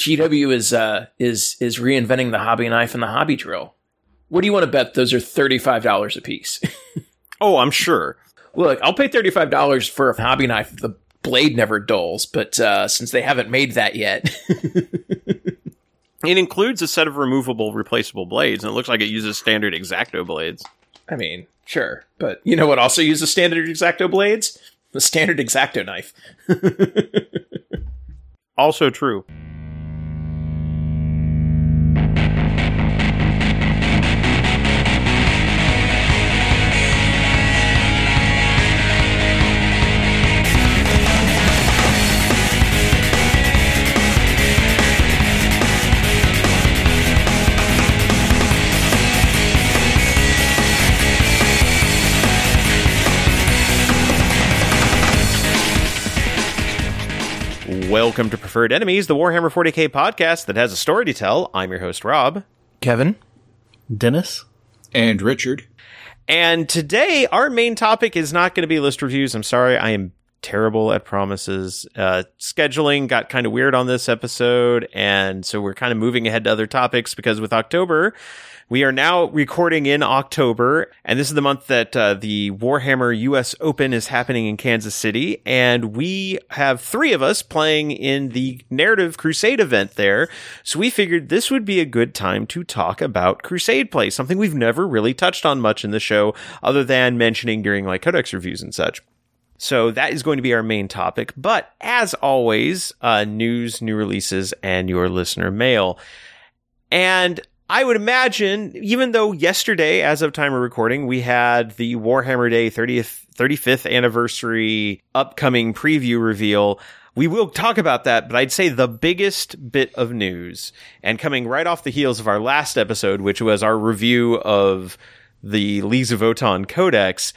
GW is uh, is is reinventing the hobby knife and the hobby drill. What do you want to bet? Those are thirty five dollars a piece. oh, I'm sure. Look, I'll pay thirty five dollars for a hobby knife. If the blade never dulls, but uh, since they haven't made that yet, it includes a set of removable, replaceable blades, and it looks like it uses standard X-Acto blades. I mean, sure, but you know what? Also uses standard X-Acto blades? The standard X-Acto knife. also true. Welcome to Preferred Enemies, the Warhammer 40k podcast that has a story to tell. I'm your host, Rob. Kevin. Dennis. And Richard. And today, our main topic is not going to be list reviews. I'm sorry, I am terrible at promises. Uh, scheduling got kind of weird on this episode, and so we're kind of moving ahead to other topics because with October, we are now recording in October, and this is the month that uh, the Warhammer US Open is happening in Kansas City, and we have three of us playing in the Narrative Crusade event there. So we figured this would be a good time to talk about Crusade play, something we've never really touched on much in the show, other than mentioning during like Codex reviews and such. So that is going to be our main topic. But as always, uh, news, new releases, and your listener mail. And I would imagine, even though yesterday, as of time of recording, we had the Warhammer Day 30th, 35th anniversary upcoming preview reveal, we will talk about that, but I'd say the biggest bit of news, and coming right off the heels of our last episode, which was our review of the Leagues of Votann Codex,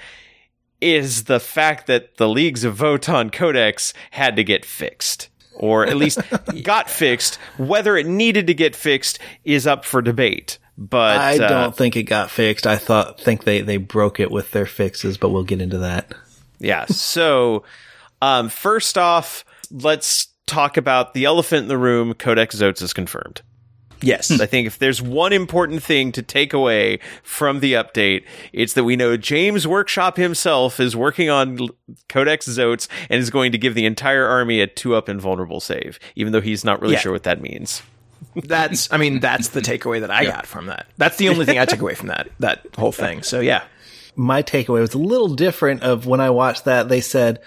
is the fact that the Leagues of Votann Codex had to get fixed or at least got fixed. Whether it needed to get fixed is up for debate. But I uh, don't think it got fixed. I thought think they they broke it with their fixes, but we'll get into that. Yeah. So, um, first off, let's talk about the elephant in the room. Codex Zoats is confirmed. Yes, I think if there's one important thing to take away from the update, it's that we know James Workshop himself is working on Codex Zoats and is going to give the entire army a two up invulnerable save, even though he's not really yeah. sure what that means. That's, I mean, that's the takeaway that I yeah. got from that. That's the only thing I took away from that that whole thing. So yeah, my takeaway was a little different. Of when I watched that, they said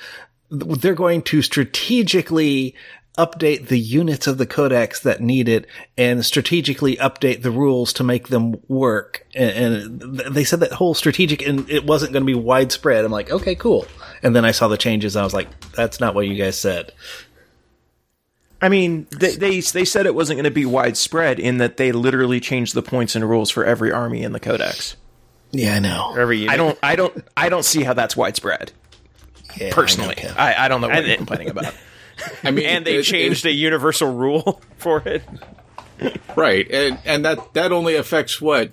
they're going to strategically update the units of the codex that need it and strategically update the rules to make them work. And, and they said that whole strategic and it wasn't going to be widespread. I'm like, okay, cool. And then I saw the changes. I was like, that's not what you guys said. I mean, they, they, they said it wasn't going to be widespread in that they literally changed the points and rules for every army in the codex. Yeah, I know. Every unit. I don't I don't I don't see how that's widespread. Yeah, personally, I, know, I, I, don't know what you're complaining about. I mean, and they it, changed it, a universal rule for it. Right, and and that that only affects what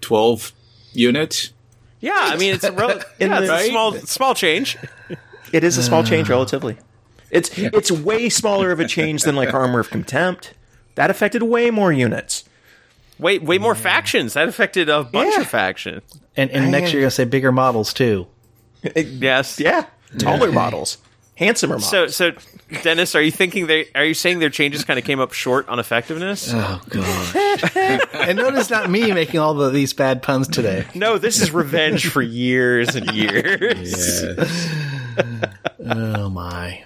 twelve units. Yeah, I mean it's a rel- yeah, it's right? a small small change. It is a small change relatively. It's yeah. it's way smaller of a change than like Armor of Contempt. That affected way more units. Way way more factions. That affected a bunch yeah. of factions. And and next year you're gonna say bigger models too. yes. Yeah. Taller yeah. models handsomer models. So, so Dennis, are you thinking they are you saying their changes kind of came up short on effectiveness? Oh god! and notice not me making all the, these bad puns today. No, this is revenge for years and years. oh my!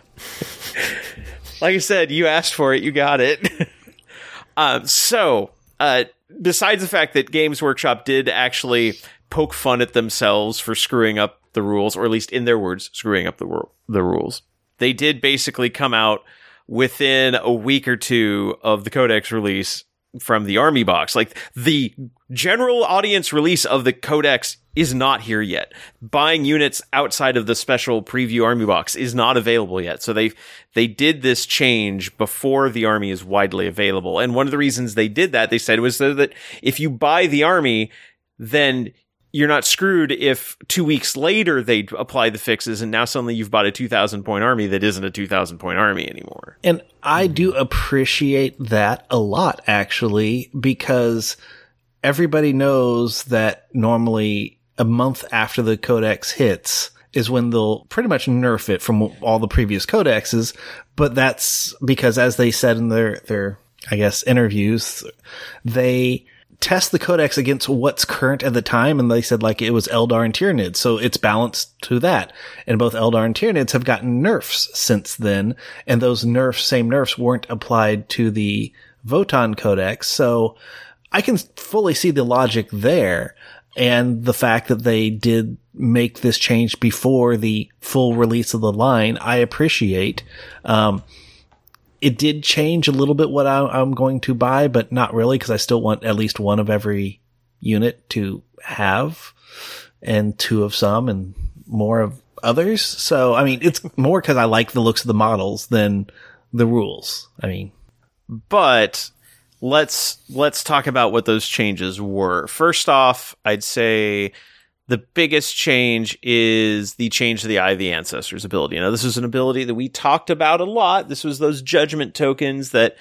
Like I said, you asked for it, you got it. um, so, uh, besides the fact that Games Workshop did actually poke fun at themselves for screwing up the rules, or at least in their words, screwing up the, the rules. They did basically come out within a week or two of the Codex release from the Army box. Like the general audience release of the Codex is not here yet. Buying units outside of the special preview Army box is not available yet. So they they did this change before the Army is widely available. And one of the reasons they did that, they said, was so that if you buy the Army, then you're not screwed if two weeks later they apply the fixes and now suddenly you've bought a 2000 point army that isn't a 2000 point army anymore. And I do appreciate that a lot, actually, because everybody knows that normally a month after the codex hits is when they'll pretty much nerf it from all the previous codexes. But that's because as they said in their, their, I guess, interviews, they, test the codex against what's current at the time, and they said like it was Eldar and Tyranids, so it's balanced to that. And both Eldar and Tyranids have gotten nerfs since then, and those nerfs, same nerfs, weren't applied to the Votann codex, so I can fully see the logic there, and the fact that they did make this change before the full release of the line, I appreciate. Um, it did change a little bit what I, am going to buy, but not really because I still want at least one of every unit to have and two of some and more of others. So, I mean, it's more because I like the looks of the models than the rules. I mean, but let's, let's talk about what those changes were. First off, I'd say the biggest change is the change to the Eye of the Ancestors ability. Now, this is an ability that we talked about a lot. This was those judgment tokens that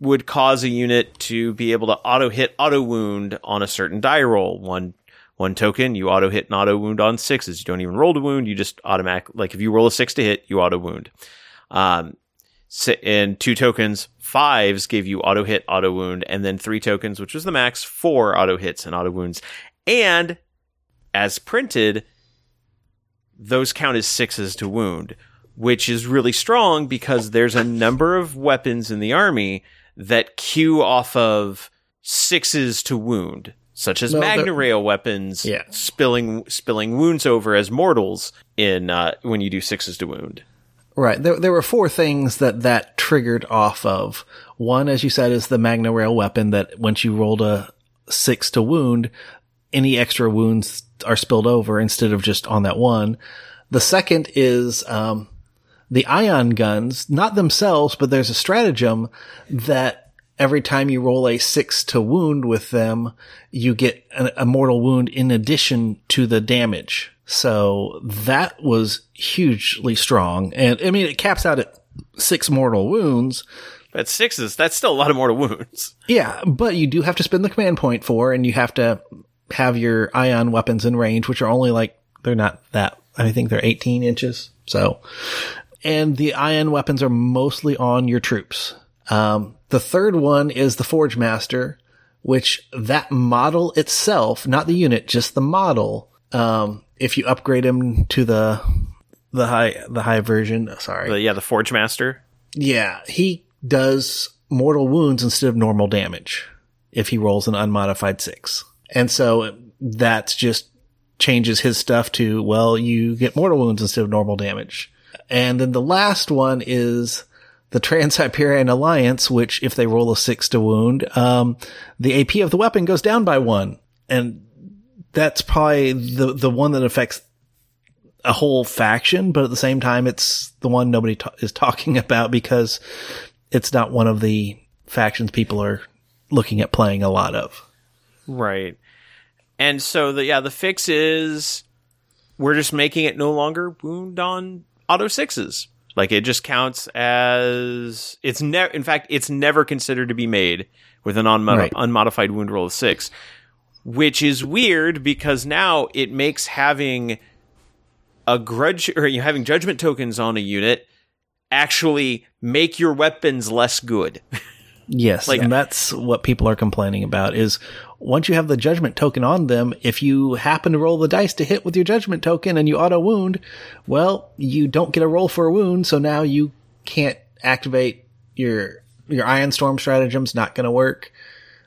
would cause a unit to be able to auto hit, auto wound on a certain die roll. One one token, you auto hit and auto wound on sixes. You don't even roll to wound. You just automatic, like if you roll a six to hit, you auto wound. Um, and two tokens, fives gave you auto hit, auto wound, and then three tokens, which was the max, four auto hits and auto wounds. And as printed, those count as sixes to wound, which is really strong because there's a number of weapons in the army that queue off of sixes to wound, such as no, Magna Rail weapons, yeah. spilling spilling wounds over as mortals in uh, when you do sixes to wound. Right. There, there were four things that that triggered off of. One, as you said, is the Magna Rail weapon that once you rolled a six to wound, any extra wounds are spilled over instead of just on that one. The second is, um, the ion guns, not themselves, but there's a stratagem that every time you roll a six to wound with them, you get a, a mortal wound in addition to the damage. So that was hugely strong. And I mean, it caps out at six mortal wounds. But sixes, that's still a lot of mortal wounds. Yeah, but you do have to spend the command point for, and you have to have your ion weapons in range, which are only like, they're not that, I think they're 18 inches. So, and the ion weapons are mostly on your troops. Um, the third one is the Forge Master, which that model itself, not the unit, just the model, um, if you upgrade him to the, the high, the high version, sorry. The, yeah, the Forge Master. Yeah, he does mortal wounds instead of normal damage if he rolls an unmodified six. And so that just changes his stuff to, well, you get mortal wounds instead of normal damage. And then the last one is the Trans-Hyperian Alliance, which if they roll a six to wound, um, the AP of the weapon goes down by one. And that's probably the, the one that affects a whole faction, but at the same time, it's the one nobody is talking about because it's not one of the factions people are looking at playing a lot of. Right. And so the yeah, the fix is we're just making it no longer wound on auto sixes. Like it just counts as it's never. In fact, it's never considered to be made with an unmod- right. unmodified wound roll of six, which is weird because now it makes having a grudge or you having judgment tokens on a unit actually make your weapons less good. Yes, like, and that's what people are complaining about is once you have the judgment token on them, if you happen to roll the dice to hit with your judgment token and you auto wound, well, you don't get a roll for a wound, so now you can't activate your your Ion Storm stratagem's not going to work.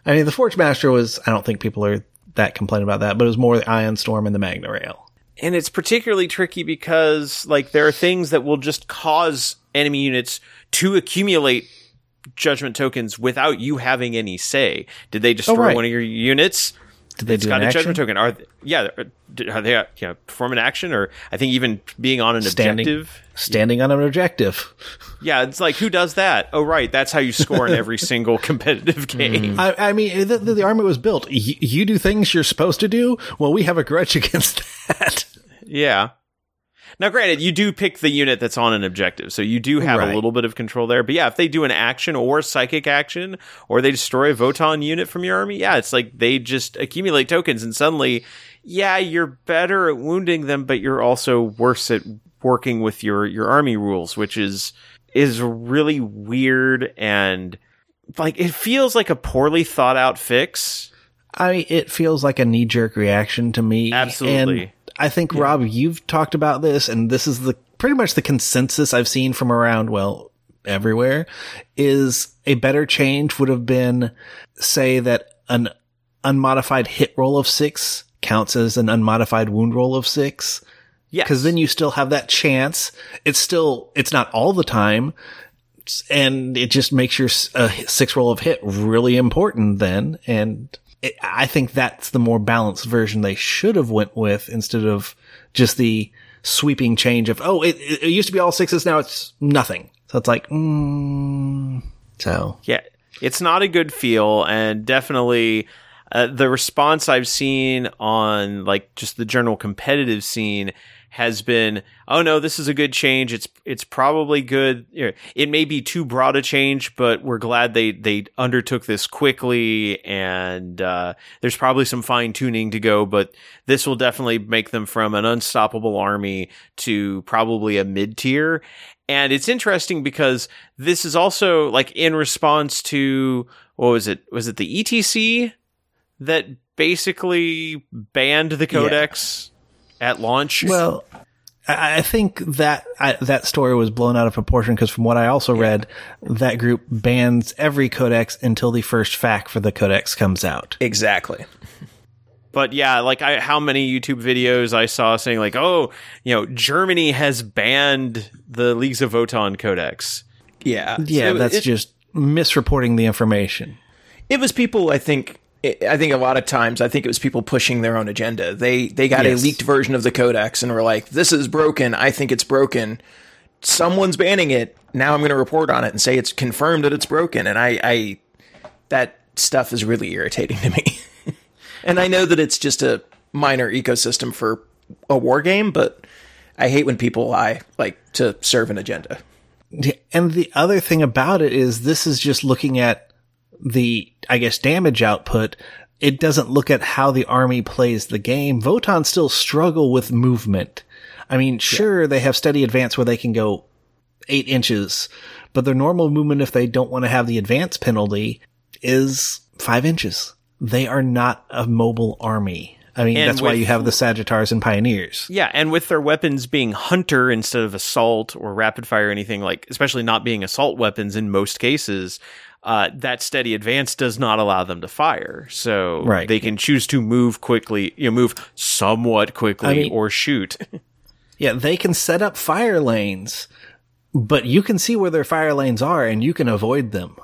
I mean, the Forge Master was I don't think people are that complaining about that, but it was more the Ion Storm and the Magna Rail. And it's particularly tricky because like there are things that will just cause enemy units to accumulate judgment tokens without you having any say. Did they destroy oh, right. one of your units? Did they it's do got an a action? judgment token. Are they, yeah, are they uh, yeah, perform an action or I think even being on an Standing. objective. Standing on an objective. Yeah, it's like who does that? Oh, right, that's how you score in every single competitive game. I, I mean, the, the, the army was built. You do things you're supposed to do. Well, we have a grudge against that. Yeah. Now, granted, you do pick the unit that's on an objective, so you do have Right. a little bit of control there. But yeah, if they do an action or psychic action, or they destroy a Votann unit from your army, yeah, it's like they just accumulate tokens, and suddenly, yeah, you're better at wounding them, but you're also worse at working with your your army rules, which is is really weird and like it feels like a poorly thought out fix. I it feels like a knee jerk reaction to me. Absolutely. And I think Rob, you've talked about this, and this is the pretty much the consensus I've seen from around well everywhere is a better change would have been say that an unmodified hit roll of six counts as an unmodified wound roll of six. Yeah, Cause then you still have that chance. It's still, it's not all the time. And it just makes your uh, six roll of hit really important then. And it, I think that's the more balanced version they should have went with instead of just the sweeping change of, oh, it, it used to be all sixes. Now it's nothing. So it's like, mm, so Yeah, it's not a good feel, and definitely uh, the response I've seen on like just the general competitive scene has been, "Oh no, this is a good change. It's it's probably good. It may be too broad a change, but we're glad they they undertook this quickly, and uh, there's probably some fine tuning to go, but this will definitely make them from an unstoppable army to probably a mid tier." And it's interesting because this is also like in response to what was it? Was it the ETC that basically banned the codex at launch? Well, I I think that I, that story was blown out of proportion because from what I also read, that group bans every codex until the first FAQ for the codex comes out. Exactly. but yeah, like I, how many YouTube videos I saw saying like, oh, you know, Germany has banned the Leagues of Votann codex. Yeah. Yeah, So that's it, just misreporting the information. it was people. I think. I think a lot of times, I think it was people pushing their own agenda. They they got Yes. a leaked version of the codex and were like, "This is broken. I think it's broken. Someone's banning it. Now I'm going to report on it and say it's confirmed that it's broken." And I, I that stuff is really irritating to me. and I know that it's just a minor ecosystem for a war game, but I hate when people lie like to serve an agenda. And the other thing about it is this is just looking at the, I guess, damage output. It doesn't look at how the army plays the game. Votann still struggle with movement. I mean, sure, they have steady advance where they can go eight inches, but their normal movement, if they don't want to have the advance penalty, is five inches. They are not a mobile army. I mean, And that's why you have the Sagitaurs and Pioneers. Yeah, and with their weapons being hunter instead of assault or rapid fire or anything like, especially not being assault weapons in most cases, uh, that steady advance does not allow them to fire. So Right. they can choose to move quickly, you know, move somewhat quickly I mean- or shoot. Yeah, they can set up fire lanes, but you can see where their fire lanes are and you can avoid them.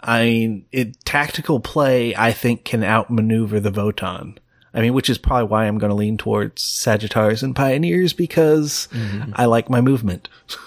I mean, it, tactical play, I think, can outmaneuver the Votann. I mean, which is probably why I'm going to lean towards Sagitaurs and Pioneers because I like my movement.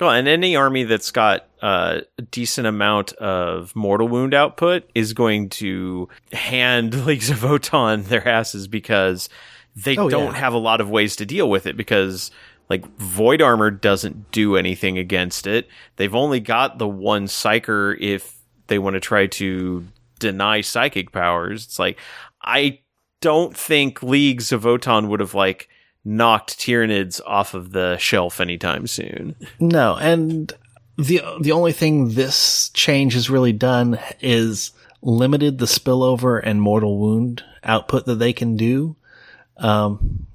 Well, and any army that's got uh, a decent amount of mortal wound output is going to hand Leagues of Votann their asses because they Oh, don't yeah. have a lot of ways to deal with it because like void armor doesn't do anything against it. They've only got the one psyker if they want to try to deny psychic powers. It's like I don't think Leagues of Votann would have like knocked Tyranids off of the shelf anytime soon. No, and the the only thing this change has really done is limited the spillover and mortal wound output that they can do, um,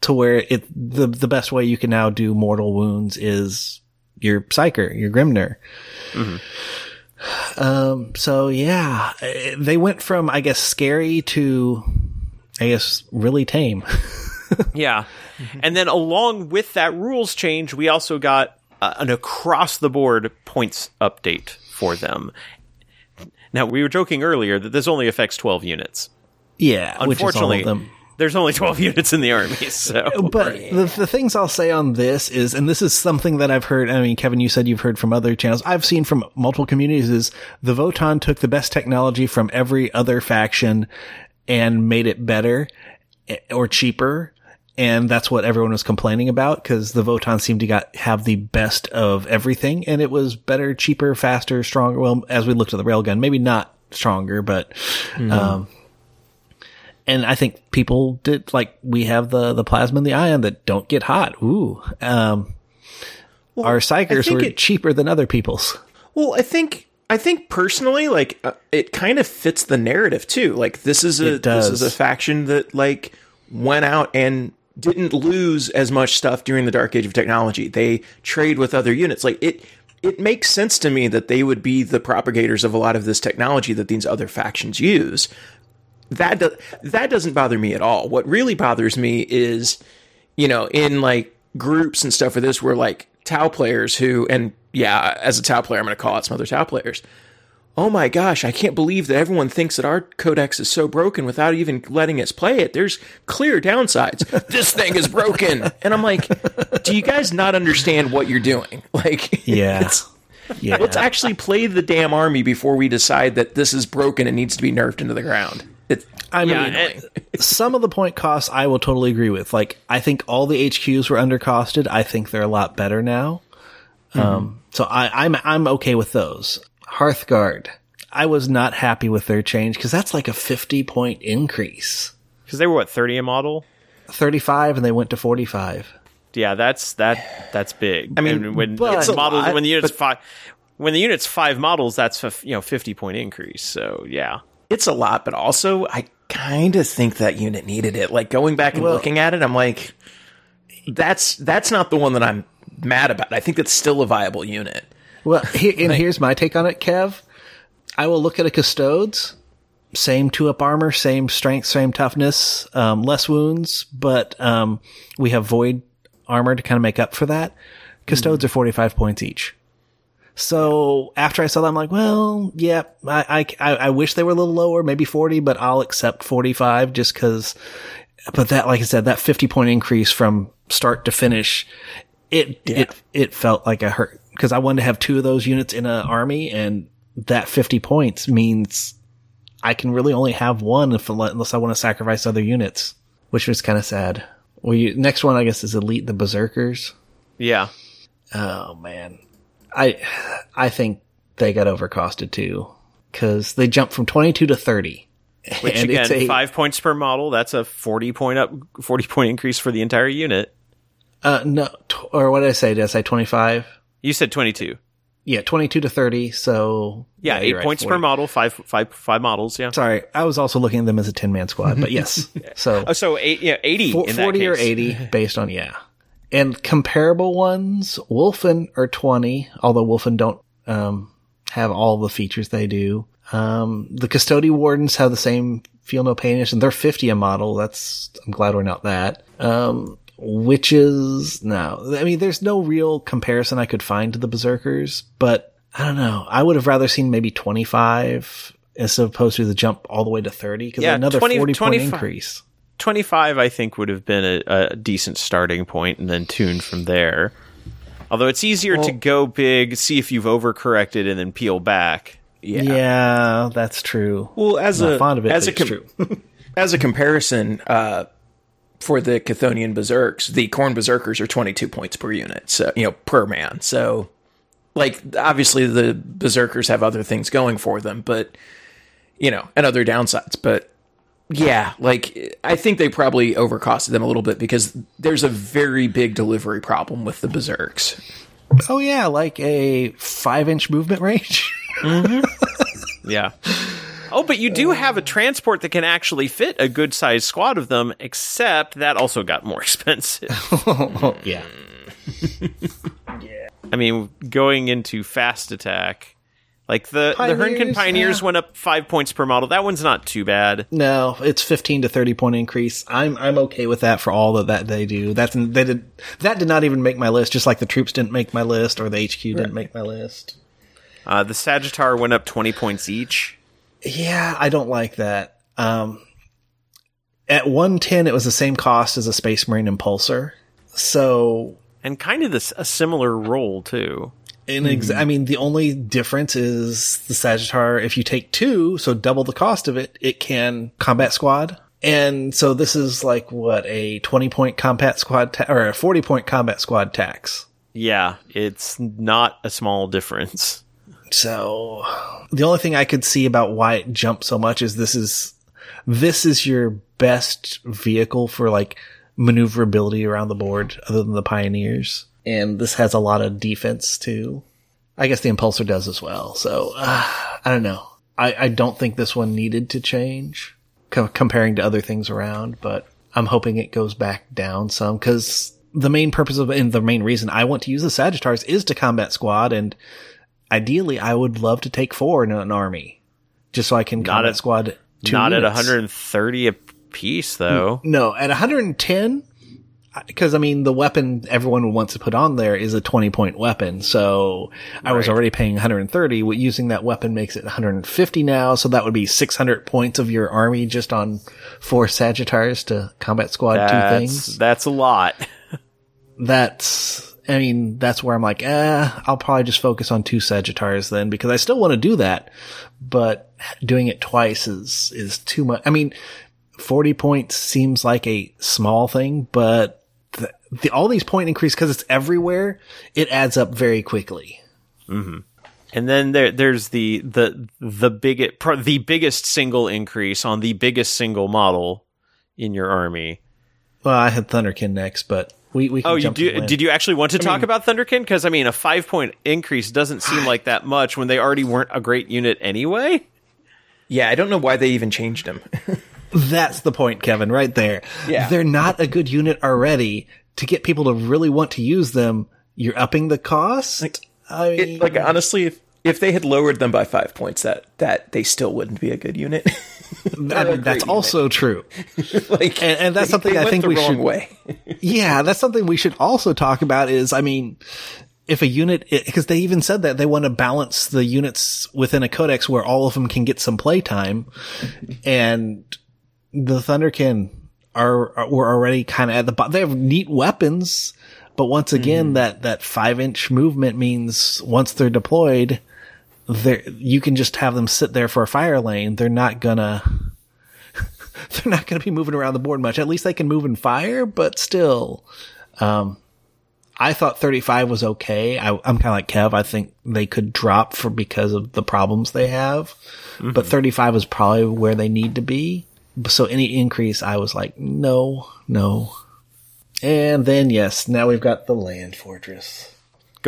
to where it the the best way you can now do mortal wounds is your psyker, your Grimnyr. Um, so yeah, eh, they went from I guess scary to I guess really tame. Yeah. And then along with that rules change, we also got uh, an across the board points update for them. Now, we were joking earlier that this only affects 12 units. Yeah, which is all Unfortunately, of them. there's only 12 units in the army, so But the, the things I'll say on this is, and this is something that I've heard. I mean, Kevin, you said you've heard from other channels. I've seen from multiple communities is the Votann took the best technology from every other faction and made it better eh, or cheaper. And that's what everyone was complaining about because the Votann seemed to got, have the best of everything and it was better, cheaper, faster, stronger. Well, as we looked at the railgun, maybe not stronger, but, um, and I think people did like we have the the plasma and the ion that don't get hot. Ooh, um, our psykers were it- cheaper than other people's. Well, I think I think personally, like uh, it kind of fits the narrative too. Like this is a this is a faction that like went out and didn't lose as much stuff during the dark age of technology. They trade with other units. Like it it makes sense to me that they would be the propagators of a lot of this technology that these other factions use. That do, that doesn't bother me at all. What really bothers me is you know, in like groups and stuff for this where like Tau players who, and yeah, as a Tau player, I'm going to call out some other Tau players. Oh my gosh, I can't believe that everyone thinks that our codex is so broken without even letting us play it. There's clear downsides. this thing is broken. And I'm like, do you guys not understand what you're doing? Like, Yeah, it's- yeah. let's actually play the damn army before we decide that this is broken and needs to be nerfed into the ground. It's I mean, Yeah, some of the point costs I will totally agree with. Like, I think all the HQs were undercosted. I think they're a lot better now. Um, so I, I'm I'm okay with those. Hearthguard. I was not happy with their change because that's like a 50 point increase. because they were what 30 a model. 35 and they went to 45. Yeah, that's that that's big. I mean, when it's It's a models lot, when the unit's but- five when the unit's five models, that's a you know 50 point increase. So yeah, it's a lot, but also I kind of think that unit needed it. Like going back and Well- looking at it, I'm like, that's that's not the one that I'm mad about. I think it's still a viable unit. Well, here, and here's my take on it, Kev. I will look at a custodes, same two up armor, same strength, same toughness, um, less wounds, but um, we have void armor to kind of make up for that. Custodes are 45 points each. So after I saw that, I'm like, well, yeah, I, I, I wish they were a little lower, maybe 40, but I'll accept 45 just cause, but that, like I said, that 50 point increase from start to finish, it, it, it felt like a hurt because I wanted to have two of those units in an army and that 50 points means I can really only have one if, unless I want to sacrifice other units, which was kind of sad. Well, you, next one, I guess, is Elite the Berserkers. yeah. Oh man, I I think they got overcosted too because they jumped from twenty two to thirty. Which And again, it's a- five points per model. That's a 40 point up, 40 point increase for the entire unit. Uh, no, t- or what did I say? Did I say twenty five? You said 22. Yeah, twenty two to thirty. So Yeah, eight right, points per 40. model, five five five models. Yeah. Sorry, I was also looking at them as a ten man squad, but yes. So Oh, so eight, yeah, 80 Fo- in that 40 or 80 based on yeah and comparable ones Wulfen are 20 although Wulfen don't um, have all the features they do um, the custody wardens have the same feel no painish and they're 50 a model that's i'm glad we're not that um, witches no i mean there's no real comparison i could find to the berserkers but i don't know i would have rather seen maybe 25 as opposed to the jump all the way to 30 because Yeah, another 20 40 point 25. increase 25 I think would have been a, a decent starting point and then tuned from there. Although it's easier to go big, see if you've overcorrected and then peel back. Yeah. Yeah, that's true. Well, as Not a fond of it, as a com- true. as a comparison, uh, for the Chthonian Berserks, the Khorne Berserkers are 22 points per unit, so you know per man. So, like, obviously the Berserkers have other things going for them, but you know, and other downsides. But yeah, like I think they probably overcosted them a little bit because there's a very big delivery problem with the Berserks. oh yeah, like a five inch movement range. Mm-hmm. Yeah. Oh, but you do have a transport that can actually fit a good sized squad of them, except that also got more expensive. yeah. Yeah. I mean, going into fast attack, like the the Hernkyn Pioneers, Pioneers yeah. went up five points per model. That one's not too bad. No, it's fifteen to thirty point increase. I'm I'm okay with that for all that, that they do. That's they did that did not even make my list. Just like the troops didn't make my list or the HQ didn't make my list. Uh, the Sagitaur went up twenty points each. Yeah, I don't like that. Um, At 110, it was the same cost as a Space Marine Impulsor. So, and kind of this a similar role too. in ex- I mean, the only difference is the Sagitaur, if you take two, so double the cost of it, it can combat squad. And so this is like what a 20 point combat squad ta- or a 40 point combat squad tax. Yeah, it's not a small difference. So the only thing I could see about why it jumped so much is this is this is your best vehicle for like maneuverability around the board other than the pioneers. And this has a lot of defense too. I guess the impulsor does as well. So uh, I don't know. I, I don't think this one needed to change co- comparing to other things around, but I'm hoping it goes back down some because the main purpose of and the main reason I want to use the Sagitaurs is to combat squad and ideally I would love to take four in an army just so I can combat at- squad two not at 130 a piece though. No, at 110 because I mean the weapon everyone wants to put on there is a 20 point weapon. So I was already paying 130. Using that weapon makes it 150 now, so that would be 600 points of your army just on four Sagitaurs to combat squad two things. that's a lot. that's I mean, that's where I'm like, eh, I'll probably just focus on two Sagitaurs then because I still want to do that, but doing it twice is is too much. I mean, 40 points seems like a small thing, but the, the all these point increase because it's everywhere, it adds up very quickly. And then there there's the the the big pro- the biggest single increase on the biggest single model in your army. Well, I had Thunderkyn next, but we we can Oh, you do? Did you actually want to talk about Thunderkyn? Because I mean, a five point increase doesn't seem like that much when they already weren't a great unit anyway. Yeah, I don't know why they even changed him. That's the point, Kevin, right there. Yeah. They're not a good unit already. To get people to really want to use them, you're upping the cost. I mean, It, like honestly, if if they had lowered them by five points, that that they still wouldn't be a good unit. I mean, that's also true. like, And- and that's something I think we wrong should- way. Yeah, that's something we should also talk about is, I mean, if a unit, because they even said that they want to balance the units within a codex where all of them can get some playtime. And the Thunderkyn are, are were already kind of at the bottom. They have neat weapons, but once again, that, that five inch movement means once they're deployed, they you can just have them sit there for a fire lane. They're not gonna, they're not to be moving around the board much. At least they can move and fire, but still, um, I thought 35 was okay. I, I'm kind of like Kev. I think they could drop for because of the problems they have, but 35 is probably where they need to be. So any increase, I was like, no, no. And then yes, now we've got the land fortress.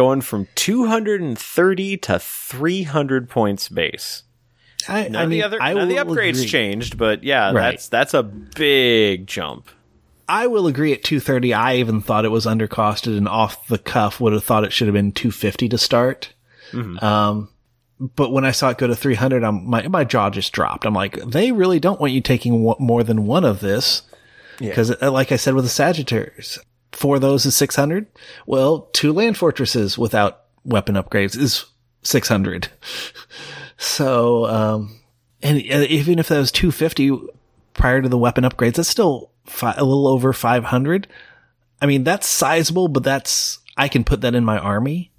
Going from 230 to 300 points base. I, None I mean, the other I none the upgrades agree. changed, but yeah, Right. that's that's a big jump. I will agree at 230. I even thought it was undercosted and off the cuff would have thought it should have been 250 to start. Um, but when I saw it go to 300, I'm, my, my jaw just dropped. I'm like, they really don't want you taking one, more than one of this. Cause uh, like I said with the Sagittarius, four of those is 600. Well, two land fortresses without weapon upgrades is 600. so, um, and even if that was 250 prior to the weapon upgrades, that's still fi- a little over 500. I mean, that's sizable, but that's, I can put that in my army.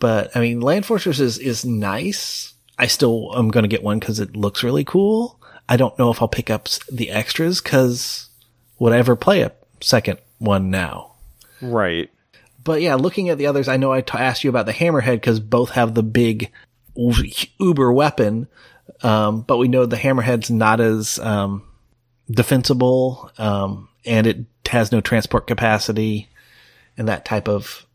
But I mean, Land fortresses is, is nice. I still am going to get one because it looks really cool. I don't know if I'll pick up the extras because would I ever play a second one now? Right. But yeah, looking at the others, I know I t- asked you about the Hammerhead because both have the big uber weapon. Um, but we know the Hammerhead's not as, um, defensible, um, and it has no transport capacity and that type of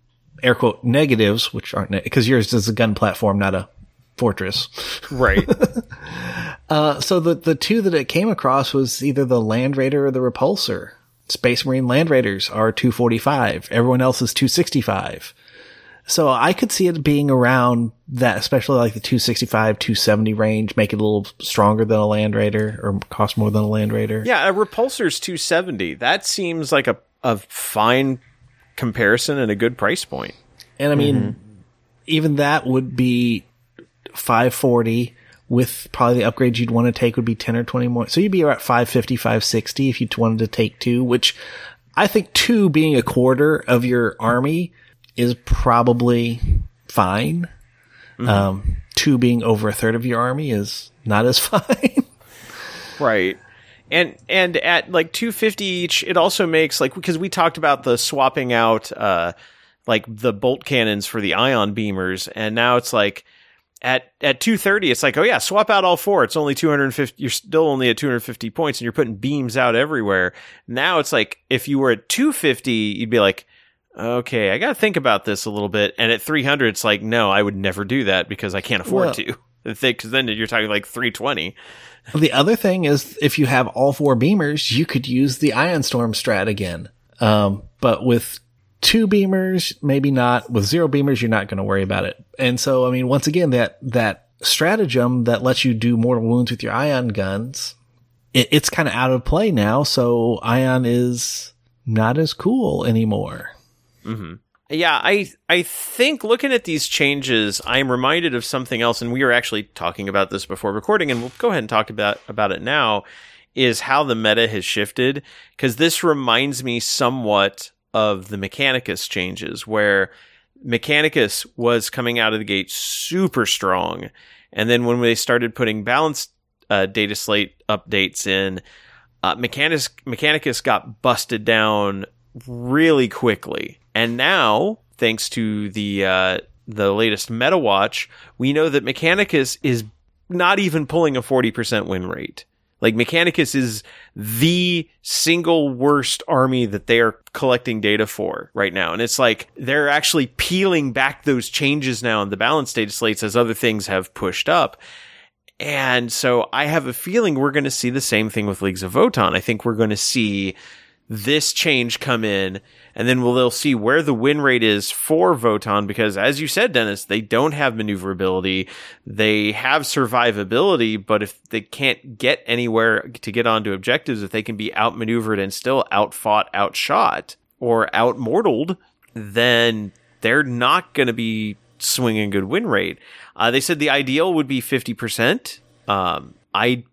air quote negatives, which aren't, because yours is a gun platform, not a fortress. Right. Uh, so the, the two that it came across was either the Land Raider or the Repulsor. Space Marine Land Raiders are 245. Everyone else is 265. So I could see it being around that, especially like the 265, 270 range, make it a little stronger than a Land Raider or cost more than a Land Raider. yeah, a repulsor's 270. That seems like a a fine comparison and a good price point. And I mean, mm-hmm. even that would be 540 with probably the upgrades you'd want to take would be 10 or 20 more. So you'd be about 550, 560 if you wanted to take two, which I think two being a quarter of your army is probably fine. Mm-hmm. Um, two being over a third of your army is not as fine. right. And and at like 250 each, it also makes like because we talked about the swapping out uh like the bolt cannons for the ion beamers, and now it's like at at 230 it's like oh yeah swap out all four. It's only 250 you're still only at 250 points and you're putting beams out everywhere. Now it's like if you were at 250 you'd be like okay i gotta think about this a little bit. And at 300 it's like no i would never do that because i can't afford well, to. Because then you're talking like 320 the other thing is if you have all four beamers you could use the ion storm strat again. Um, but with two beamers, maybe not. With zero beamers, you're not going to worry about it. And so, I mean, once again, that, that stratagem that lets you do more wounds with your ion guns, it, it's kind of out of play now. So ion is not as cool anymore. Mm-hmm. Yeah, I I think looking at these changes, I'm reminded of something else, and we were actually talking about this before recording, and we'll go ahead and talk about about it now. Is how the meta has shifted because this reminds me somewhat of the Mechanicus changes, where Mechanicus was coming out of the gate super strong. And then when they started putting balanced uh, data slate updates in, uh, Mechanicus, Mechanicus got busted down really quickly. And now, thanks to the uh, the latest Meta Watch, we know that Mechanicus is not even pulling a 40% win rate. Like Mechanicus is the single worst army that they are collecting data for right now. And it's like they're actually peeling back those changes now in the balance data slates as other things have pushed up. And so I have a feeling we're going to see the same thing with Leagues of Votann. I think we're going to see this change come in and then we'll they'll see where the win rate is for Votann because as you said Dennis they don't have maneuverability. They have survivability but if they can't get anywhere to get onto objectives if they can be outmaneuvered and still outfought outshot or outmortaled then they're not going to be swinging good win rate. Uh, they said the ideal would be 50% um, I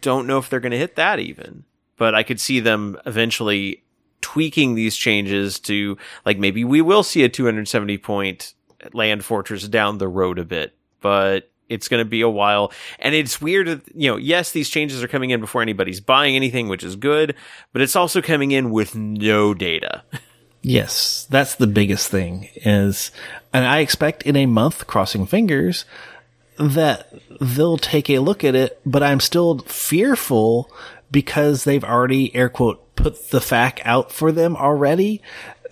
don't know if they're going to hit that even but I could see them eventually tweaking these changes to like maybe we will see a 270 point land fortress down the road a bit, but it's going to be a while. And it's weird, you know, yes, these changes are coming in before anybody's buying anything, which is good, but it's also coming in with no data. Yes, that's the biggest thing is, and I expect in a month, crossing fingers, that they'll take a look at it, but I'm still fearful because they've already air quote put the FAQ out for them already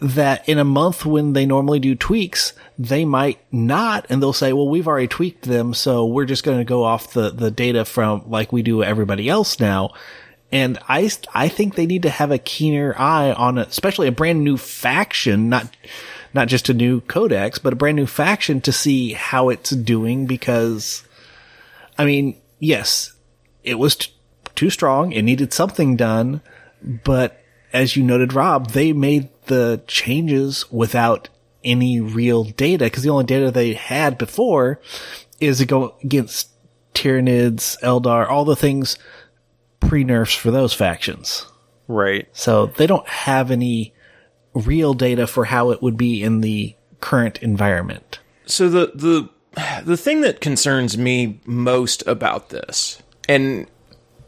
that in a month when they normally do tweaks, they might not, and they'll say, well, we've already tweaked them, so we're just going to go off the, the data from like we do everybody else now. And I, I think they need to have a keener eye on it, especially a brand new faction, not, not just a new codex, but a brand new faction to see how it's doing because, I mean, yes, it was too strong. It needed something done. But as you noted, Rob, they made the changes without any real data because the only data they had before is to go against Tyranids, Eldar, all the things pre nerfs for those factions. Right. So they don't have any real data for how it would be in the current environment. So the the the thing that concerns me most about this, and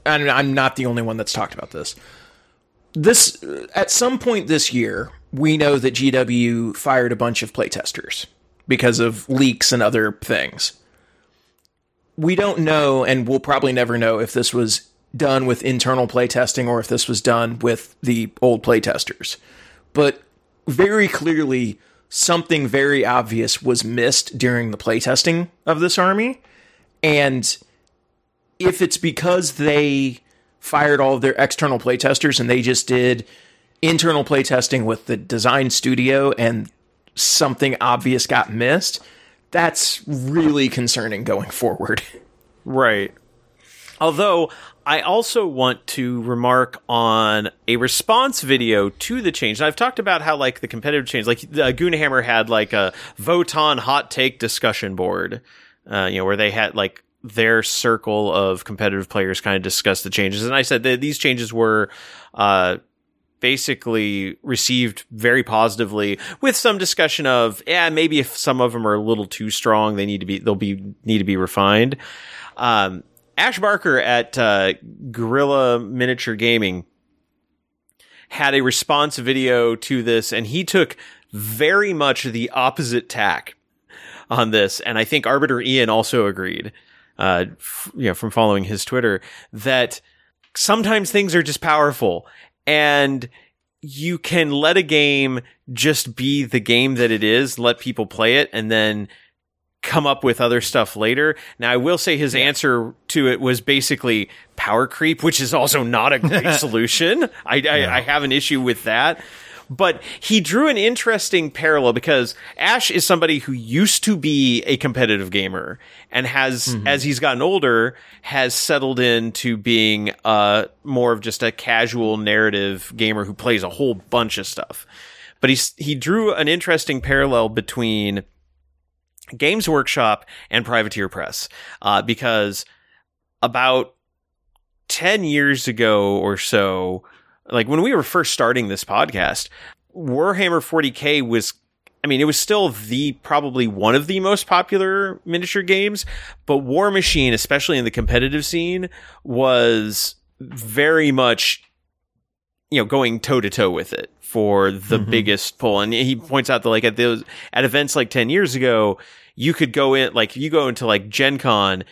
and I'm not the only one that's talked about this. This at some point this year, we know that GW fired a bunch of playtesters because of leaks and other things. We don't know, and we'll probably never know if this was done with internal playtesting or if this was done with the old playtesters. But very clearly, something very obvious was missed during the playtesting of this army. And if it's because they fired all of their external playtesters and they just did internal playtesting with the design studio and something obvious got missed, that's really concerning going forward. Right. Although I also want to remark on a response video to the change. And I've talked about how like the competitive change, like uh, Goonhammer had like a Votann hot take discussion board, uh, you know, where they had like their circle of competitive players kind of discussed the changes. And I said that these changes were uh, basically received very positively with some discussion of, yeah, maybe if some of them are a little too strong, they need to be, they'll be, need to be refined. Um, Ash Barker at uh, Guerrilla Miniature Gaming had a response video to this, and he took very much the opposite tack on this. And I think Arbiter Ian also agreed, uh, f- you know, from following his Twitter that sometimes things are just powerful and you can let a game just be the game that it is, let people play it, and then come up with other stuff later. Now, I will say his answer to it was basically power creep, which is also not a great solution. I, I, I have an issue with that. But he drew an interesting parallel because Ash is somebody who used to be a competitive gamer and has, as he's gotten older, has settled into being uh, more of just a casual narrative gamer who plays a whole bunch of stuff. But he's, he drew an interesting parallel between Games Workshop and Privateer Press uh, because about 10 years ago or so, like when we were first starting this podcast, Warhammer 40K was I mean, it was still the probably one of the most popular miniature games, but War Machine, especially in the competitive scene, was very much you know going toe to toe with it for the mm-hmm. biggest pull. And he points out that like at those at events like 10 years ago, you could go in like you go into like Gen Con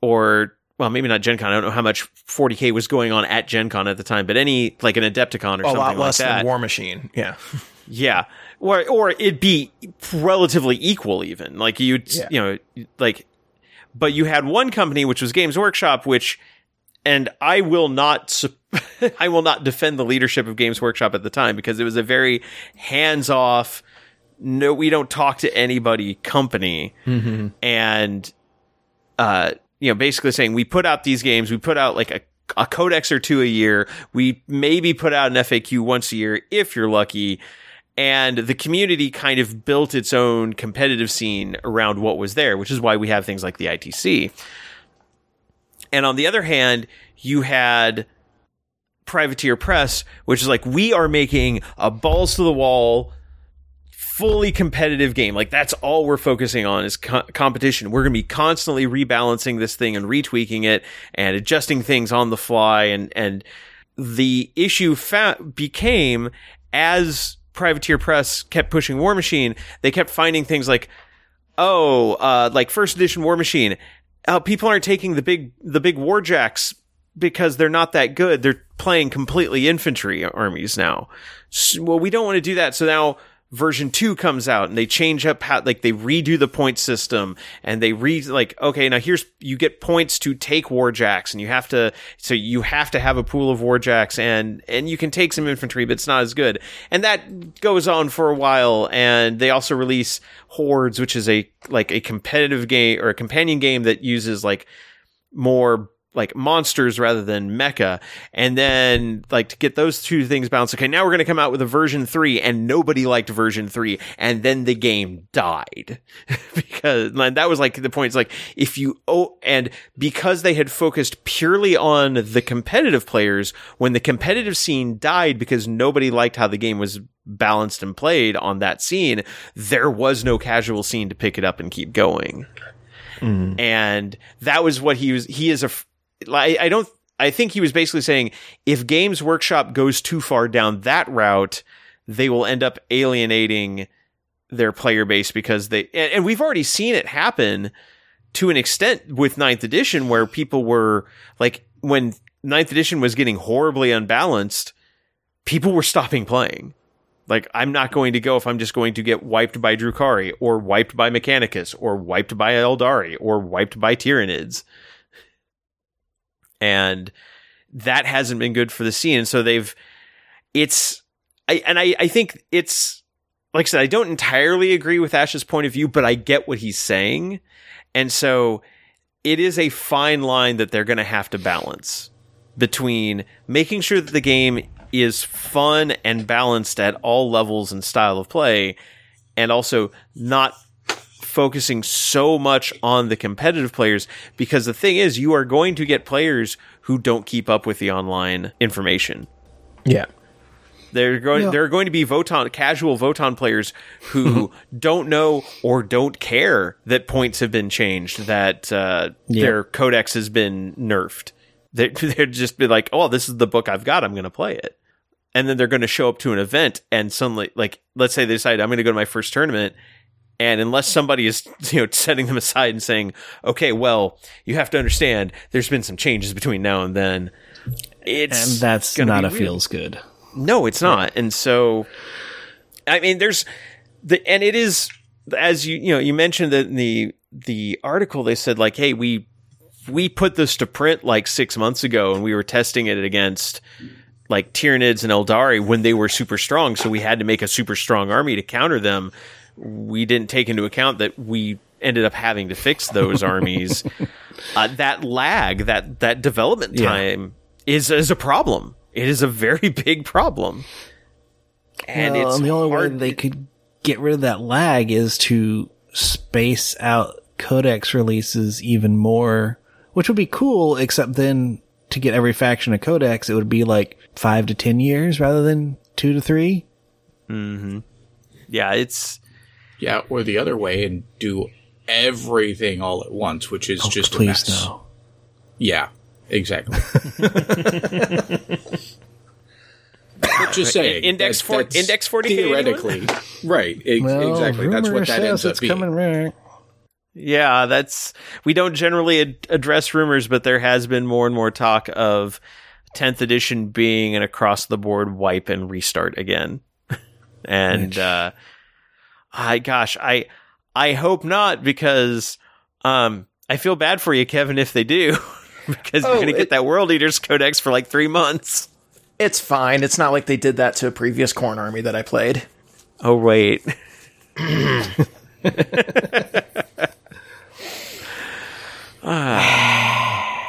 or well, maybe not Gen Con. I don't know how much 40k was going on at Gen Con at the time, but any like an Adepticon or A something lot less like that. than War Machine. Yeah. Yeah. Or or it'd be relatively equal even. Like you'd Yeah. you know like but you had one company which was Games Workshop which and I will not I will not defend the leadership of Games Workshop at the time because it was a very hands-off no we don't talk to anybody company and uh you know basically saying we put out these games we put out like a a codex or two a year. We maybe put out an FAQ once a year if you're lucky. And the community kind of built its own competitive scene around what was there which is why we have things like the ITC and on the other hand you had privateer press which is like we are making a balls to the wall fully competitive game. Like that's all we're focusing on is co- competition. We're going to be constantly rebalancing this thing and retweaking it and adjusting things on the fly. And, and the issue fa- became as Privateer Press kept pushing War Machine, they kept finding things like, oh, uh, like first edition War Machine. Uh, people aren't taking the big, the big warjacks because they're not that good. They're playing completely infantry armies now. S well, we don't want to do that. So now version two comes out and they change up how, like they redo the point system and they re, like, okay, now here's, you get points to take warjacks and you have to, so you have to have a pool of warjacks and, and you can take some infantry, but it's not as good. And that goes on for a while. And they also release Hordes, which is a, like a competitive game or a companion game that uses like more like monsters rather than mecha. And then like to get those two things balanced. Okay, now we're going to come out with a version three and nobody liked version three. And then the game died because that was like the point. It's like if you, oh, and because they had focused purely on the competitive players, when the competitive scene died because nobody liked how the game was balanced and played on that scene, there was no casual scene to pick it up and keep going hmm. and that was what he was he is a I, I don't i think he was basically saying if games workshop goes too far down that route they will end up alienating their player base because they and, and we've already seen it happen to an extent with ninth edition where people were like when ninth edition was getting horribly unbalanced people were stopping playing like I'm not going to go if I'm just going to get wiped by Drukhari or wiped by Mechanicus or wiped by Eldari or wiped by Tyranids. And that hasn't been good for the scene. So they've it's I and I, I think it's like I said, I don't entirely agree with Ash's point of view, but I get what he's saying. And so it is a fine line that they're gonna have to balance between making sure that the game is fun and balanced at all levels and style of play and also not focusing so much on the competitive players because the thing is you are going to get players who don't keep up with the online information. Yeah. They're going Yeah. there are going to be Votann casual Votann players who don't know or don't care that points have been changed, that uh, their codex has been nerfed. They they're just be like, oh, this is the book I've got. I'm going to play it, and then they're going to show up to an event and suddenly, like, let's say they decide I'm going to go to my first tournament. And unless somebody is, you know, setting them aside and saying, "Okay, well, you have to understand, there's been some changes between now and then," it's And that's not a weird. feels good. No, it's not. And so, I mean, there's the, and it is as you you know you mentioned that in the the article they said like, hey, we we put this to print like six months ago, and we were testing it against like Tyranids and Eldari when they were super strong, so we had to make a super strong army to counter them. We didn't take into account that we ended up having to fix those armies. Uh, that lag, that that development Yeah. time is is a problem. It is a very big problem, and Well, it's and the only way they could get rid of that lag is to space out codex releases even more, which would be cool, except then to get every faction a codex, it would be like five to ten years rather than two to three. yeah, it's Yeah, or the other way and do everything all at once, which is just a Oh, Please mess. no. Yeah, exactly. but just saying, Index that- for- that's Index 40K theoretically, right? ex- Well, exactly. That's what that says ends up it's being. coming back. Yeah, that's we don't generally ad- address rumors, but there has been more and more talk of 10th edition being an across the board wipe and restart again. and uh I gosh, I I hope not because um I feel bad for you Kevin if they do because you're Oh, going to get that World Eaters codex for like 3 months. It's fine. It's not like they did that to a previous Khorne army that I played. Oh wait.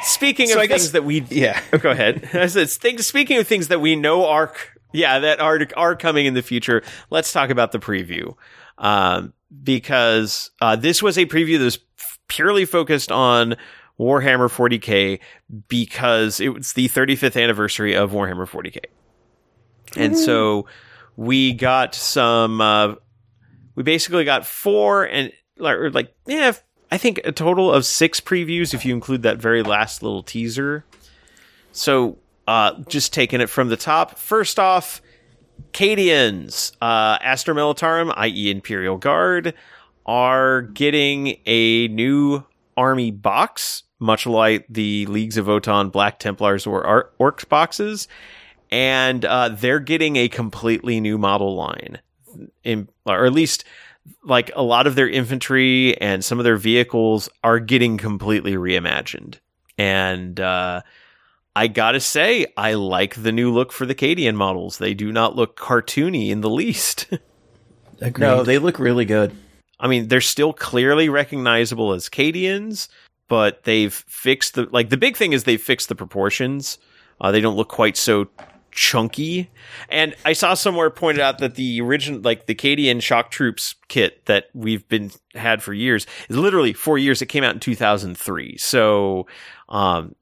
Speaking So of I guess- things that we Yeah. Oh, go ahead. I said, things, speaking of things that we know are, yeah, that are are coming in the future. Let's talk about the preview, um, because uh, this was a preview that was purely focused on Warhammer 40k because it was the 35th anniversary of Warhammer 40k, and so we got some. Uh, we basically got four and like yeah, I think a total of six previews if you include that very last little teaser. So, uh, just taking it from the top. First off, Cadians, uh, Astra Militarum, i.e., Imperial Guard, are getting a new army box, much like the Leagues of Votann Black Templars or Orcs boxes, and uh, they're getting a completely new model line, in, or at least like a lot of their infantry and some of their vehicles are getting completely reimagined. And uh, I gotta say, I like the new look for the Cadian models. They do not look cartoony in the least. No, they look really good. I mean, they're still clearly recognizable as Cadians, but they've fixed the like the big thing is they've fixed the proportions. Uh, they don't look quite so chunky. And I saw somewhere pointed out that the original like the Cadian shock troops kit that we've been had for years is literally 4 years it came out in 2003. So um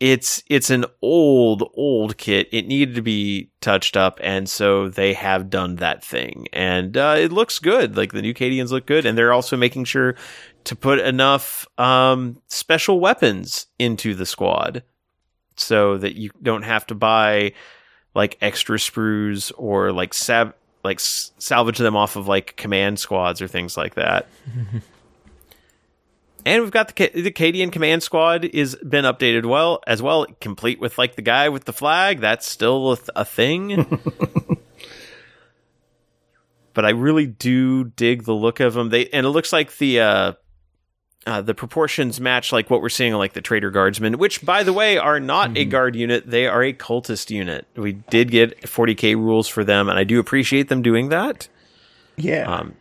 it's it's an old old kit. It needed to be touched up and so they have done that thing. And uh, it looks good. Like the new Cadians look good and they're also making sure to put enough um, special weapons into the squad so that you don't have to buy like extra sprues or like sab like salvage them off of like command squads or things like that and we've got the, the Cadian command squad is been updated well as well, complete with like the guy with the flag. That's still a, th- a thing. but I really do dig the look of them. They and it looks like the uh, uh, the proportions match like what we're seeing like the Traitor Guardsmen, which by the way are not a guard unit; they are a cultist unit. We did get 40k rules for them, and I do appreciate them doing that. Yeah. Um,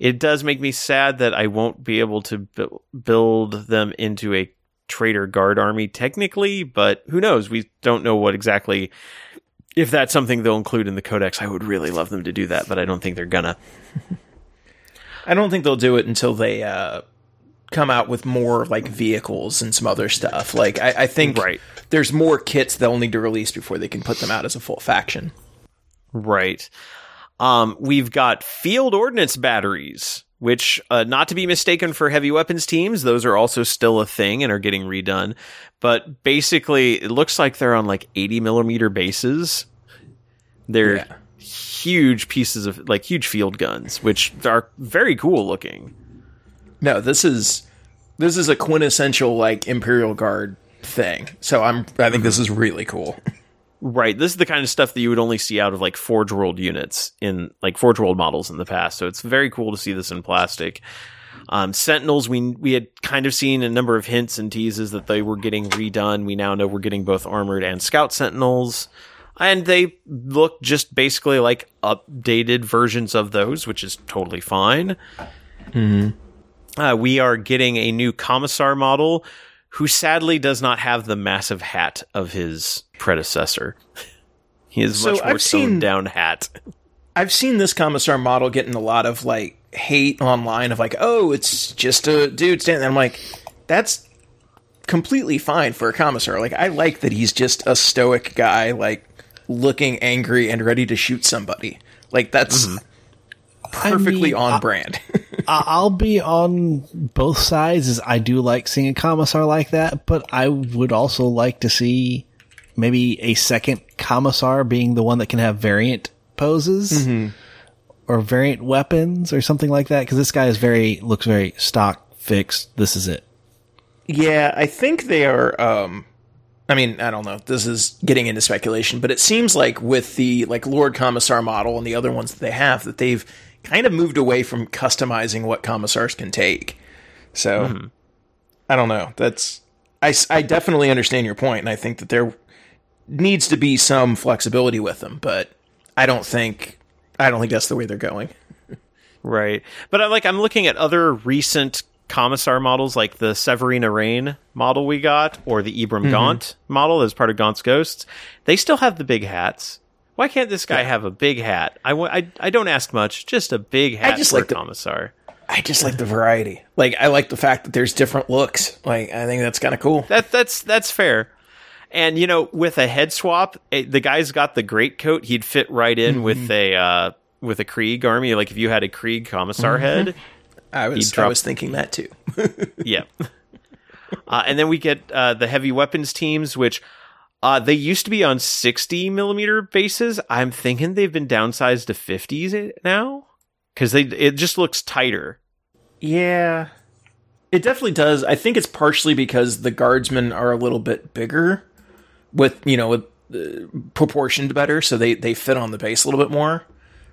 it does make me sad that I won't be able to bu- build them into a traitor guard army technically, but who knows? We don't know what exactly. If that's something they'll include in the codex, I would really love them to do that, but I don't think they're gonna. I don't think they'll do it until they uh, come out with more like vehicles and some other stuff. Like I, I think Right. there's more kits they'll need to release before they can put them out as a full faction. Right. Um, we've got field ordnance batteries, which, uh, not to be mistaken for heavy weapons teams, those are also still a thing and are getting redone. But basically, it looks like they're on like 80 millimeter bases. They're Yeah. huge pieces of like huge field guns, which are very cool looking. No, this is this is a quintessential like Imperial Guard thing. So I'm I think this is really cool. Right. This is the kind of stuff that you would only see out of like Forge World units in like Forge World models in the past. So it's very cool to see this in plastic. Um, Sentinels, we we had kind of seen a number of hints and teases that they were getting redone. We now know we're getting both armored and scout Sentinels, and they look just basically like updated versions of those, which is totally fine. Uh, we are getting a new commissar model who sadly does not have the massive hat of his predecessor. he is So much more I've toned seen- down hat. I've seen this commissar model getting a lot of like hate online of like, oh, it's just a dude standing. I'm like, that's completely fine for a commissar. Like, I like that he's just a stoic guy, like looking angry and ready to shoot somebody. Like that's mm-hmm. Perfectly mean, on I- brand. I- I'll be on both sides. As I do like seeing a commissar like that, but I would also like to see maybe a second commissar being the one that can have variant poses or variant weapons or something like that. Because this guy is very looks very stock fixed. This is it. Yeah, I think they are. Um, I mean, I don't know. This is getting into speculation, but it seems like with the like Lord Commissar model and the other ones that they have, that they've kind of moved away from customizing what commissars can take. So I don't know. That's I, I definitely understand your point, and I think that there needs to be some flexibility with them, but I don't think I don't think that's the way they're going. Right. But I'm like I'm looking at other recent commissar models like the Severina Raine model we got or the Ibram Mm-hmm. Gaunt model as part of Gaunt's Ghosts. They still have the big hats. Why can't this guy have a big hat? I, I, I don't ask much, just a big hat just for like a the- commissar. I just like the variety. Like I like the fact that there's different looks. Like I think that's kind of cool. That that's that's fair. And you know, with a head swap, eh, the guy's got the great coat. He'd fit right in Mm-hmm. with a uh, with a Krieg army. Like if you had a Krieg commissar head, I was dropped- I was thinking that too. yeah. Uh, and then we get uh, the heavy weapons teams, which uh, they used to be on 60 millimeter bases. I'm thinking they've been downsized to 50s now because they it just looks tighter. Yeah. It definitely does. I think it's partially because the guardsmen are a little bit bigger with, you know, with uh, proportioned better, so they they fit on the base a little bit more.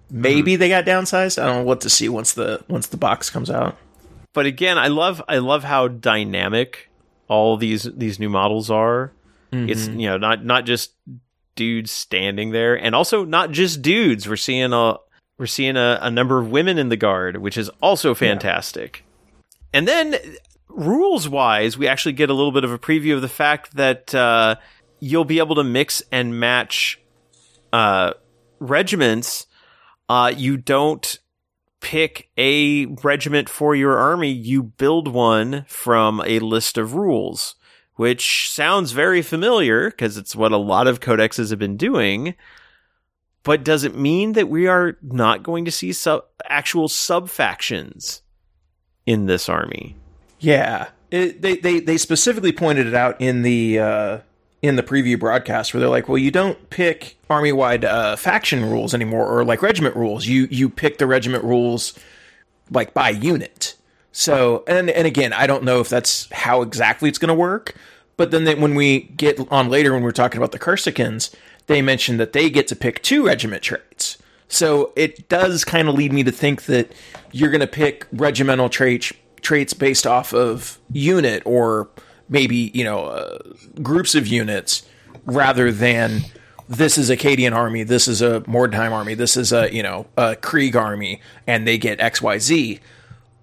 Maybe they got downsized. I don't know what to see once the once the box comes out. But again, I love I love how dynamic all these these new models are. It's you know not not just dudes standing there, and also not just dudes. We're seeing a we're seeing a, a number of women in the guard, which is also fantastic. And then rules wise, we actually get a little bit of a preview of the fact that uh, you'll be able to mix and match uh, regiments. Uh, you don't pick a regiment for your army, you build one from a list of rules, which sounds very familiar because it's what a lot of codexes have been doing. But does it mean that we are not going to see sub- actual sub factions in this army? Yeah, it, they they they specifically pointed it out in the uh, in the preview broadcast where they're like, well, you don't pick army wide uh, faction rules anymore or like regiment rules. You you pick the regiment rules like by unit. So and and again, I don't know if that's how exactly it's going to work. But then they, when we get on later when we're talking about the Corsikans, they mentioned that they get to pick two regiment traits. So it does kind of lead me to think that you're going to pick regimental traits traits based off of unit or maybe you know uh, groups of units rather than this is a Cadian army, this is a Mordian army, this is a you know a Krieg army, and they get X Y Z,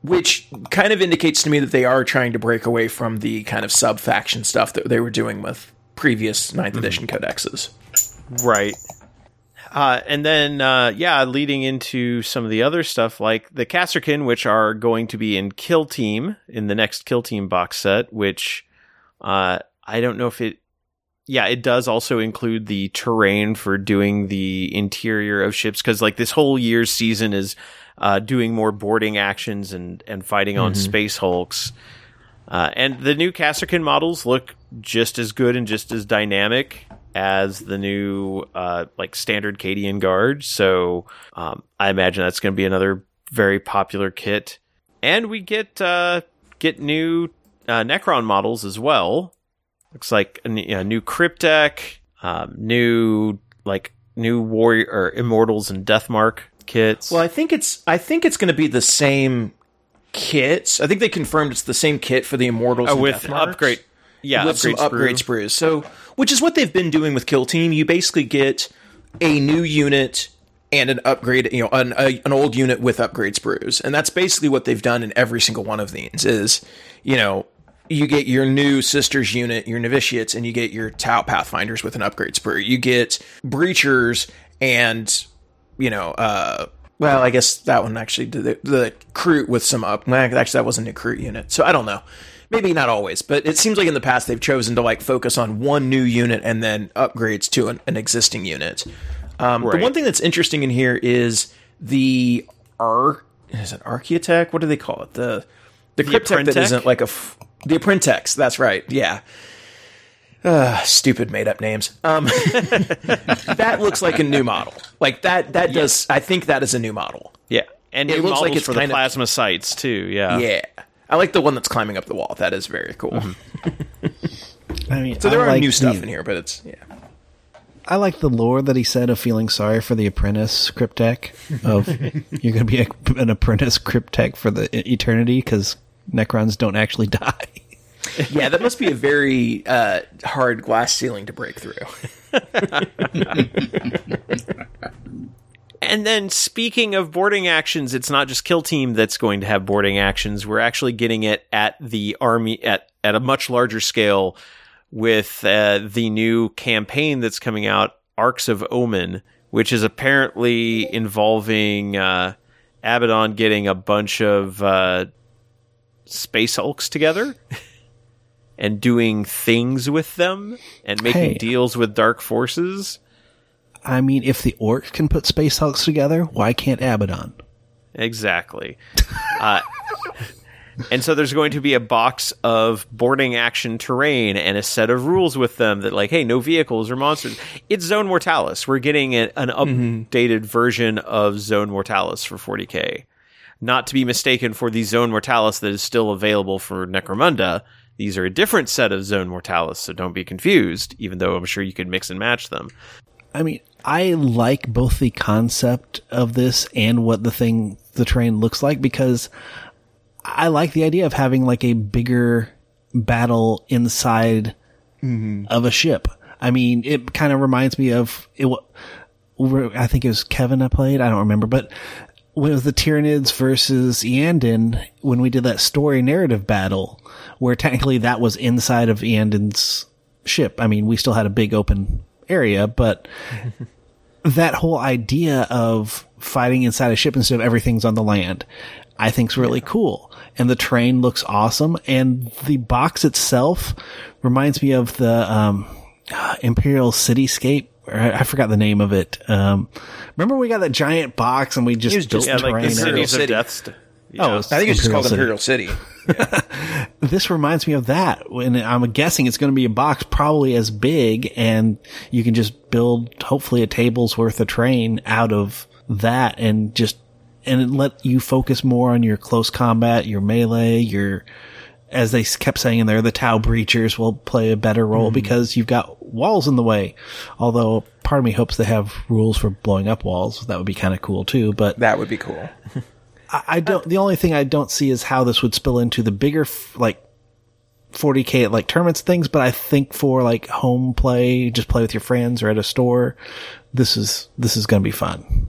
which kind of indicates to me that they are trying to break away from the kind of sub faction stuff that they were doing with previous ninth edition codexes. Right. Uh, and then, uh, yeah, leading into some of the other stuff like the Kasrkin, which are going to be in Kill Team in the next Kill Team box set, which uh, I don't know if it. Yeah, it does also include the terrain for doing the interior of ships because, like, this whole year's season is uh, doing more boarding actions and and fighting on space hulks. Uh, and the new Kasrkin models look just as good and just as dynamic as the new uh, like standard Cadian guard. So um, I imagine that's going to be another very popular kit. And we get uh, get new uh, Necron models as well. Looks like a new Cryptek, um, new like new warrior or Immortals and Deathmark kits. Well, I think it's I think it's going to be the same kits. I think they confirmed it's the same kit for the Immortals Uh, with upgrade, yeah, with upgrade some upgrade sprues. So, which is what they've been doing with Kill Team. You basically get a new unit and an upgrade, you know, an, a, an old unit with upgrade sprues, and that's basically what they've done in every single one of these. Is you know. You get your new sisters unit, your novitiates, and you get your Tau Pathfinders with an upgrade sprue. You get breachers and you know, uh, well, I guess that one actually did the, the crew with some up. Actually, that wasn't a crew unit, so I don't know. Maybe not always, but it seems like in the past they've chosen to like focus on one new unit and then upgrades to an, an existing unit. Um, The one thing that's interesting in here is the arc. Is it Archaeotech? What do they call it? The the, Cryptek that isn't like a f- the Apprentek. That's right. Yeah. Uh, stupid made up names. Um, that looks like a new model. Like that. That does. I think that is a new model. Yeah, and It new looks like models it's for the kind of- plasma sites too. Yeah, Yeah. I like the one that's climbing up the wall. That is very cool. I mean, So there I are like new stuff the- in here, but it's yeah. I like the lore that he said of feeling sorry for the apprentice Cryptek of you're going to be a, an apprentice Cryptek for the e- eternity because Necrons don't actually die. Yeah, that must be a very uh, hard glass ceiling to break through. And then speaking of boarding actions, it's not just Kill Team that's going to have boarding actions. We're actually getting it at the army at at a much larger scale with uh, the new campaign that's coming out, Arks of Omen, which is apparently involving uh, Abaddon getting a bunch of uh, space hulks together. And doing things with them and making Hey. deals with dark forces. I mean, if the orcs can put space hulks together, why can't Abaddon? Exactly. uh, and so there's going to be a box of boarding action terrain and a set of rules with them that, like, hey, no vehicles or monsters. It's Zone Mortalis. We're getting a, an updated version of Zone Mortalis for 40k. Not to be mistaken for the Zone Mortalis that is still available for Necromunda. These are a different set of Zone Mortalis, so don't be confused, even though I'm sure you could mix and match them. I mean, I like both the concept of this and what the thing, the train looks like because I like the idea of having like a bigger battle inside mm-hmm. of a ship. I mean, it kind of reminds me of it. I think it was Kevin I played. I don't remember, but when it was the Tyranids versus Eandon, when we did that story narrative battle, where technically that was inside of Eandon's ship. I mean, we still had a big open area, but that whole idea of fighting inside a ship instead of everything's on the land, I think's really cool. And the train looks awesome. And the box itself reminds me of the, um, Imperial Cityscape. Or I I forgot the name of it. Um, remember we got that giant box and we just was built just- Yeah, like terrain. the out of cities of City. death. St- Oh, yeah. it's I think it's just called Imperial City. Imperial City. this reminds me of that. When I'm guessing it's going to be a box probably as big, and you can just build hopefully a table's worth of train out of that, and just and let you focus more on your close combat, your melee, your as they kept saying in there, the Tau breachers will play a better role mm-hmm. because you've got walls in the way. Although part of me hopes they have rules for blowing up walls. That would be kind of cool too. But That would be cool. I, I don't. The only thing I don't see is how this would spill into the bigger, like 40k like tournaments things. But I think for like home play, just play with your friends or at a store, this is this is going to be fun.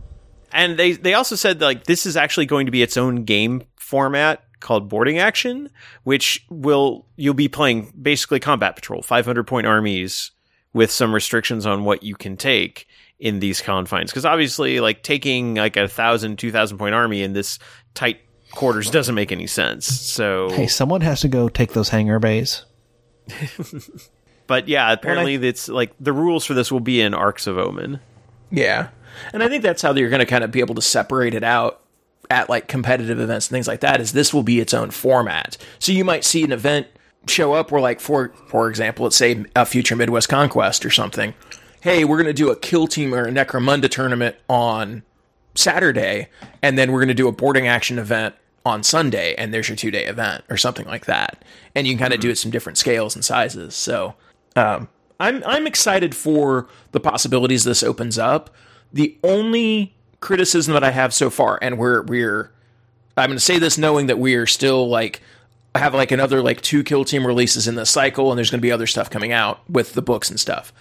and they they also said like this is actually going to be its own game format called boarding action which will you'll be playing basically combat patrol 500 point armies with some restrictions on what you can take in these confines because obviously like taking like a thousand two thousand point army in this tight quarters doesn't make any sense so Hey, someone has to go take those hangar bays. but yeah apparently it's like the rules for this will be in Arks of Omen Yeah. And I think that's how you're going to kind of be able to separate it out at like competitive events and things like that is this will be its own format. So you might see an event show up where like for for example, let's say a future Midwest Conquest or something. Hey, we're going to do a kill team or a Necromunda tournament on Saturday and then we're going to do a boarding action event on Sunday and there's your 2-day event or something like that. And you can kind of do it some different scales and sizes. So, um I'm I'm excited for the possibilities this opens up. The only criticism that I have so far, and we're we're I'm going to say this knowing that we are still like have like another like two kill team releases in this cycle, and there's going to be other stuff coming out with the books and stuff.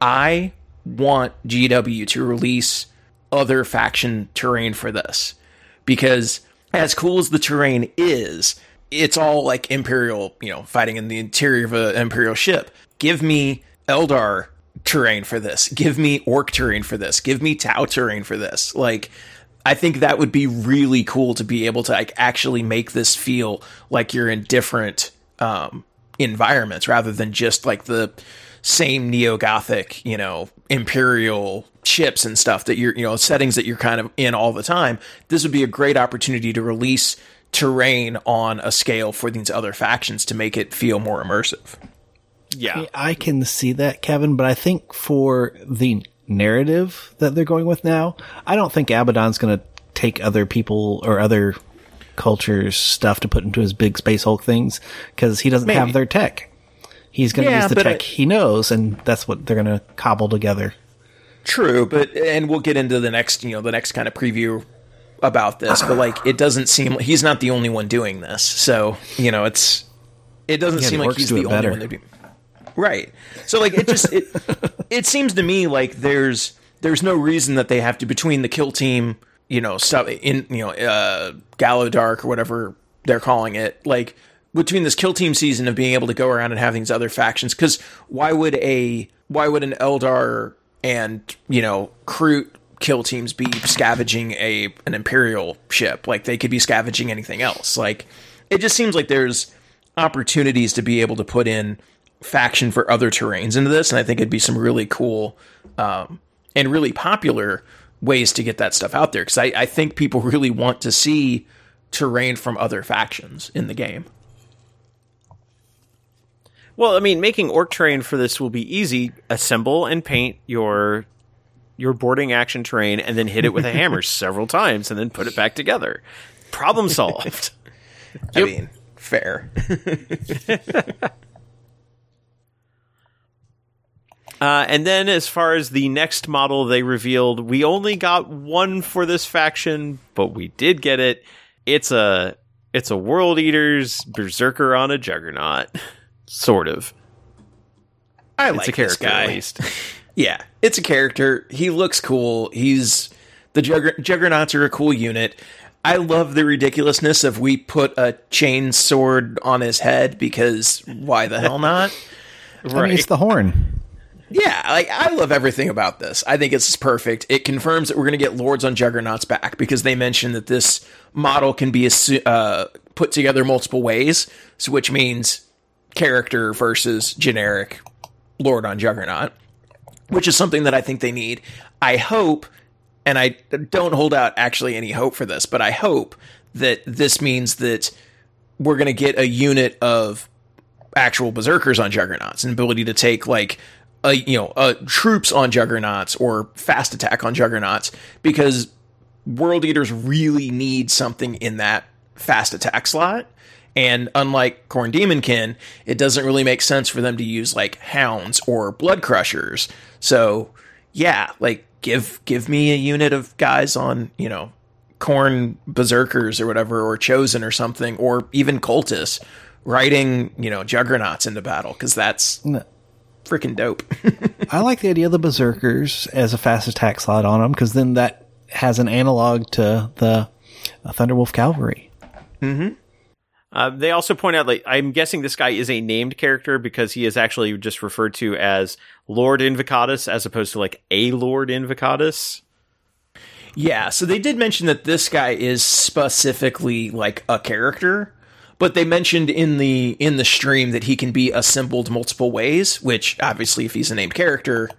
I want GW to release other faction terrain for this because as cool as the terrain is, it's all like Imperial, you know, fighting in the interior of an Imperial ship. Give me Eldar terrain for this. Give me Orc terrain for this. Give me Tau terrain for this. Like, I think that would be really cool to be able to like actually make this feel like you're in different um, environments rather than just like the same neo gothic, you know, imperial ships and stuff that you're, you know, settings that you're kind of in all the time. This would be a great opportunity to release terrain on a scale for these other factions to make it feel more immersive. Yeah I can see that, Kevin, but I think for the narrative that they're going with now, I don't think Abaddon's going to take other people or other cultures' stuff to put into his big Space Hulk things because he doesn't have their tech. He's going to Yeah, use the tech I- he knows, and that's what they're going to cobble together. True, but and we'll get into the next, you know, the next kind of preview about this, but like it doesn't seem like he's not the only one doing this. So, you know, it's it doesn't Yeah, seem like he's the only better. one to be Right. So like it just it it seems to me like there's there's no reason that they have to between the kill team, you know, stuff in you know, uh Gallowdark or whatever they're calling it, like between this kill team season of being able to go around and have these other factions cuz why would a why would an Eldar and, you know, Kroot kill teams be scavenging a an imperial ship like they could be scavenging anything else like it just seems like there's opportunities to be able to put in faction for other terrains into this and i think it'd be some really cool um, and really popular ways to get that stuff out there because I, I think people really want to see terrain from other factions in the game Well, I mean, making orc terrain for this will be easy. Assemble and paint your your boarding action terrain, and then hit it with a hammer several times, and then put it back together. Problem solved. i mean fair Uh, and then, as far as the next model they revealed, we only got one for this faction, but we did get it. It's a it's a World Eaters Berserker on a Juggernaut, sort of. i It's like a character, this guy at least. Yeah, it's a character. He looks cool. He's the Jugger- Juggernauts are a cool unit. I love the ridiculousness of we put a chain sword on his head because why the hell not? I mean, it's the horn. Yeah, like I love everything about this. I think it's perfect. It confirms that we're going to get Lords on Juggernauts back because they mentioned that this model can be uh, put together multiple ways, so which means character versus generic Lord on Juggernaut, which is something that I think they need. I hope, and I don't hold out actually any hope for this, but I hope that this means that we're going to get a unit of actual berserkers on juggernauts and ability to take like a you know troops on juggernauts or fast attack on juggernauts because world eaters really need something in that fast attack slot and unlike Khorne Daemonkin, it doesn't really make sense for them to use like hounds or blood crushers. So yeah, like give give me a unit of guys on, you know, Khorne berserkers or whatever, or chosen or something, or even cultists riding, you know, juggernauts into battle, because that's. Freaking dope. I like the idea of the berserkers as a fast attack slot on them because then that has an analog to the uh, Thunderwolf Cavalry. Uh, they also point out, like, I'm guessing this guy is a named character because he is actually just referred to as Lord Invocatus as opposed to like a Lord Invocatus. Yeah, so they did mention that this guy is specifically like a character, but they mentioned in the in the stream that he can be assembled multiple ways, which obviously if he's a named character,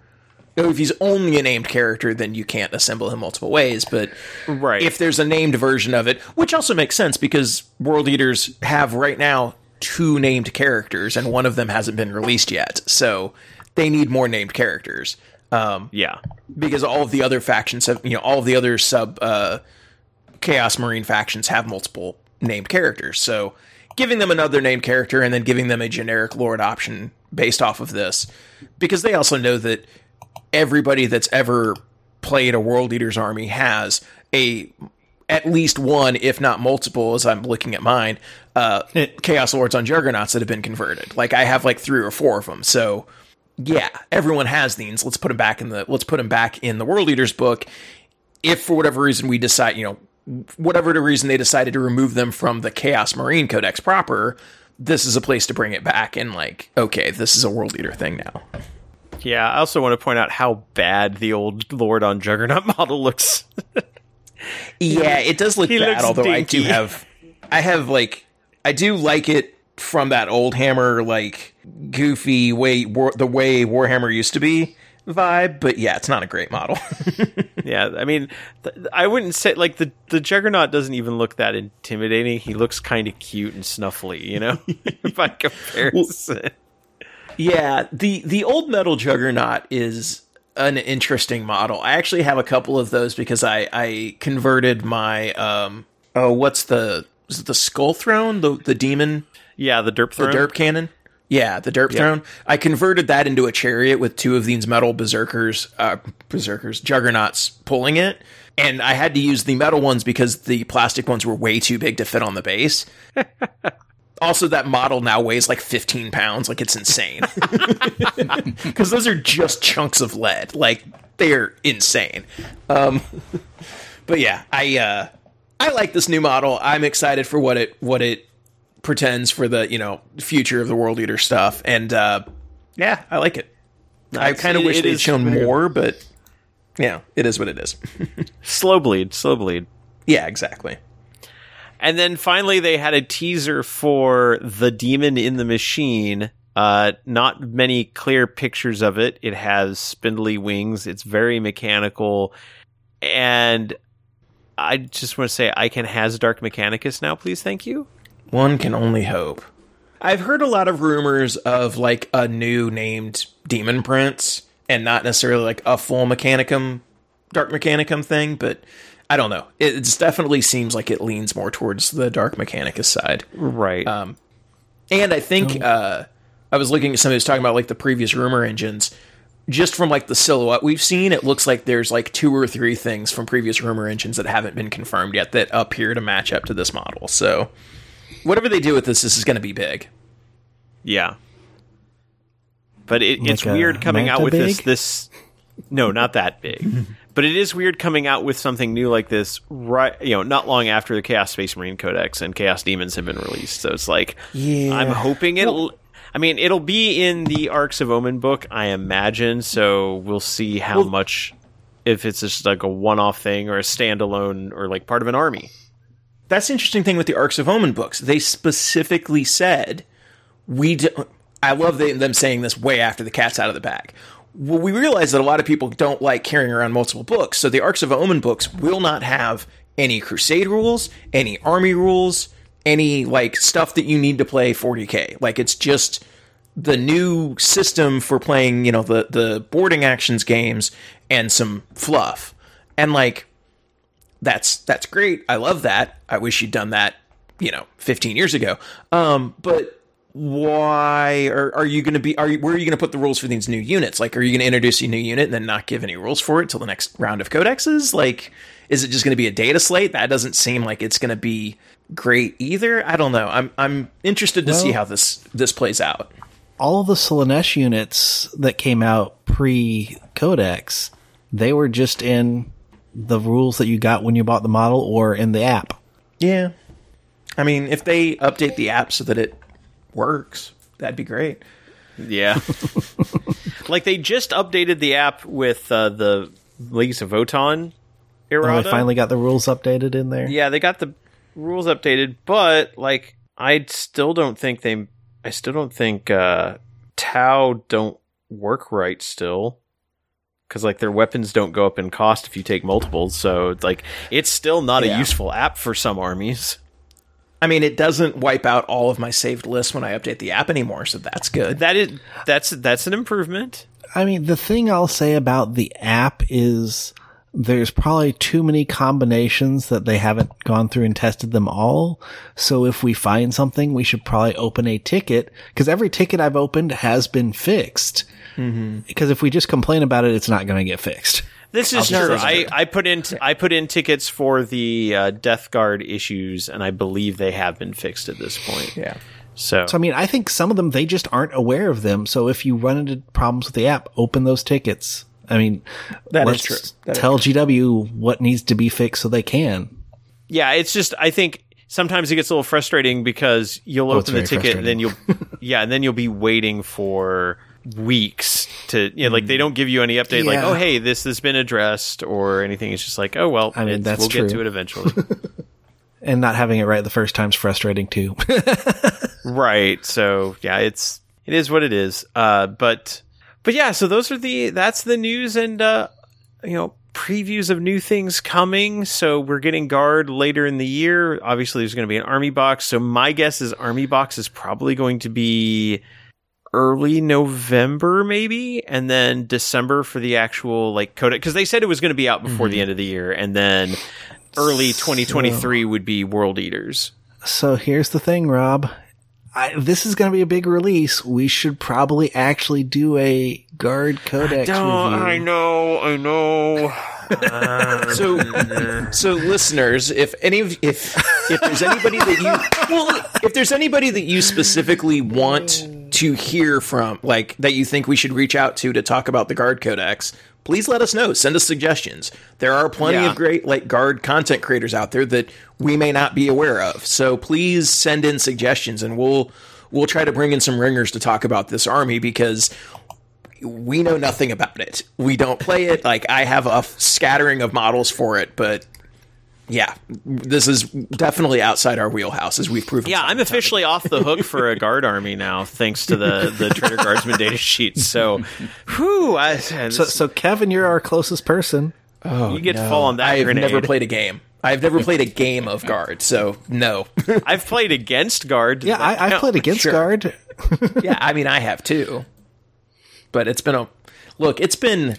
if he's only a named character, then you can't assemble him multiple ways, but Right. if there's a named version of it, which also makes sense because World Eaters have right now two named characters and one of them hasn't been released yet. So they need more named characters. Um, yeah. because all of the other factions have, you know, all of the other sub uh, Chaos Marine factions have multiple named characters. So giving them another named character and then giving them a generic Lord option based off of this, because they also know that everybody that's ever played a World Eaters army has a at least one, if not multiple, as I'm looking at mine, uh, Chaos Lords on Juggernauts that have been converted. Like I have like three or four of them. So yeah, everyone has these. Let's put them back in the let's put them back in the World Leaders book. If for whatever reason we decide, you know, whatever the reason they decided to remove them from the Chaos Marine Codex proper, this is a place to bring it back and like, okay, this is a World Eater thing now. Yeah. I also want to point out how bad the old Lord on Juggernaut model looks. Yeah, it does look He bad. although I do have, I have like, I do like it from that old Hammer like goofy way, war, the way Warhammer used to be vibe. But yeah, it's not a great model. yeah. I mean, th- I wouldn't say like the, the Juggernaut doesn't even look that intimidating. He looks kind of cute and snuffly, you know, by comparison. Yeah, the the old metal juggernaut is an interesting model. I actually have a couple of those because I I converted my um oh what's the is it the skull throne the the demon yeah. The derp the derp cannon yeah the derp throne I converted that into a chariot with two of these metal berserkers uh berserkers juggernauts pulling it. And I had to use the metal ones because the plastic ones were way too big to fit on the base. Also, that model now weighs like 15 pounds. Like, it's insane. Because those are just chunks of lead. Like, they're insane. Um, but yeah, I uh, I like this new model. I'm excited for what it what it pretends for the you know future of the World Eater stuff. And uh, yeah, I like it. I kind of wish it they'd shown more, but yeah, it is what it is. Slow bleed. Slow bleed. yeah, exactly. And then finally, they had a teaser for the demon in the machine. Uh, not many clear pictures of it. It has spindly wings. It's very mechanical, and I just want to say, I can has Dark Mechanicus now, please. Thank you. One can only hope. I've heard a lot of rumors of like a new named Demon Prince and not necessarily like a full Mechanicum, Dark Mechanicum thing, but I don't know. It definitely seems like it leans more towards the Dark Mechanicus side. Right. Um, And I think uh, I was looking at somebody who's talking about like the previous rumor engines. Just from like the silhouette we've seen, it looks like there's like two or three things from previous rumor engines that haven't been confirmed yet that appear to match up to this model. So whatever they do with this, this is going to be big. Yeah. But it, it's Like a weird coming out with this big? this no, not that big. but it is weird coming out with something new like this right you know, not long after the Chaos Space Marine Codex and Chaos Demons have been released. So it's like Yeah. I'm hoping it'll I mean, it'll be in the Arks of Omen book, I imagine, so we'll see how much if it's just like a one-off thing or a standalone or like part of an army. That's the interesting thing with the Arks of Omen books. They specifically said we. Do, I love they, them saying this way after the cat's out of the bag. Well, we realize that a lot of people don't like carrying around multiple books, so the Arks of Omen books will not have any Crusade rules, any army rules, any like stuff that you need to play 40k. Like it's just the new system for playing, you know, the the boarding actions games and some fluff. And like that's that's great. I love that. I wish you'd done that, you know, 15 years ago. Um, but why are, are you going to be are you where are you going to put the rules for these new units like are you going to introduce a new unit and then not give any rules for it till the next round of codexes like is it just going to be a data slate that doesn't seem like it's going to be great either i don't know i'm i'm interested to see how this this plays out all of the Slaanesh units that came out pre Codex, they were just in the rules that you got when you bought the model or in the app. yeah I mean, if they update the app so that it works, that'd be great. Yeah. like they just updated the app with uh, the Leagues of Votann Oh, they finally got the rules updated in there. yeah, they got the rules updated, but like I still don't think they I still don't think uh Tau don't work right still. Cuz like their weapons don't go up in cost if you take multiples, so it's like it's still not Yeah. a useful app for some armies. I mean, it doesn't wipe out all of my saved lists when I update the app anymore, so that's good. That is that's that's an improvement. I mean, the thing I'll say about the app is there's probably too many combinations that they haven't gone through and tested them all. So if we find something, we should probably open a ticket because every ticket I've opened has been fixed. Because if we just complain about it, it's not going to get fixed. This is I'll true. I, I put in I put in tickets for the uh, Death Guard issues, and I believe they have been fixed at this point. yeah. So, So I mean, I think some of them they just aren't aware of them. So if you run into problems with the app, open those tickets. I mean, That is let's true. That is tell GW what needs to be fixed so they can. yeah, it's just I think sometimes it gets a little frustrating because you'll Oh, open the ticket and then you'll yeah, and then you'll be waiting for weeks to you know, like they don't give you any update like oh hey this has been addressed or anything. It's just like oh well, I mean, that's we'll get to it eventually. And not having it right the first time's frustrating too. Right. So yeah, it's it is what it is. Uh, but but yeah, so those are the that's the news and uh, you know previews of new things coming. So we're getting guard later in the year. Obviously, there's going to be an army box. So my guess is army box is probably going to be early November, maybe, and then December for the actual like code because they said it was going to be out before the mm-hmm. end of the year, and then early 2023 would be World Eaters. So here's the thing, Rob. I, this is going to be a big release. We should probably actually do a Guard Codex review. know, I know. So, so listeners, if any of if if there's anybody that you well, if there's anybody that you specifically want to hear from, like that you think we should reach out to to talk about the Guard Codex, please let us know. Send us suggestions. There are plenty Yeah. of great like Guard content creators out there that we may not be aware of. So please send in suggestions, and we'll we'll try to bring in some ringers to talk about this army because we know nothing about it. We don't play it. Like I have a f- scattering of models for it, but yeah, this is definitely outside our wheelhouse as we've proven. Yeah, I'm officially off the hook for a guard army now, thanks to the the Traitor Guardsman data sheet. So, whew, I, So, so Kevin, you're our closest person. Oh, you get to fall on that I have grenade. never played a game. I've never played a game of guard, so no. I've played against guard. Yeah, I, I've played against Sure. Guard. yeah, I mean I have too. But it's been a look, it's been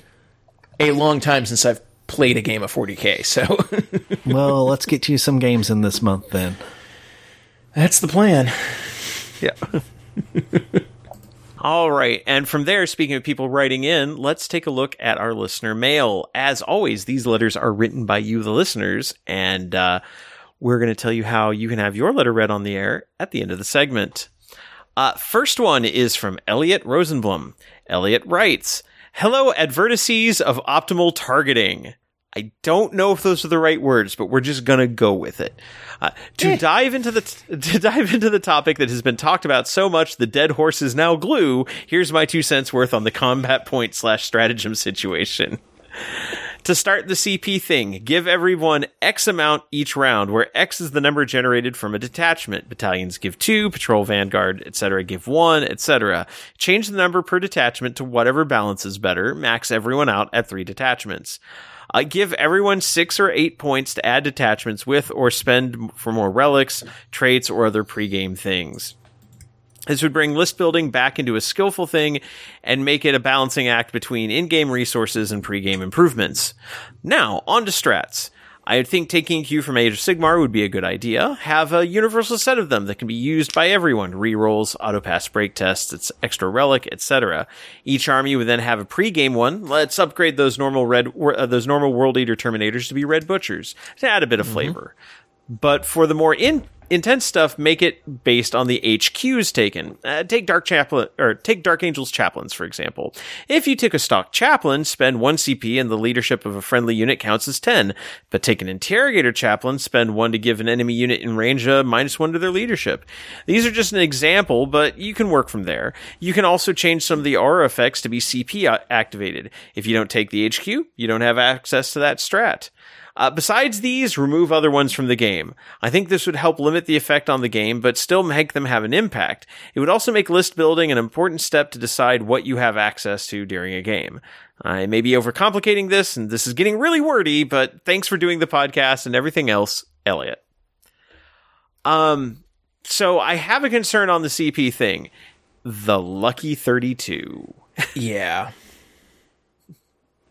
a long time since I've played a game of 40k, so Well, let's get you some games in this month then. that's the plan. Yeah. All right. And from there, speaking of people writing in, let's take a look at our listener mail. As always, these letters are written by you, the listeners, and uh, we're going to tell you how you can have your letter read on the air at the end of the segment. Uh, first one is from Elliot Rosenblum. Elliot writes, Hello, advertices of optimal targeting. I don't know if those are the right words, but we're just gonna go with it. Uh, to dive into the to dive into the topic that has been talked about so much, the dead horse is now glue. Here's my two cents worth on the combat point slash stratagem situation. To start the CP thing, give everyone X amount each round, where X is the number generated from a detachment. Battalions give two, patrol vanguard, etc. give one, etc. Change the number per detachment to whatever balances better. Max everyone out at three detachments. Uh, give everyone six or eight points to add detachments with or spend for more relics, traits, or other pregame things. This would bring list building back into a skillful thing and make it a balancing act between in game resources and pre-game improvements. Now, on to strats. I think taking a cue from Age of Sigmar would be a good idea. Have a universal set of them that can be used by everyone. Rerolls, autopass break tests, it's extra relic, etc. Each army would then have a pre-game one. Let's upgrade those normal red, uh, those normal World Eater Terminators to be Red Butchers to add a bit of flavor. But for the more in intense stuff, make it based on the HQs taken. Uh, take Dark Chaplain or take Dark Angels chaplains for example. If you take a stock chaplain, spend one CP and the leadership of a friendly unit counts as ten. But take an interrogator chaplain, spend one to give an enemy unit in range a minus one to their leadership. These are just an example, but you can work from there. You can also change some of the aura effects to be CP activated. If you don't take the HQ, you don't have access to that strat. Uh, besides these, remove other ones from the game. I think this would help limit the effect on the game, but still make them have an impact. It would also make list building an important step to decide what you have access to during a game. I may be overcomplicating this, and this is getting really wordy, but thanks for doing the podcast and everything else, Elliot. Um, so I have a concern on the CP thing. The Lucky 32. yeah.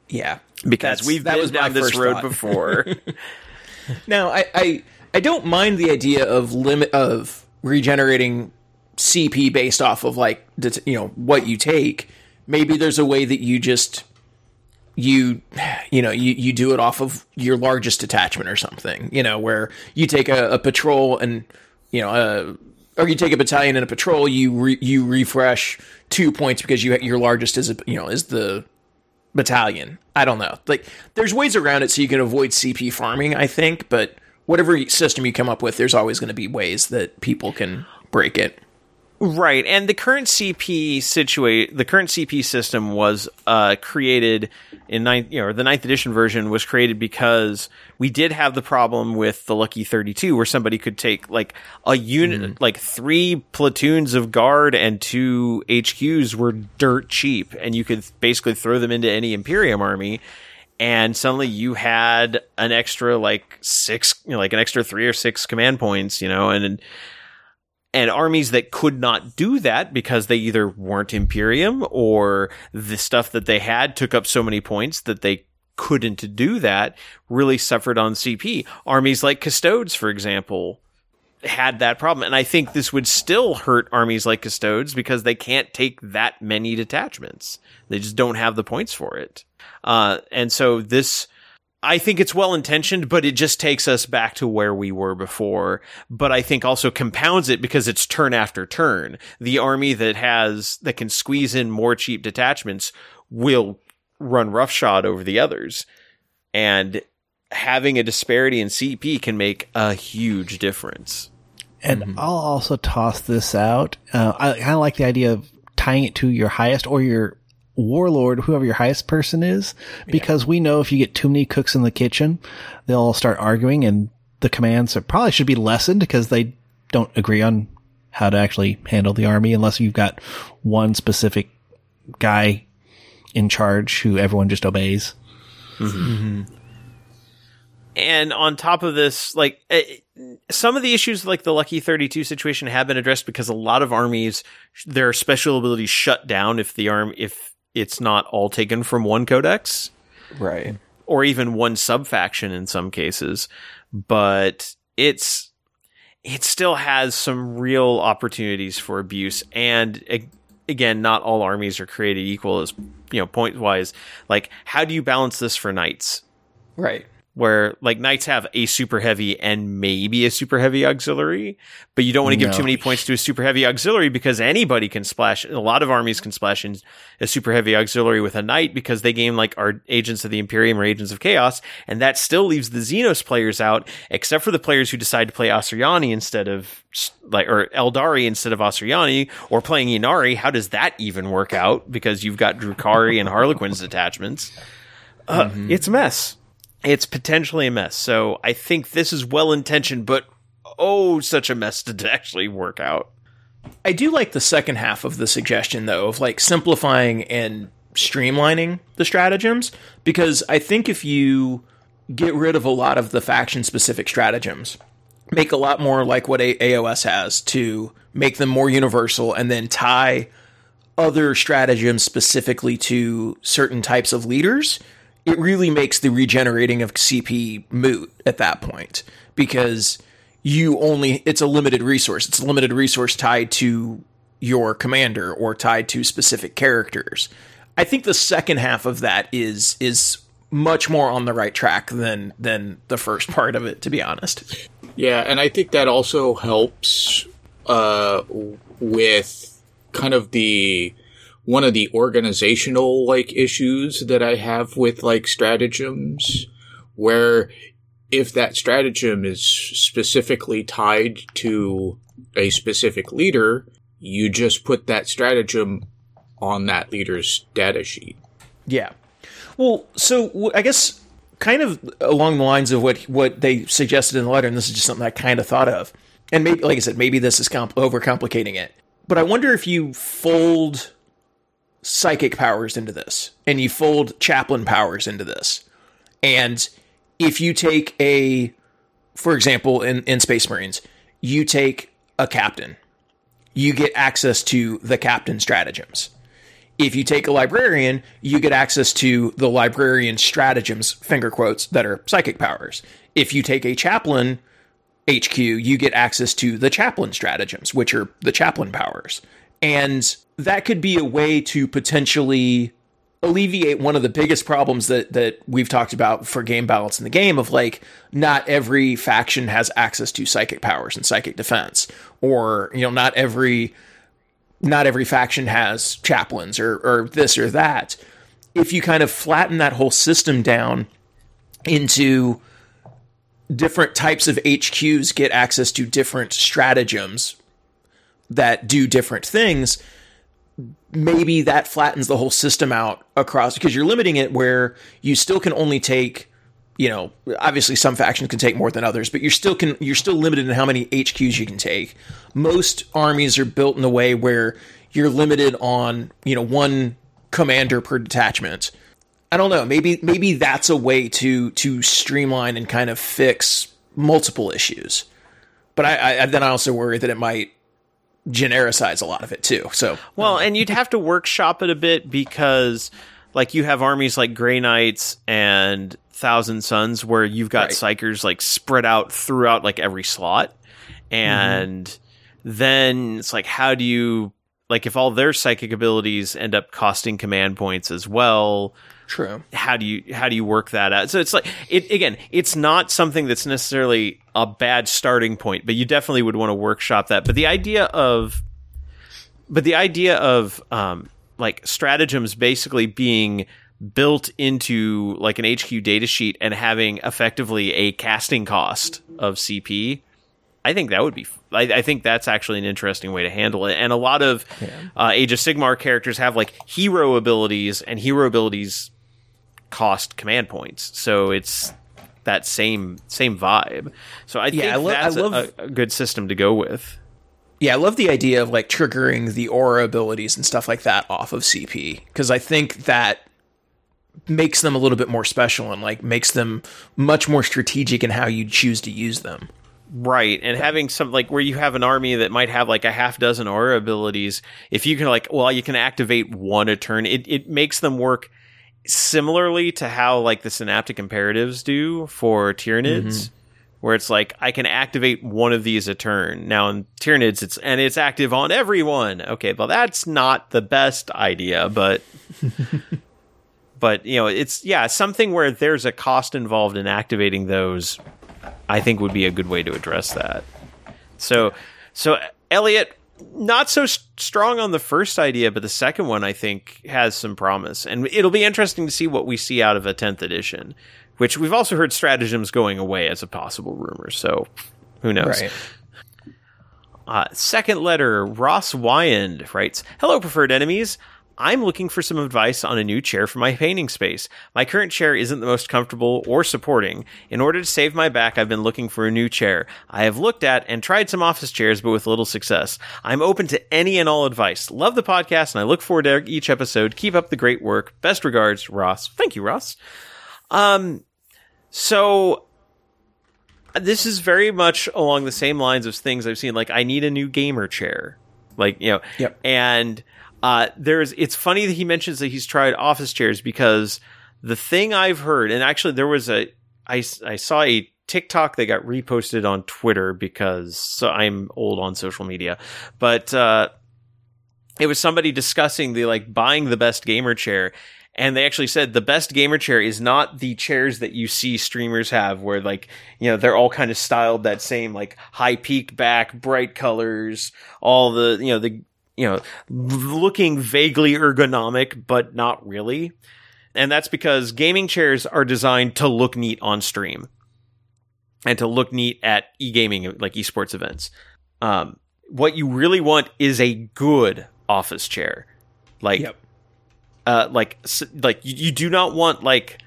Yeah because That's, we've been down this road thought. before. now, I, I I don't mind the idea of limit of regenerating CP based off of like you know what you take. Maybe there's a way that you just you you know you, you do it off of your largest attachment or something you know where you take a, a patrol and you know uh, or you take a battalion and a patrol you re, you refresh two points because you your largest is a, you know is the battalion. I don't know. Like there's ways around it so you can avoid CP farming, I think, but whatever system you come up with, there's always going to be ways that people can break it. Right, and the current CP situate the current CP system was uh, created in ninth, you know, the ninth edition version was created because we did have the problem with the Lucky Thirty Two, where somebody could take like a unit, mm-hmm. like three platoons of guard and two HQs were dirt cheap, and you could basically throw them into any Imperium army, and suddenly you had an extra like six, you know, like an extra three or six command points, you know, and, and and armies that could not do that because they either weren't Imperium or the stuff that they had took up so many points that they couldn't do that really suffered on CP. Armies like Custodes, for example, had that problem. And I think this would still hurt armies like Custodes because they can't take that many detachments. They just don't have the points for it. Uh, and so this I think it's well intentioned, but it just takes us back to where we were before. But I think also compounds it because it's turn after turn. The army that has, that can squeeze in more cheap detachments will run roughshod over the others. And having a disparity in CP can make a huge difference. And mm-hmm. I'll also toss this out. Uh, I kind of like the idea of tying it to your highest or your warlord, whoever your highest person is, because yeah. we know if you get too many cooks in the kitchen, they'll all start arguing and the commands probably should be lessened because they don't agree on how to actually handle the army unless you've got one specific guy in charge who everyone just obeys. Mm-hmm. Mm-hmm. And on top of this, like eh, some of the issues like the Lucky 32 situation have been addressed because a lot of armies, their special abilities shut down if the arm, if it's not all taken from one codex. Right. Or even one subfaction in some cases. But it's it still has some real opportunities for abuse and again not all armies are created equal as you know point wise like how do you balance this for knights right where like knights have a super heavy and maybe a super heavy auxiliary, but you don't want to give no. too many points to a super heavy auxiliary because anybody can splash. A lot of armies can splash in a super heavy auxiliary with a knight because they game like our agents of the Imperium or agents of chaos, and that still leaves the Xenos players out, except for the players who decide to play Asuryani instead of like or Aeldari instead of Asuryani, or playing Ynnari. How does that even work out? Because you've got Drukhari and Harlequin's attachments. Uh, mm-hmm. It's a mess it's potentially a mess. So I think this is well intentioned, but oh, such a mess to actually work out. I do like the second half of the suggestion, though, of like simplifying and streamlining the stratagems, because I think if you get rid of a lot of the faction specific stratagems, make a lot more like what a- AOS has to make them more universal and then tie other stratagems specifically to certain types of leaders it really makes the regenerating of CP moot at that point because you only it's a limited resource. It's a limited resource tied to your commander or tied to specific characters. I think the second half of that is is much more on the right track than than the first part of it to be honest. Yeah, and I think that also helps uh, with kind of the one of the organizational like issues that I have with like stratagems, where if that stratagem is specifically tied to a specific leader, you just put that stratagem on that leader's data sheet. Yeah. Well, so I guess kind of along the lines of what what they suggested in the letter, and this is just something I kind of thought of, and maybe, like I said, maybe this is comp- overcomplicating it, but I wonder if you fold psychic powers into this, and you fold chaplain powers into this, and if you take a, for example, in in Space Marines, you take a captain, you get access to the captain stratagems if you take a librarian, you get access to the librarian stratagems, finger quotes, that are psychic powers. If you take a chaplain HQ, you get access to the chaplain stratagems, which are the chaplain powers. And that could be a way to potentially alleviate one of the biggest problems that that we've talked about for game balance in the game of like not every faction has access to psychic powers and psychic defense or you know not every not every faction has chaplains or, or this or that. If you kind of flatten that whole system down into different types of HQs get access to different stratagems that do different things, maybe that flattens the whole system out across because you're limiting it where you still can only take you know, obviously some factions can take more than others, but you're still can you're still limited in how many HQs you can take. Most armies are built in a way where you're limited on, you know, one commander per detachment. I don't know, maybe maybe that's a way to to streamline and kind of fix multiple issues. But I, I then I also worry that it might genericize a lot of it too. So well, and you'd have to workshop it a bit because like you have armies like Grey Knights and Thousand Sons where you've got right. psykers like spread out throughout like every slot. And mm-hmm. then it's like, how do you like if all their psychic abilities end up costing command points as well? True. How do you how do you work that out? So it's like it again, it's not something that's necessarily a bad starting point, but you definitely would want to workshop that. But the idea of but the idea of um like stratagems basically being built into like an HQ datasheet and having effectively a casting cost of CP, I think that would be. I, I, think that's actually an interesting way to handle it. And a lot of yeah. uh, Age of Sigmar characters have like hero abilities, and hero abilities cost command points. So it's that same same vibe. So I yeah, think I lo- that's I love- a, a good system to go with. Yeah, I love the idea of like triggering the aura abilities and stuff like that off of CP because I think that makes them a little bit more special and like makes them much more strategic in how you choose to use them. Right. And having some like where you have an army that might have like a half dozen aura abilities, if you can like well, you can activate one a turn, it, it makes them work similarly to how like the synaptic imperatives do for Tyranids. Mm-hmm. Where it's like I can activate one of these a turn. Now in Tyranids it's and it's active on everyone. Okay, well that's not the best idea, but but you know it's yeah something where there's a cost involved in activating those i think would be a good way to address that so so elliot not so strong on the first idea but the second one i think has some promise and it'll be interesting to see what we see out of a 10th edition which we've also heard stratagems going away as a possible rumor so who knows right. Uh, second letter, Ross Wyand writes, Hello, preferred enemies. I'm looking for some advice on a new chair for my painting space. My current chair isn't the most comfortable or supporting. In order to save my back, I've been looking for a new chair. I have looked at and tried some office chairs, but with little success. I'm open to any and all advice. Love the podcast, and I look forward to each episode. Keep up the great work. Best regards, Ross. Thank you, Ross. Um, so this is very much along the same lines of things I've seen. Like, I need a new gamer chair. Like, you know, yep. and uh, there's it's funny that he mentions that he's tried office chairs because the thing I've heard, and actually there was a I, I saw a TikTok that got reposted on Twitter because so I'm old on social media, but uh, it was somebody discussing the like buying the best gamer chair, And they actually said the best gamer chair is not the chairs that you see streamers have, where like, you know, they're all kind of styled that same, like high peaked back, bright colors, all the, you know, the, you know, looking vaguely ergonomic, but not really. And that's because gaming chairs are designed to look neat on stream and to look neat at e-gaming, like esports events. Um, what you really want is a good office chair. Like, Yep. uh, like, like you, you do not want like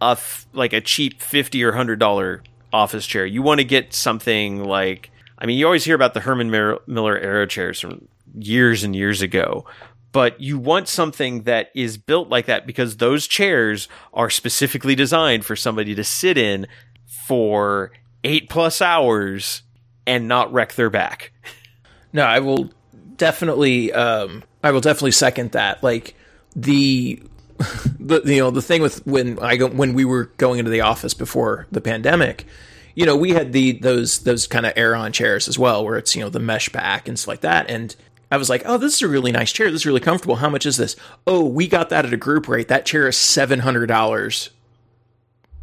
a f- like a cheap fifty or hundred dollar office chair. You want to get something like, I mean, you always hear about the Herman Miller Aeron chairs from years and years ago, but you want something that is built like that because those chairs are specifically designed for somebody to sit in for eight plus hours and not wreck their back. No, I will definitely um I will definitely second that. Like the the you know the thing with when I go when we were going into the office before the pandemic, you know, we had the those those kind of Aeron chairs as well where it's, you know, the mesh back and stuff like that and I was like, "Oh, this is a really nice chair. This is really comfortable. How much is this?" "Oh, we got that at a group rate. That chair is $700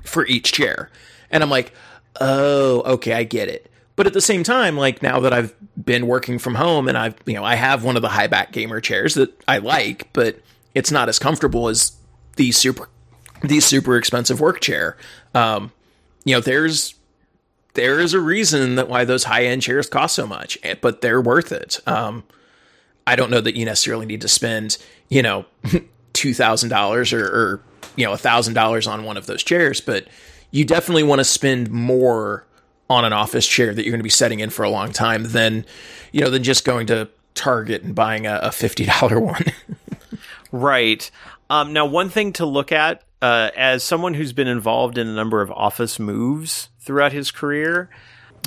for each chair." And I'm like, "Oh, okay, I get it." But at the same time, like now that I've been working from home and I've, you know, I have one of the high back gamer chairs that I like, but it's not as comfortable as the super, the super expensive work chair. Um, you know, there's, there is a reason that why those high end chairs cost so much, eh, but they're worth it. Um, I don't know that you necessarily need to spend, you know, two thousand dollars or, or you know, a thousand dollars on one of those chairs, but you definitely want to spend more on an office chair that you're going to be setting in for a long time than, you know, than just going to Target and buying a, a fifty dollar one. Right. Um, now, one thing to look at uh, as someone who's been involved in a number of office moves throughout his career,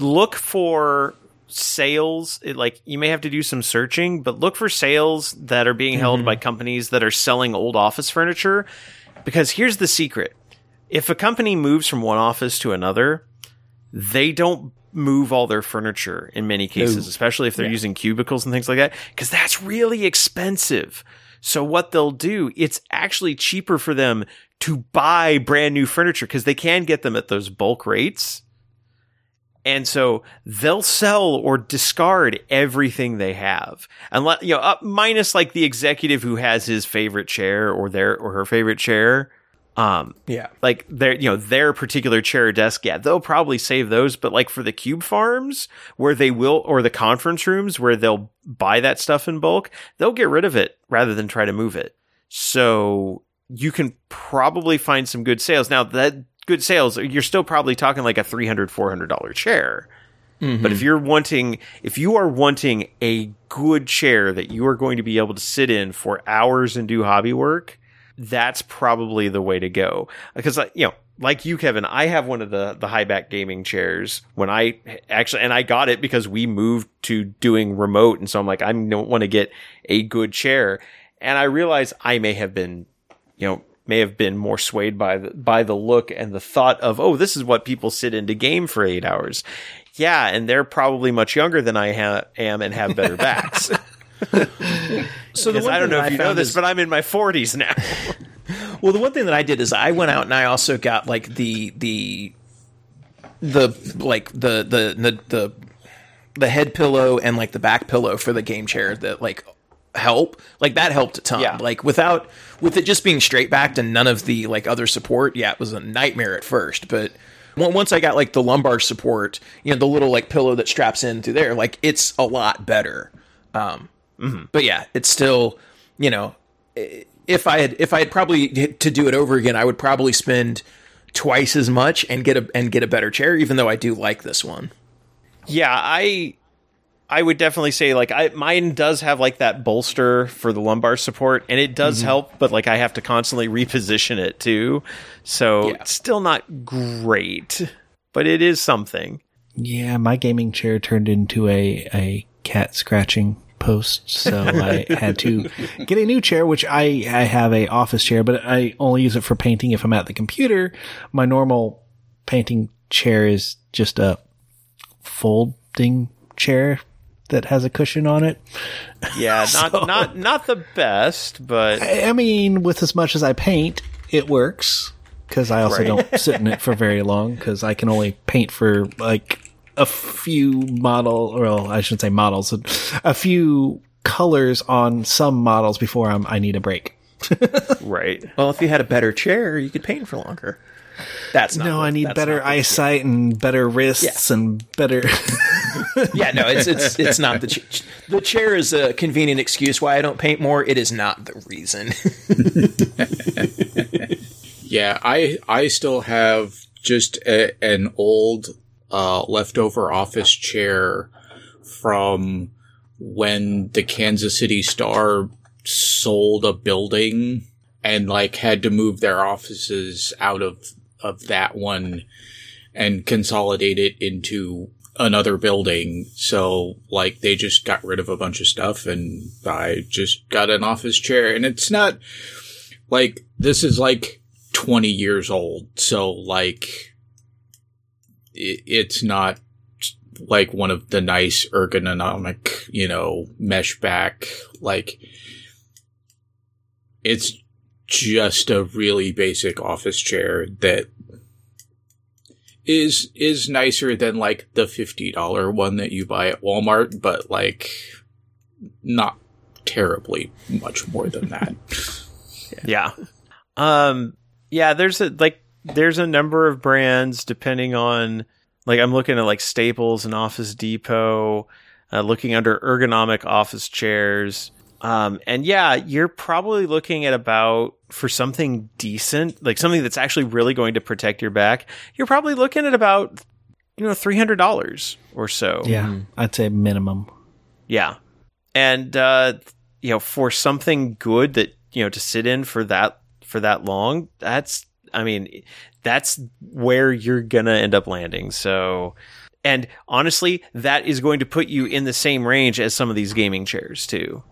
look for sales. It, like you may have to do some searching, but look for sales that are being held by mm-hmm. companies that are selling old office furniture. Because here's the secret: if a company moves from one office to another, they don't move all their furniture in many cases, especially if they're using cubicles and things like that, because that's really expensive. So what they'll do, it's actually cheaper for them to buy brand new furniture because they can get them at those bulk rates. And so they'll sell or discard everything they have. Unless, you know, uh, minus like the executive who has his favorite chair or their or her favorite chair. Um, yeah. like their you know their particular chair or desk yeah they'll probably save those but like for the cube farms where they will or the conference rooms where they'll buy that stuff in bulk they'll get rid of it rather than try to move it so you can probably find some good sales now that good sales you're still probably talking like a $300, 400 dollar chair. But if you're wanting if you are wanting a good chair that you are going to be able to sit in for hours and do hobby work that's probably the way to go. Because you know like you kevin i have one of the the high back gaming chairs when i actually and i got it because we moved to doing remote. And so i'm like i don't want to get a good chair. And i realize i may have been you know may have been more swayed by the, by the look and the thought of oh this is what people sit into game for eight hours. Yeah and they're probably much younger than i ha- am and have better backs. So the i don't know that if you know this is- but i'm in my 40s now. Well, the one thing that I did is I went out and I also got like the the the like the the the the, the head pillow and like the back pillow for the game chair that like help like that helped a ton Yeah. like without with it just being straight backed and none of the like other support yeah it was a nightmare at first but once i got like the lumbar support you know the little like pillow that straps in through there like it's a lot better um but yeah it's still you know if I had if I had probably to do it over again, I would probably spend twice as much and get a and get a better chair. Even though I do like this one. Yeah, I I would definitely say like I mine does have like that bolster for the lumbar support and it does mm-hmm. help, but like I have to constantly reposition it too. So Yeah. it's still not great, but it is something. Yeah, my gaming chair turned into a, a cat scratching post, so I had to get a new chair, which I, I have a office chair, but I only use it for painting if I'm at the computer. My normal painting chair is just a folding chair that has a cushion on it. Yeah, not So- not not the best, but I I mean, with as much as I paint, it works because I also Right. don't sit in it for very long because I can only paint for like a few model, well, I shouldn't say models, a few colors on some models before I'm, I need a break. right. Well, if you had a better chair, you could paint for longer. That's not. No, what- I need better eyesight and better wrists and better. Yeah, no, it's it's it's not the ch- the chair is a convenient excuse why I don't paint more. It is not the reason. Yeah, I I still have just a, an old uh, leftover office chair from when the Kansas City Star sold a building and like had to move their offices out of of that one and consolidate it into another building. So like they just got rid of a bunch of stuff and I just got an office chair and it's not like this is like 20 years old. So like it, it's not like one of the nice ergonomic, you know, mesh back like it's just a really basic office chair that is is nicer than like the $50 one that you buy at Walmart, but like not terribly much more than that. Yeah. Um yeah, there's a like there's a number of brands depending on like I'm looking at like Staples and Office Depot, uh, looking under ergonomic office chairs. Um and yeah, you're probably looking at about for something decent, like something that's actually really going to protect your back, you're probably looking at about you know $300 or so. yeah, I'd say minimum. Yeah. And uh you know, for something good that, you know, to sit in for that for that long, that's I mean, that's where you're going to end up landing. So and honestly, that is going to put you in the same range as some of these gaming chairs too.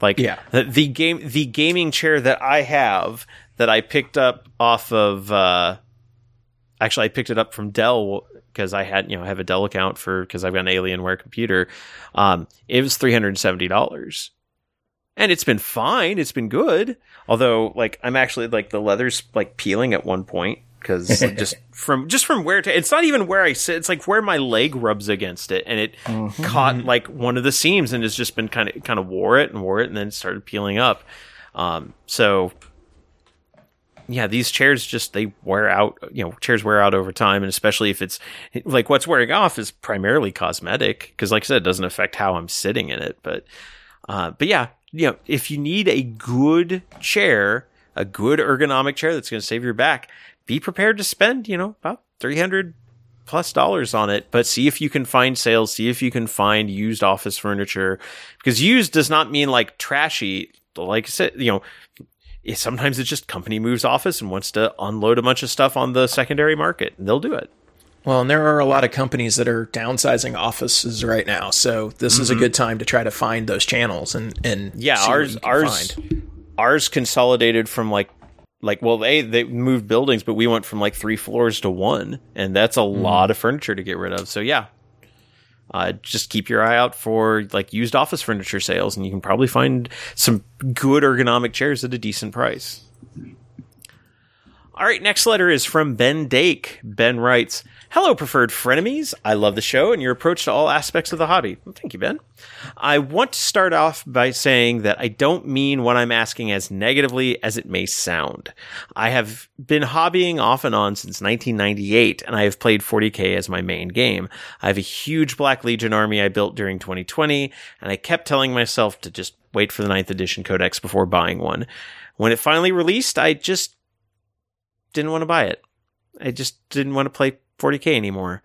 Like Yeah. the, the game the gaming chair that I have that I picked up off of uh actually I picked it up from Dell because I had you know I have a Dell account for because I've got an Alienware computer. Um, it was three hundred and seventy dollars, and it's been fine. It's been good. Although like I'm actually like the leather's like peeling at one point because just from just from where to it's not even where I sit. It's like where my leg rubs against it, and it caught like one of the seams and it's just been kind of kind of wore it and wore it and then started peeling up. Um, so yeah, these chairs just they wear out. You know, chairs wear out over time, and especially if it's like what's wearing off is primarily cosmetic because, like I said, it doesn't affect how I'm sitting in it. But, uh, but yeah, you know, if you need a good chair, a good ergonomic chair that's going to save your back, be prepared to spend you know about three hundred plus dollars on it. But see if you can find sales. See if you can find used office furniture because used does not mean like trashy. Like I said, you know, sometimes it's just company moves office and wants to unload a bunch of stuff on the secondary market and they'll do it Well, and there are a lot of companies that are downsizing offices right now, so this is a mm-hmm. good time to try to find those channels and and yeah ours you can ours find. ours consolidated from like like well they they moved buildings but we went from like three floors to one and that's a lot of furniture to get rid of. So yeah. Uh, just keep your eye out for like used office furniture sales and you can probably find some good ergonomic chairs at a decent price. All right, next letter is from Ben Dake. Ben writes, Hello, preferred frenemies. I love the show and your approach to all aspects of the hobby. Well, thank you, Ben. I want to start off by saying that I don't mean what I'm asking as negatively as it may sound. I have been hobbying off and on since 1998, and I have played 40k as my main game. I have a huge Black Legion army I built during 2020, and I kept telling myself to just wait for the 9th edition codex before buying one. When it finally released, I just didn't want to buy it. I just didn't want to play 40k anymore.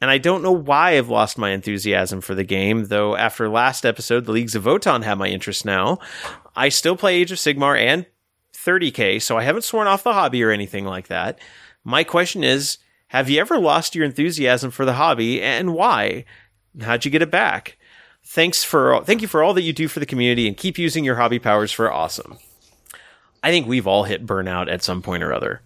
And I don't know why I've lost my enthusiasm for the game, though after last episode, the Leagues of Votann have my interest now. I still play Age of Sigmar and 30k, so I haven't sworn off the hobby or anything like that. My question is, have you ever lost your enthusiasm for the hobby and why? How'd you get it back? Thanks for thank you for all that you do for the community and keep using your hobby powers for awesome. I think we've all hit burnout at some point or other.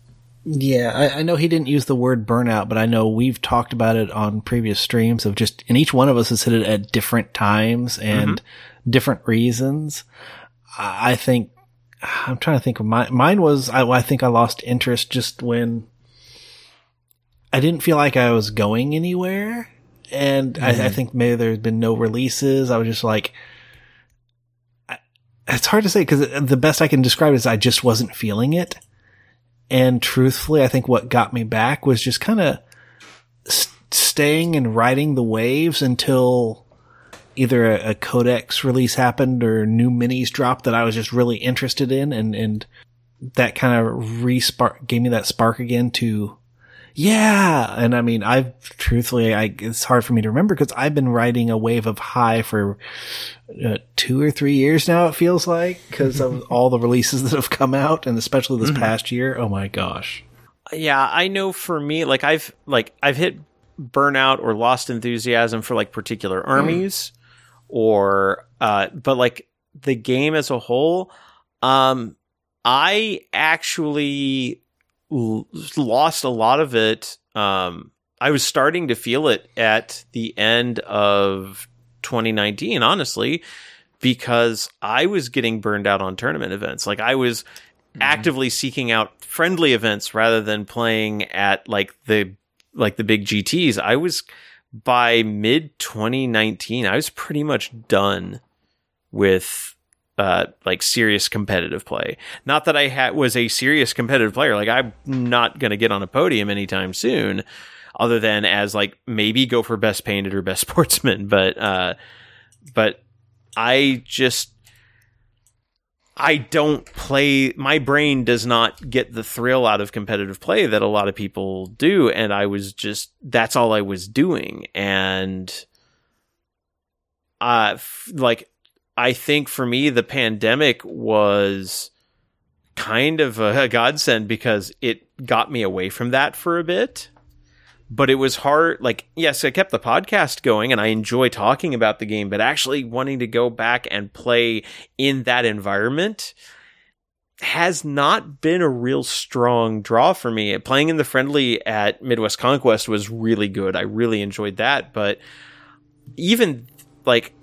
Yeah, I, I, know he didn't use the word burnout, but I know we've talked about it on previous streams of just, and each one of us has hit it at different times and mm-hmm. different reasons. I think, I'm trying to think of mine. Mine was, I, I think I lost interest just when I didn't feel like I was going anywhere. And mm-hmm. I, I, mm-hmm. think maybe there's been no releases. I was just like, I, it's hard to say because the best I can describe is I just wasn't feeling it. And truthfully, I think what got me back was just kind of st- staying and riding the waves until either a, a, codex release happened or new minis dropped that I was just really interested in. And, and that kind of re-spark gave me that spark again to yeah. And I mean, I've truthfully, I, it's hard for me to remember because I've been riding a wave of high for uh, two or three years now, it feels like, because of all the releases that have come out and especially this mm-hmm. past year. Oh my gosh. Yeah. I know for me, like I've, like I've hit burnout or lost enthusiasm for like particular mm. armies mm. or, uh, but like the game as a whole, um, I actually lost a lot of it. Um, I was starting to feel it at the end of 2019, honestly, because I was getting burned out on tournament events. Like I was mm-hmm. actively seeking out friendly events rather than playing at like the like the big GTs. I was by mid 2019, I was pretty much done with uh, like serious competitive play. Not that I ha- was a serious competitive player. Like I'm not going to get on a podium anytime soon, other than as like maybe go for best painted or best sportsman. But uh, but I just I don't play. My brain does not get the thrill out of competitive play that a lot of people do, and I was just that's all I was doing, and uh, f- like I think for me, the pandemic was kind of a, godsend because it got me away from that for a bit. But it was hard. Like, yes, I kept the podcast going and I enjoy talking about the game, but actually wanting to go back and play in that environment has not been a real strong draw for me. Playing in the friendly at Midwest Conquest was really good. I really enjoyed that. But even like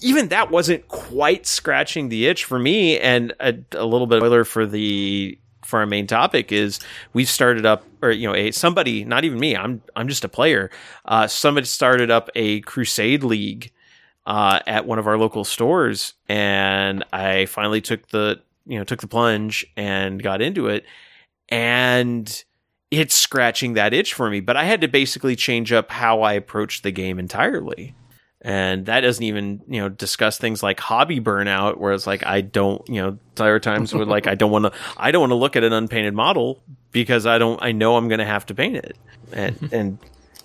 even that wasn't quite scratching the itch for me. And a, a little bit of spoiler for the for our main topic is we've started up or you know a somebody not even me i'm i'm just a player. Uh, somebody started up a crusade league uh, at one of our local stores. And i finally took the you know took the plunge and got into it. And it's scratching that itch for me. But i had to basically change up how i approached the game entirely and that doesn't even you know discuss things like hobby burnout where it's like i don't you know there are times where like i don't want to i don't want to look at an unpainted model because i don't i know i'm going to have to paint it. And and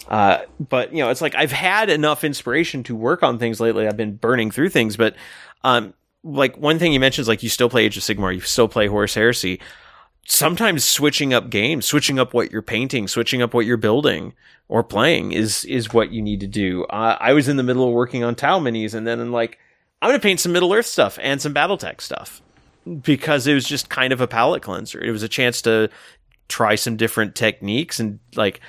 uh but you know it's like i've had enough inspiration to work on things lately. I've been burning through things but um like one thing you mentioned is like you still play age of sigmar you still play horus heresy sometimes switching up games, switching up what you're painting, switching up what you're building or playing is is what you need to do. Uh, I was in the middle of working on Tau minis, and then I'm like, I'm going to paint some Middle Earth stuff and some BattleTech stuff because it was just kind of a palette cleanser. It was a chance to try some different techniques and like.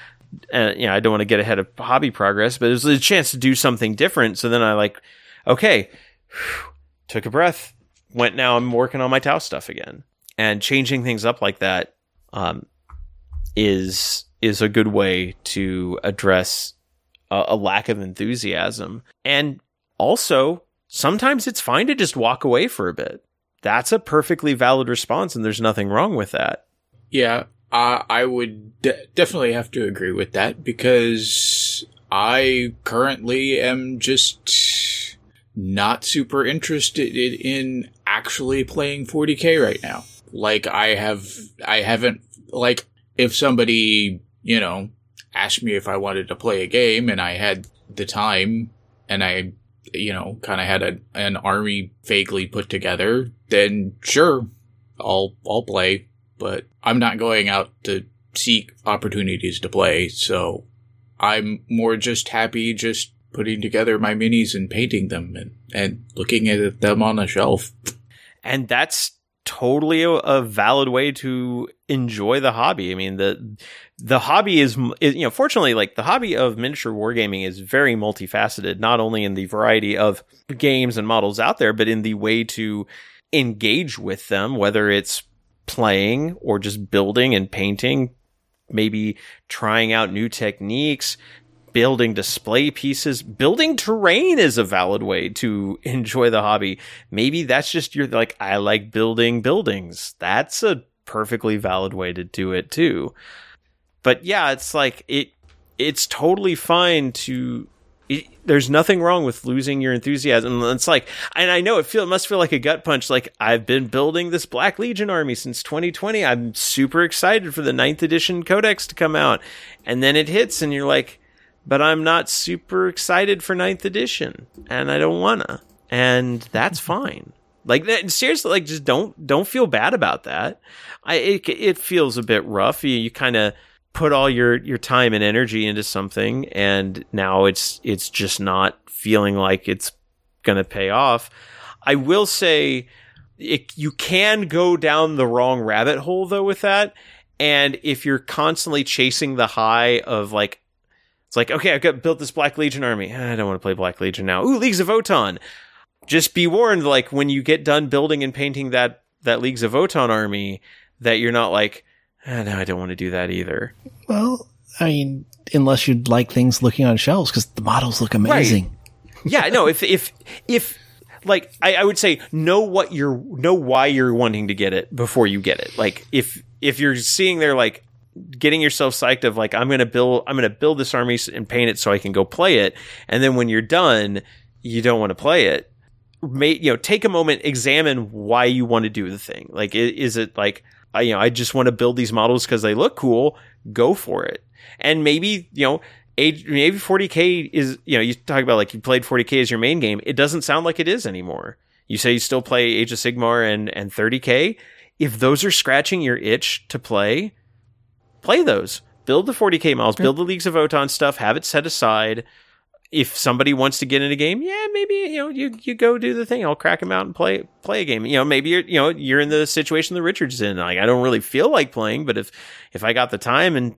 Uh, you know, I don't want to get ahead of hobby progress, but it was a chance to do something different. So then I like, okay, took a breath, went now I'm working on my Tau stuff again and changing things up like that um, is is a good way to address a, a lack of enthusiasm. And also, sometimes it's fine to just walk away for a bit. That's a perfectly valid response, and there's nothing wrong with that. Yeah, I would de- definitely have to agree with that because I currently am just not super interested in actually playing 40k right now. Like I have, I haven't, like, if somebody, you know, asked me if I wanted to play a game and I had the time and I, you know, kind of had a, an army vaguely put together, then sure, I'll, I'll play, but I'm not going out to seek opportunities to play. So I'm more just happy just putting together my minis and painting them and, and looking at them on a shelf. And that's totally a, a, valid way to enjoy the hobby. I mean, the the hobby is, is, you know, fortunately, like the hobby of miniature wargaming is very multifaceted, not only in the variety of games and models out there, but in the way to engage with them, whether it's playing or just building and painting, maybe trying out new techniques, building display pieces, building terrain is a valid way to enjoy the hobby. Maybe that's just your like I like building buildings. That's a perfectly valid way to do it too. But yeah, it's like it it's totally fine to it, there's nothing wrong with losing your enthusiasm. It's like, and I know it feel it must feel like a gut punch. Like I've been building this Black Legion army since 2020. I'm super excited for the ninth edition Codex to come out, and then it hits, and you're like, but I'm not super excited for ninth edition, and I don't wanna, and that's mm-hmm. fine. Like seriously, like just don't don't feel bad about that. I it, it feels a bit rough. You, you kind of put all your your time and energy into something, and now it's it's just not feeling like it's going to pay off. I will say, it, you can go down the wrong rabbit hole though with that. And if you're constantly chasing the high of like, it's like, okay, I've got built this Black Legion army. I don't want to play Black Legion now. Ooh, Leagues of Votann just be warned, like when you get done building and painting that that Leagues of Votann army, that you're not like, ah, no, I don't want to do that either. Well, I mean, unless you'd like things looking on shelves because the models look amazing. Right. yeah, no, if if if like I, I would say know what you're know why you're wanting to get it before you get it. Like if if you're seeing there like getting yourself psyched of like I'm gonna build I'm gonna build this army and paint it so I can go play it, and then when you're done, you don't want to play it may, you know, take a moment, examine why you want to do the thing. Like, is it like, I, you know, I just want to build these models because they look cool. Go for it. And maybe, you know, maybe 40k is, you know, you talk about like you played 40k as your main game. It doesn't sound like it is anymore. You say you still play Age of Sigmar and, and 30k. If those are scratching your itch to play, play those. Build the 40k models, build the Leagues of Votann stuff, have it set aside if somebody wants to get in a game, yeah, maybe you know you you go do the thing. I'll crack them out and play play a game. You know, maybe you're you know you're in the situation that Richards in. Like I don't really feel like playing, but if if I got the time and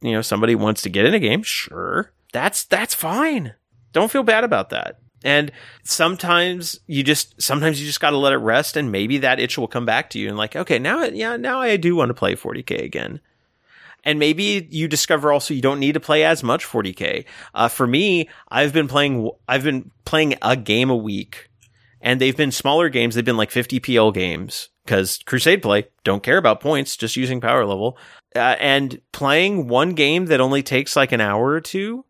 you know somebody wants to get in a game, sure, that's that's fine. Don't feel bad about that. And sometimes you just sometimes you just got to let it rest, and maybe that itch will come back to you. And like, okay, now yeah, now I do want to play 40k again and maybe you discover also you don't need to play as much 40k. Uh, for me, I've been playing I've been playing a game a week, and they've been smaller games. They've been like 50 PL games because Crusade play don't care about points, just using power level, uh, and playing one game that only takes like an hour or two.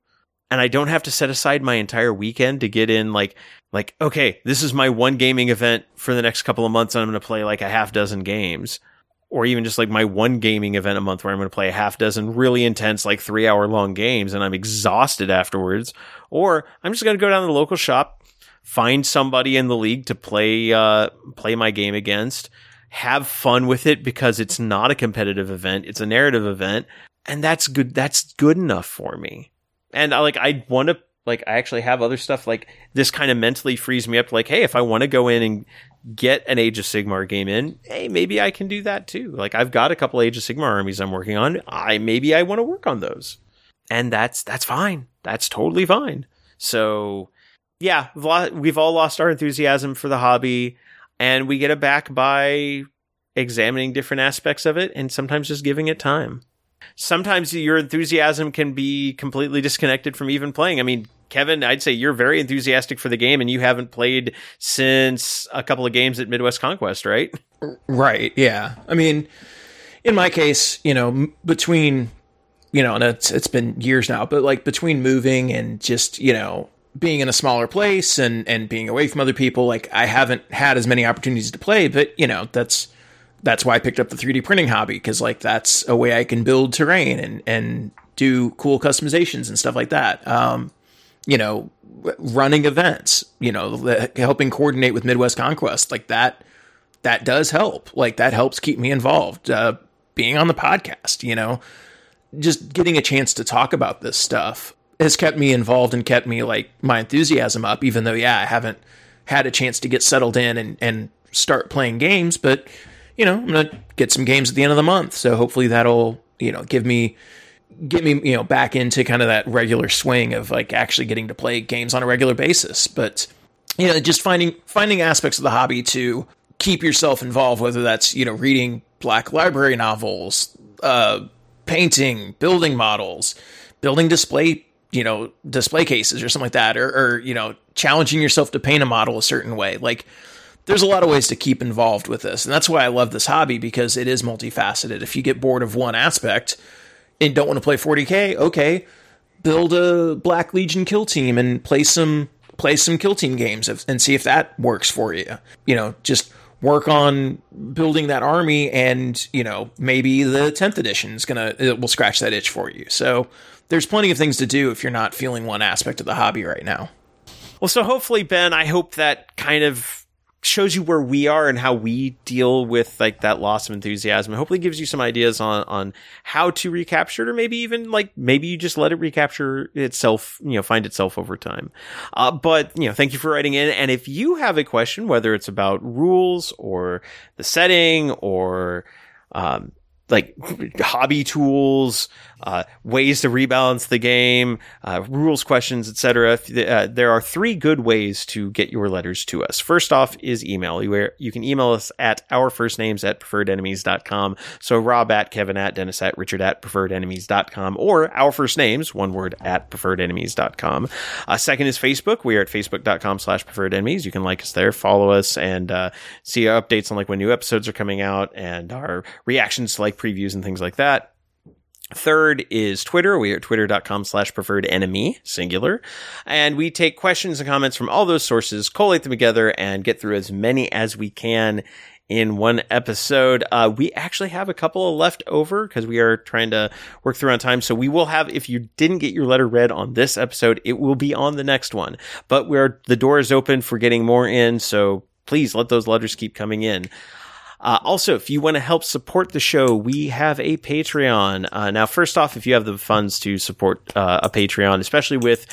And I don't have to set aside my entire weekend to get in like like okay, this is my one gaming event for the next couple of months and I'm going to play like a half dozen games or even just like my one gaming event a month where I'm going to play a half dozen really intense, like three hour long games and I'm exhausted afterwards. Or I'm just going to go down to the local shop, find somebody in the league to play, uh, play my game against, have fun with it because it's not a competitive event. It's a narrative event. And that's good. That's good enough for me. And I like, I want to like I actually have other stuff like this kind of mentally frees me up like hey if I want to go in and get an Age of Sigmar game in, hey, maybe I can do that too. Like I've got a couple Age of Sigmar armies I'm working on. I maybe I want to work on those. And that's that's fine. That's totally fine. So yeah, we've all lost our enthusiasm for the hobby and we get it back by examining different aspects of it and sometimes just giving it time. Sometimes your enthusiasm can be completely disconnected from even playing. I mean, Kevin, I'd say you're very enthusiastic for the game and you haven't played since a couple of games at Midwest Conquest, right? Right. Yeah. I mean, in my case, you know, between, you know, and it's, it's been years now, but like between moving and just, you know, being in a smaller place and, and being away from other people, like I haven't had as many opportunities to play, but you know, that's, that's why I picked up the 3D printing hobby. Cause like that's a way I can build terrain and, and do cool customizations and stuff like that. Um, you know, running events, you know, helping coordinate with Midwest Conquest, like that, that does help. Like that helps keep me involved. Uh, being on the podcast, you know, just getting a chance to talk about this stuff has kept me involved and kept me like my enthusiasm up, even though, yeah, I haven't had a chance to get settled in and, and start playing games, but you know, I'm going to get some games at the end of the month. So hopefully that'll, you know, give me get me, you know, back into kind of that regular swing of like actually getting to play games on a regular basis. But you know, just finding finding aspects of the hobby to keep yourself involved, whether that's, you know, reading black library novels, uh, painting, building models, building display, you know, display cases or something like that, or, or, you know, challenging yourself to paint a model a certain way. Like, there's a lot of ways to keep involved with this. And that's why I love this hobby because it is multifaceted. If you get bored of one aspect and don't want to play 40K, okay, build a Black Legion kill team and play some play some kill team games and see if that works for you. You know, just work on building that army and you know maybe the 10th edition is gonna it will scratch that itch for you. So there's plenty of things to do if you're not feeling one aspect of the hobby right now. Well so hopefully ben i hope that kind of shows you where we are and how we deal with like that loss of enthusiasm. hopefully gives you some ideas on on how to recapture it, or maybe even like maybe you just let it recapture itself, you know, find itself over time. Uh, but you know, thank you for writing in. And if you have a question, whether it's about rules or the setting or um, like hobby tools, uh, ways to rebalance the game, uh, rules questions, etc. Uh, there are three good ways to get your letters to us. First off is email. You, you can email us at our first names at preferredenemies.com. So Rob at Kevin at Dennis at Richard at preferredenemies.com or our first names, one word at preferredenemies.com. Uh, second is Facebook. We are at facebook.com slash preferred enemies. You can like us there, follow us, and uh, see updates on like when new episodes are coming out and our reactions to like previews and things like that. Third is Twitter. We are twitter.com slash preferred enemy, singular. And we take questions and comments from all those sources, collate them together, and get through as many as we can in one episode. Uh, we actually have a couple left over because we are trying to work through on time. So we will have, if you didn't get your letter read on this episode, it will be on the next one. But we're, the door is open for getting more in. So please let those letters keep coming in. Uh, also, if you want to help support the show, we have a Patreon. Uh, now, first off, if you have the funds to support uh, a Patreon, especially with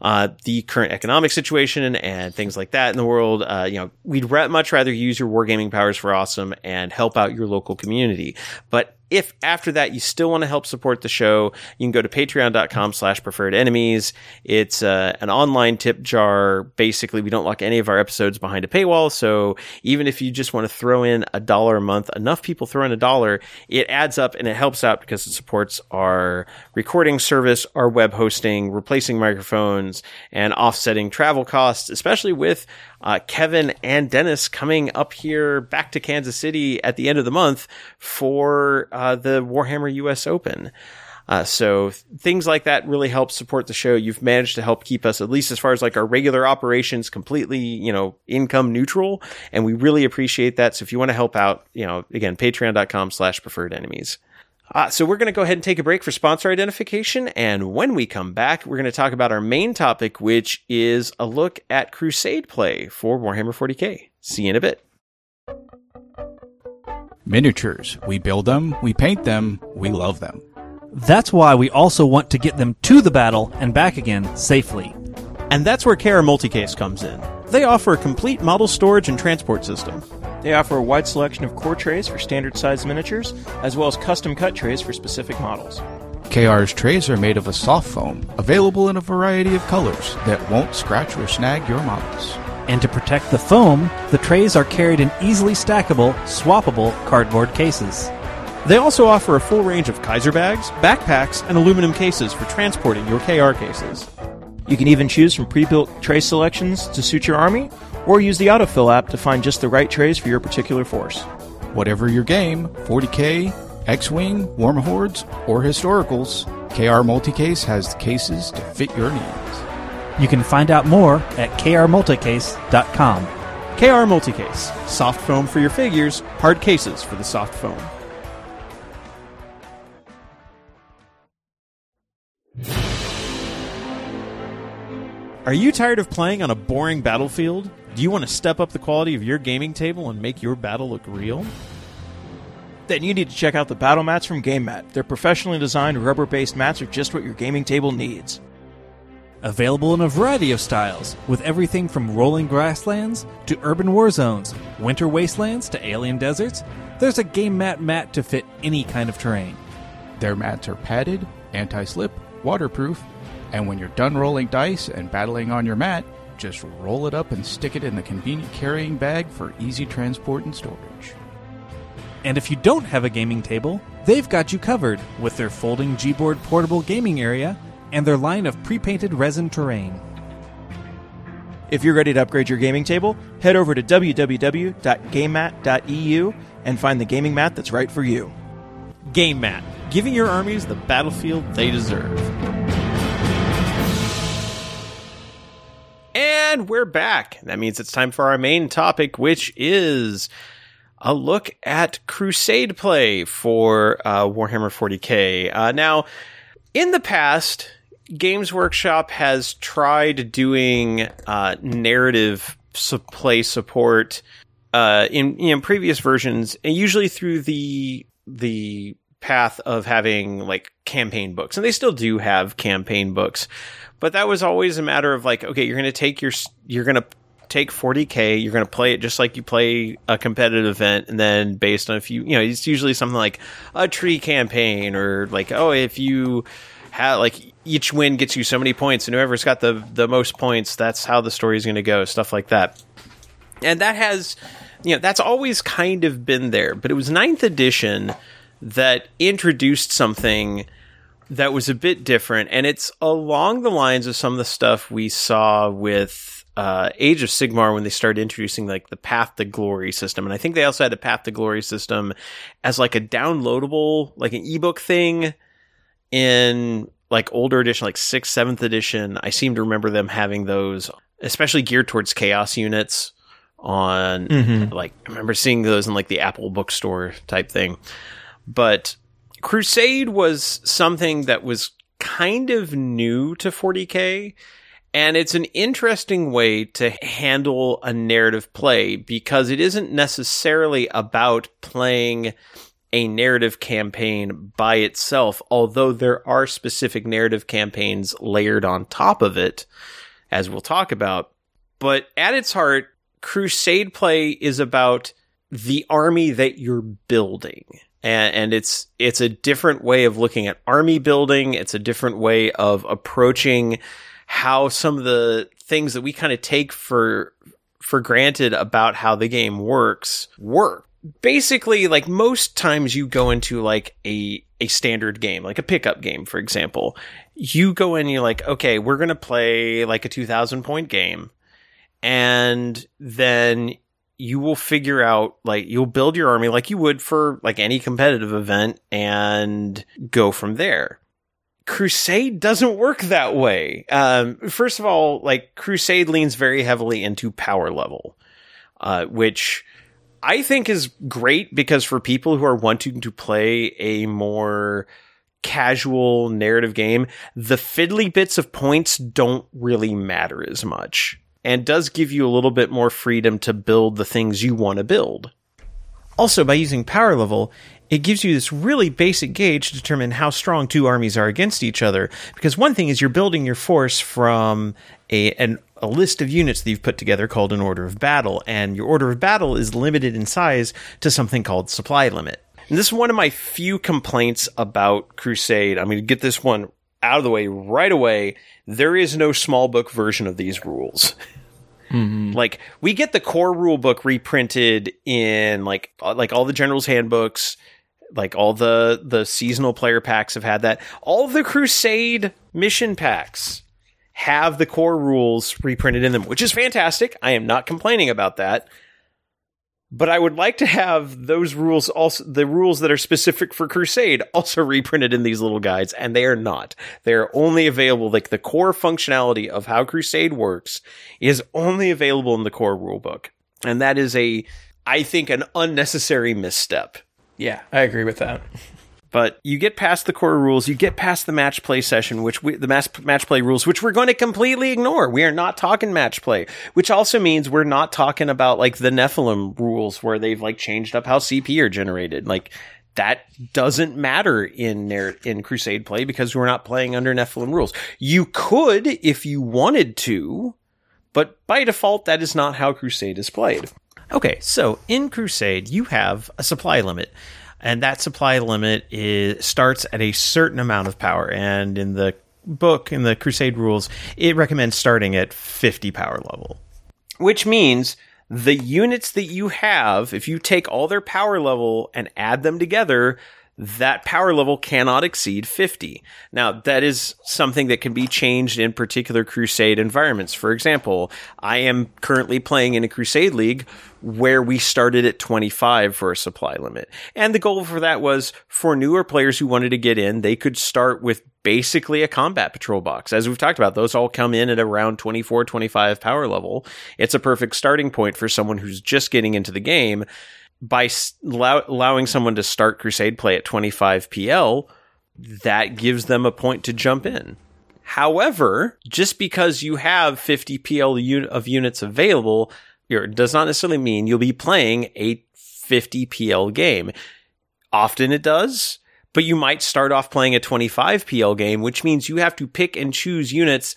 uh, the current economic situation and, things like that in the world, uh, you know, we'd much rather use your wargaming powers for awesome and help out your local community. But if after that you still want to help support the show, you can go to patreon.com slash preferred enemies. It's uh, an online tip jar. Basically, we don't lock any of our episodes behind a paywall. So even if you just want to throw in a dollar a month, enough people throw in a dollar, it adds up and it helps out because it supports our recording service, our web hosting, replacing microphones, and offsetting travel costs, especially with uh, Kevin and Dennis coming up here back to Kansas City at the end of the month for uh, the Warhammer US Open. Uh, so things like that really help support the show. You've managed to help keep us, at least as far as like our regular operations, completely, you know, income neutral. And we really appreciate that. So if you want to help out, you know, again, patreon.com slash preferred enemies. Uh, so we're going to go ahead and take a break for sponsor identification. And when we come back, we're going to talk about our main topic, which is a look at Crusade play for Warhammer 40k. See you in a bit. Miniatures. We build them, we paint them, we love them. That's why we also want to get them to the battle and back again safely. And that's where KR Multicase comes in. They offer a complete model storage and transport system. They offer a wide selection of core trays for standard size miniatures, as well as custom cut trays for specific models. KR's trays are made of a soft foam, available in a variety of colors that won't scratch or snag your models. And to protect the foam, the trays are carried in easily stackable, swappable cardboard cases. They also offer a full range of Kaiser bags, backpacks, and aluminum cases for transporting your KR cases. You can even choose from pre built tray selections to suit your army, or use the autofill app to find just the right trays for your particular force. Whatever your game 40k, X Wing, Warmahordes, or Historicals KR Multicase has the cases to fit your needs. You can find out more at krmulticase.com. KR Multicase, soft foam for your figures, hard cases for the soft foam. Are you tired of playing on a boring battlefield? Do you want to step up the quality of your gaming table and make your battle look real? Then you need to check out the battle mats from GameMat. Their professionally designed rubber based mats are just what your gaming table needs. Available in a variety of styles, with everything from rolling grasslands to urban war zones, winter wastelands to alien deserts, there's a game mat mat to fit any kind of terrain. Their mats are padded, anti slip, waterproof, and when you're done rolling dice and battling on your mat, just roll it up and stick it in the convenient carrying bag for easy transport and storage. And if you don't have a gaming table, they've got you covered with their folding Gboard portable gaming area and their line of pre-painted resin terrain. If you're ready to upgrade your gaming table, head over to www.gamemat.eu and find the gaming mat that's right for you. Game Mat, giving your armies the battlefield they deserve. And we're back. That means it's time for our main topic, which is a look at Crusade play for uh, Warhammer 40k. Uh, now, in the past, Games Workshop has tried doing uh, narrative play support uh, in you previous versions, and usually through the the path of having like campaign books, and they still do have campaign books, but that was always a matter of like, okay, you're going to take your you're going to take 40k you're going to play it just like you play a competitive event and then based on if you you know it's usually something like a tree campaign or like oh if you have like each win gets you so many points and whoever's got the the most points that's how the story is going to go stuff like that. And that has you know that's always kind of been there. But it was ninth edition that introduced something that was a bit different and it's along the lines of some of the stuff we saw with uh, Age of Sigmar when they started introducing like the Path to Glory system, and I think they also had a Path to Glory system as like a downloadable, like an ebook thing in like older edition, like sixth, seventh edition. I seem to remember them having those, especially geared towards chaos units. On like, I remember seeing those in like the Apple bookstore type thing, but Crusade was something that was kind of new to 40k and it's an interesting way to handle a narrative play because it isn't necessarily about playing a narrative campaign by itself, although there are specific narrative campaigns layered on top of it, as we'll talk about. But at its heart, Crusade play is about the army that you're building. And, and it's it's a different way of looking at army building. It's a different way of approaching how some of the things that we kind of take for for granted about how the game works work. Basically, like most times you go into like a a standard game, like a pickup game, for example, you go in, you're like, okay, we're gonna play like a two thousand point game, and then you will figure out like you'll build your army like you would for like any competitive event and go from there. Crusade doesn't work that way. Um, first of all, like Crusade leans very heavily into power level, uh, which I think is great because for people who are wanting to play a more casual narrative game, the fiddly bits of points don't really matter as much and does give you a little bit more freedom to build the things you want to build. Also, by using power level, it gives you this really basic gauge to determine how strong two armies are against each other. Because one thing is you're building your force from a an, a list of units that you've put together called an order of battle, and your order of battle is limited in size to something called supply limit. And this is one of my few complaints about Crusade. I'm going to get this one out of the way right away. There is no small book version of these rules. Like we get the core rule book reprinted in like uh, like all the generals handbooks, like all the the seasonal player packs have had that. All the Crusade mission packs have the core rules reprinted in them, which is fantastic. I am not complaining about that. But I would like to have those rules also the rules that are specific for Crusade also reprinted in these little guides, and they are not. They're only available like the core functionality of how Crusade works is only available in the core rulebook. And that is a I think an unnecessary misstep. Yeah, I agree with that. But you get past the core rules, you get past the match play session, which we, the match, match play rules, which we're going to completely ignore. We are not talking match play, which also means we're not talking about like the Nephilim rules where they've like changed up how CP are generated. Like that doesn't matter in narr- in Crusade play because we're not playing under Nephilim rules. You could if you wanted to, but by default, that is not how Crusade is played. Okay, so in Crusade, you have a supply limit, and that supply limit is starts at a certain amount of power. And in the book, in the Crusade rules, it recommends starting at 50 power level, which means the units that you have, if you take all their power level and add them together, that power level cannot exceed 50. Now, that is something that can be changed in particular Crusade environments. For example, I am currently playing in a Crusade League where we started at 25 for a supply limit. And the goal for that was for newer players who wanted to get in, they could start with basically a combat patrol box. As we've talked about, those all come in at around 24, 25 power level. It's a perfect starting point for someone who's just getting into the game by allow- allowing someone to start Crusade play at 25 PL, that gives them a point to jump in. However, just because you have 50 PL of units available does not necessarily mean you'll be playing a 50 PL game. Often it does, but you might start off playing a 25 PL game, which means you have to pick and choose units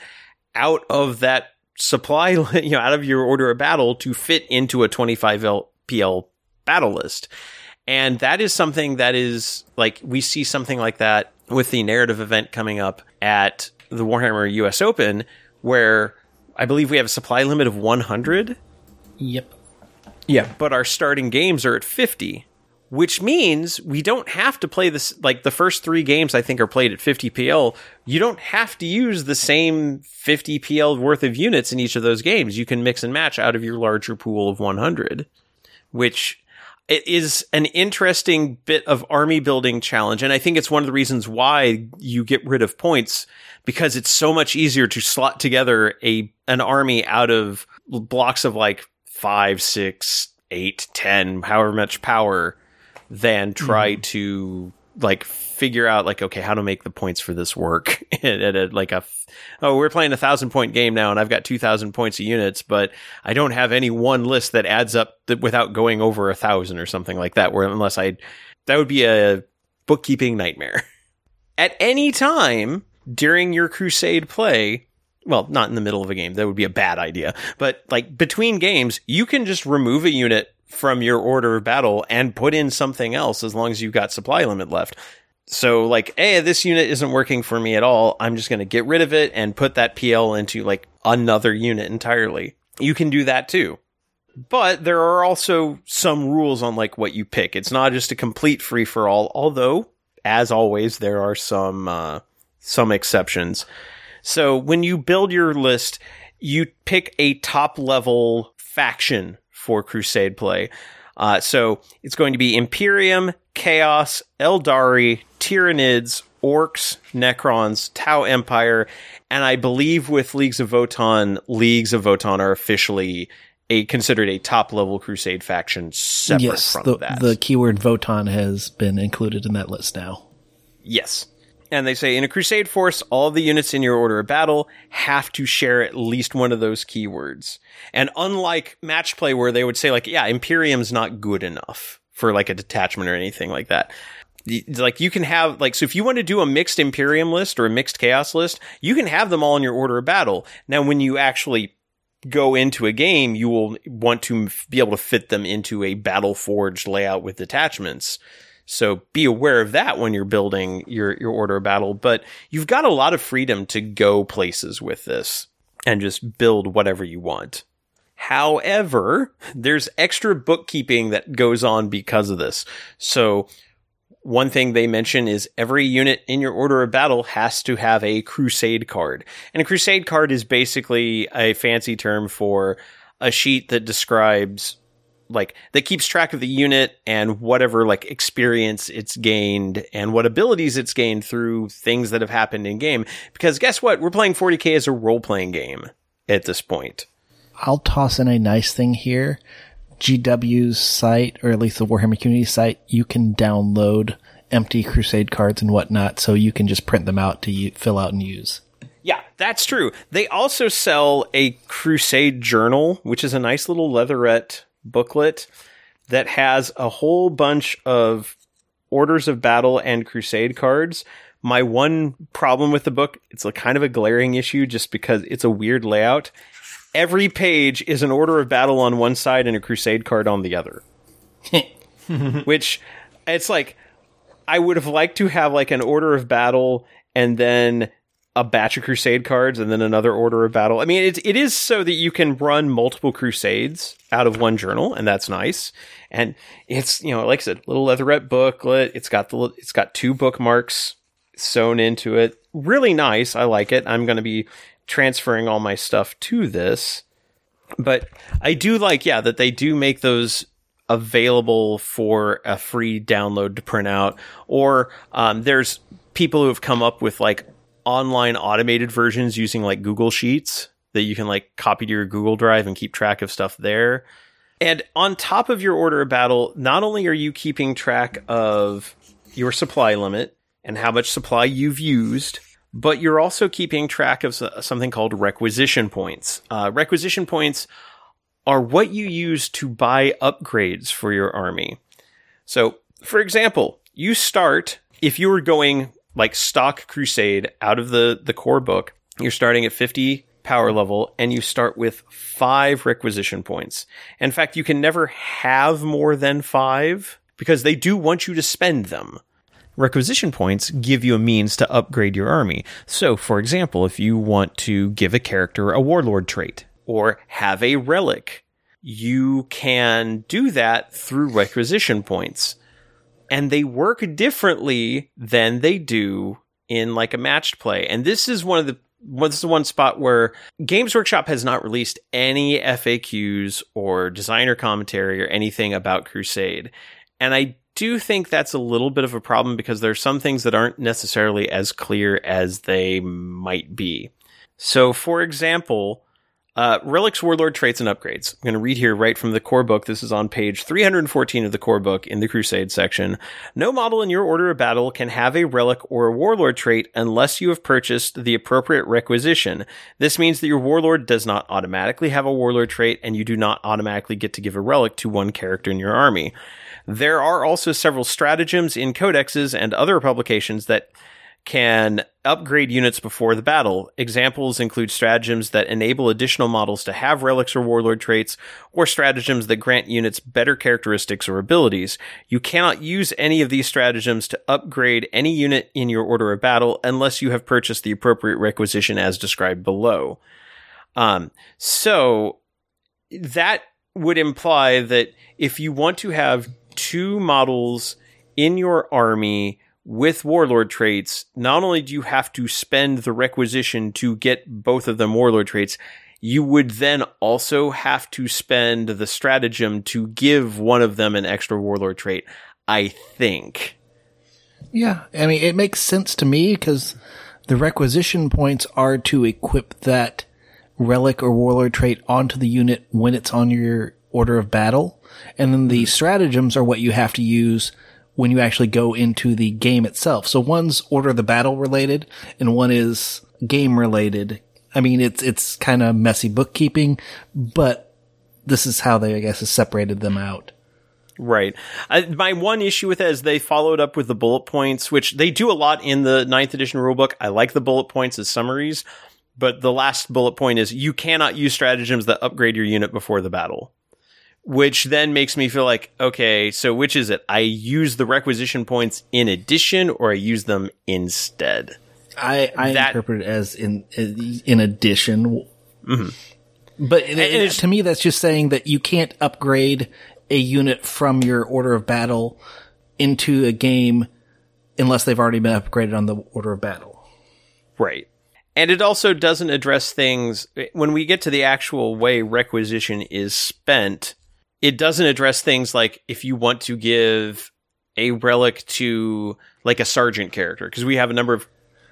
out of that supply, you know, out of your order of battle to fit into a 25 PL battle list. And that is something that is like we see something like that with the narrative event coming up at the Warhammer US Open, where I believe we have a supply limit of 100. Yep. Yeah. But our starting games are at 50, which means we don't have to play this. Like the first three games, I think, are played at 50 PL. You don't have to use the same 50 PL worth of units in each of those games. You can mix and match out of your larger pool of 100, which it is an interesting bit of army building challenge. And I think it's one of the reasons why you get rid of points because it's so much easier to slot together a, an army out of blocks of like five, six, eight, ten, however much power than try mm. to like figure out like okay how to make the points for this work at, at a, like a oh we're playing a thousand point game now and i've got 2000 points of units but i don't have any one list that adds up th- without going over a thousand or something like that where unless i that would be a bookkeeping nightmare at any time during your crusade play well not in the middle of a game that would be a bad idea but like between games you can just remove a unit from your order of battle and put in something else as long as you've got supply limit left. So like, hey, this unit isn't working for me at all. I'm just going to get rid of it and put that PL into like another unit entirely. You can do that too. But there are also some rules on like what you pick. It's not just a complete free for all, although as always there are some uh, some exceptions. So when you build your list, you pick a top level faction for Crusade play. Uh, so it's going to be Imperium, Chaos, Aeldari, Tyranids, Orks, Necrons, Tau Empire, and I believe with Leagues of Votann, Leagues of Votann are officially a considered a top level Crusade faction separate yes, from the, that. The keyword Votann has been included in that list now. Yes. And they say in a crusade force, all the units in your order of battle have to share at least one of those keywords. And unlike match play where they would say like, yeah, Imperium's not good enough for like a detachment or anything like that. Like you can have like, so if you want to do a mixed Imperium list or a mixed Chaos list, you can have them all in your order of battle. Now, when you actually go into a game, you will want to be able to fit them into a battle forged layout with detachments. So be aware of that when you're building your, your order of battle. But you've got a lot of freedom to go places with this and just build whatever you want. However, there's extra bookkeeping that goes on because of this. So one thing they mention is every unit in your order of battle has to have a crusade card. And a crusade card is basically a fancy term for a sheet that describes like that keeps track of the unit and whatever like experience it's gained and what abilities it's gained through things that have happened in game. Because guess what? We're playing 40k as a role playing game at this point. I'll toss in a nice thing here. GW's site, or at least the Warhammer community site, you can download empty Crusade cards and whatnot, so you can just print them out to u- fill out and use. Yeah, that's true. They also sell a Crusade journal, which is a nice little leatherette booklet that has a whole bunch of orders of battle and crusade cards. My one problem with the book, it's a kind of a glaring issue just because it's a weird layout. every page is an order of battle on one side and a crusade card on the other. Which it's like I would have liked to have like an order of battle and then a batch of crusade cards and then another order of battle. I mean, it, it is so that you can run multiple crusades out of one journal, and that's nice. And it's you know, like I said, little leatherette booklet. It's got the it's got two bookmarks sewn into it. Really nice. I like it. I'm going to be transferring all my stuff to this. But I do like, yeah, that they do make those available for a free download to print out. Or um, there's people who have come up with like online automated versions using like Google Sheets that you can like copy to your Google Drive and keep track of stuff there. And on top of your order of battle, not only are you keeping track of your supply limit and how much supply you've used, but you're also keeping track of something called requisition points. Uh, requisition points are what you use to buy upgrades for your army. So, for example, you start, if you were going like stock crusade out of the, the core book, you're starting at 50 power level and you start with five requisition points. In fact, you can never have more than five because they do want you to spend them. Requisition points give you a means to upgrade your army. So, for example, if you want to give a character a warlord trait or have a relic, you can do that through requisition points. And they work differently than they do in like a matched play. And this is one of the what's the one spot where Games Workshop has not released any FAQs or designer commentary or anything about Crusade. And I do think that's a little bit of a problem because there are some things that aren't necessarily as clear as they might be. So, for example, uh, Relics, Warlord traits, and upgrades. I'm going to read here right from the core book. This is on page 314 of the core book in the Crusade section. No model in your order of battle can have a relic or a warlord trait unless you have purchased the appropriate requisition. This means that your warlord does not automatically have a warlord trait, and you do not automatically get to give a relic to one character in your army. There are also several stratagems in codexes and other publications that can upgrade units before the battle. Examples include stratagems that enable additional models to have relics or warlord traits, or stratagems that grant units better characteristics or abilities. You cannot use any of these stratagems to upgrade any unit in your order of battle unless you have purchased the appropriate requisition as described below. Um, so that would imply that if you want to have two models in your army with warlord traits, not only do you have to spend the requisition to get both of them warlord traits, you would then also have to spend the stratagem to give one of them an extra warlord trait. I think. Yeah, I mean, it makes sense to me because the requisition points are to equip that relic or warlord trait onto the unit when it's on your order of battle. And then the mm-hmm. stratagems are what you have to use when you actually go into the game itself. So one's order the battle related and one is game related. I mean, it's, it's kind of messy bookkeeping, but this is how they, I guess, has separated them out. Right. Uh, my one issue with it is they followed up with the bullet points, which they do a lot in the ninth edition rulebook. I like the bullet points as summaries, but the last bullet point is you cannot use stratagems that upgrade your unit before the battle. Which then makes me feel like, okay, so which is it? I use the requisition points in addition or I use them instead? I, I That- interpret it as in, in addition. Mm-hmm. But it- And to me, that's just saying that you can't upgrade a unit from your order of battle into a game unless they've already been upgraded on the order of battle. Right. And it also doesn't address things when we get to the actual way requisition is spent. It doesn't address things like if you want to give a relic to like a sergeant character because we have a number of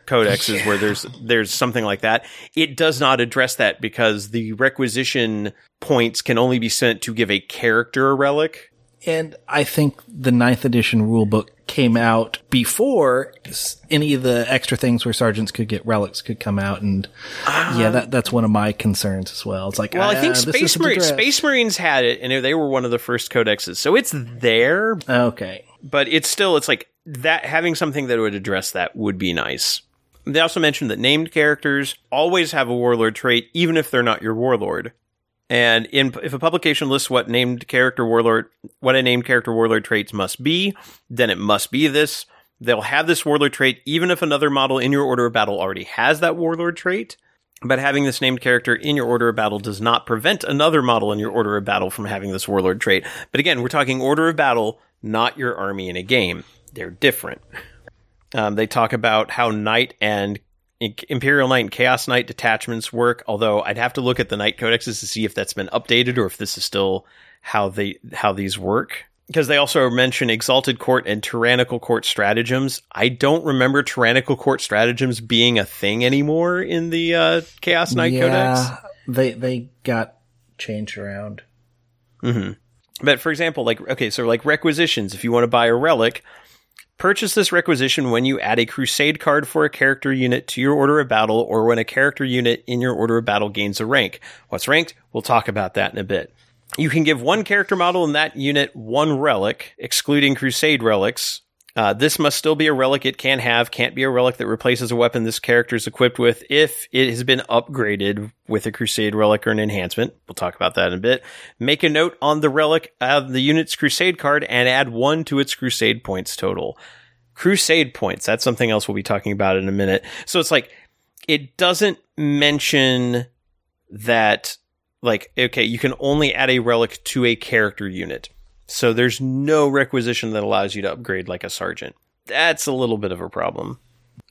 codexes where there's there's something like that. It does not address that because the requisition points can only be sent to give a character a relic. And I think the ninth edition rulebook came out before any of the extra things where sergeants could get relics could come out. And yeah, that, that's one of my concerns as well. It's like, Well, I think ah, Space addressed. Space Marines had it, and they were one of the first codexes, so it's there. Okay. but it's still it's like that having something that would address that would be nice. They also mentioned that named characters always have a warlord trait, even if they're not your warlord. And in, if a publication lists what named character warlord, what a named character warlord traits must be, then it must be this. They'll have this warlord trait, even if another model in your order of battle already has that warlord trait. But having this named character in your order of battle does not prevent another model in your order of battle from having this warlord trait. But again, we're talking order of battle, not your army in a game. They're different. Um, they talk about how Knight and Imperial Knight and Chaos Knight detachments work. Although I'd have to look at the Knight codexes to see if that's been updated or if this is still how they how these work. Because they also mention Exalted Court and Tyrannical Court stratagems. I don't remember Tyrannical Court stratagems being a thing anymore in the uh, Chaos Knight yeah, codex. They they got changed around. Mm-hmm. But for example, like okay, so like requisitions. If you want to buy a relic, Purchase this requisition when you add a crusade card for a character unit to your order of battle or when a character unit in your order of battle gains a rank. What's ranked? We'll talk about that in a bit. You can give one character model in that unit one relic, excluding crusade relics, uh, this must still be a relic it can have, can't be a relic that replaces a weapon this character is equipped with if it has been upgraded with a crusade relic or an enhancement. We'll talk about that in a bit. Make a note on the relic of the unit's crusade card and add one to its crusade points total. Crusade points, that's something else we'll be talking about in a minute. So it's like, it doesn't mention that, like, okay, you can only add a relic to a character unit. So there's no requisition that allows you to upgrade like a sergeant. That's a little bit of a problem.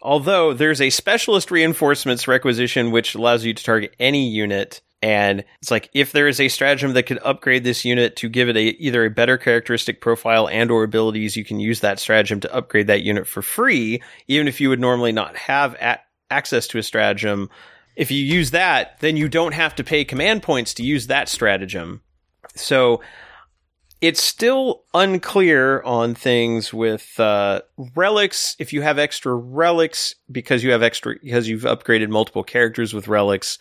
Although there's a specialist reinforcements requisition which allows you to target any unit and it's like if there is a stratagem that could upgrade this unit to give it a either a better characteristic profile and or abilities you can use that stratagem to upgrade that unit for free even if you would normally not have a- access to a stratagem if you use that then you don't have to pay command points to use that stratagem so it's still unclear on things with uh, relics. If you have extra relics because you have extra because you've upgraded multiple characters with relics,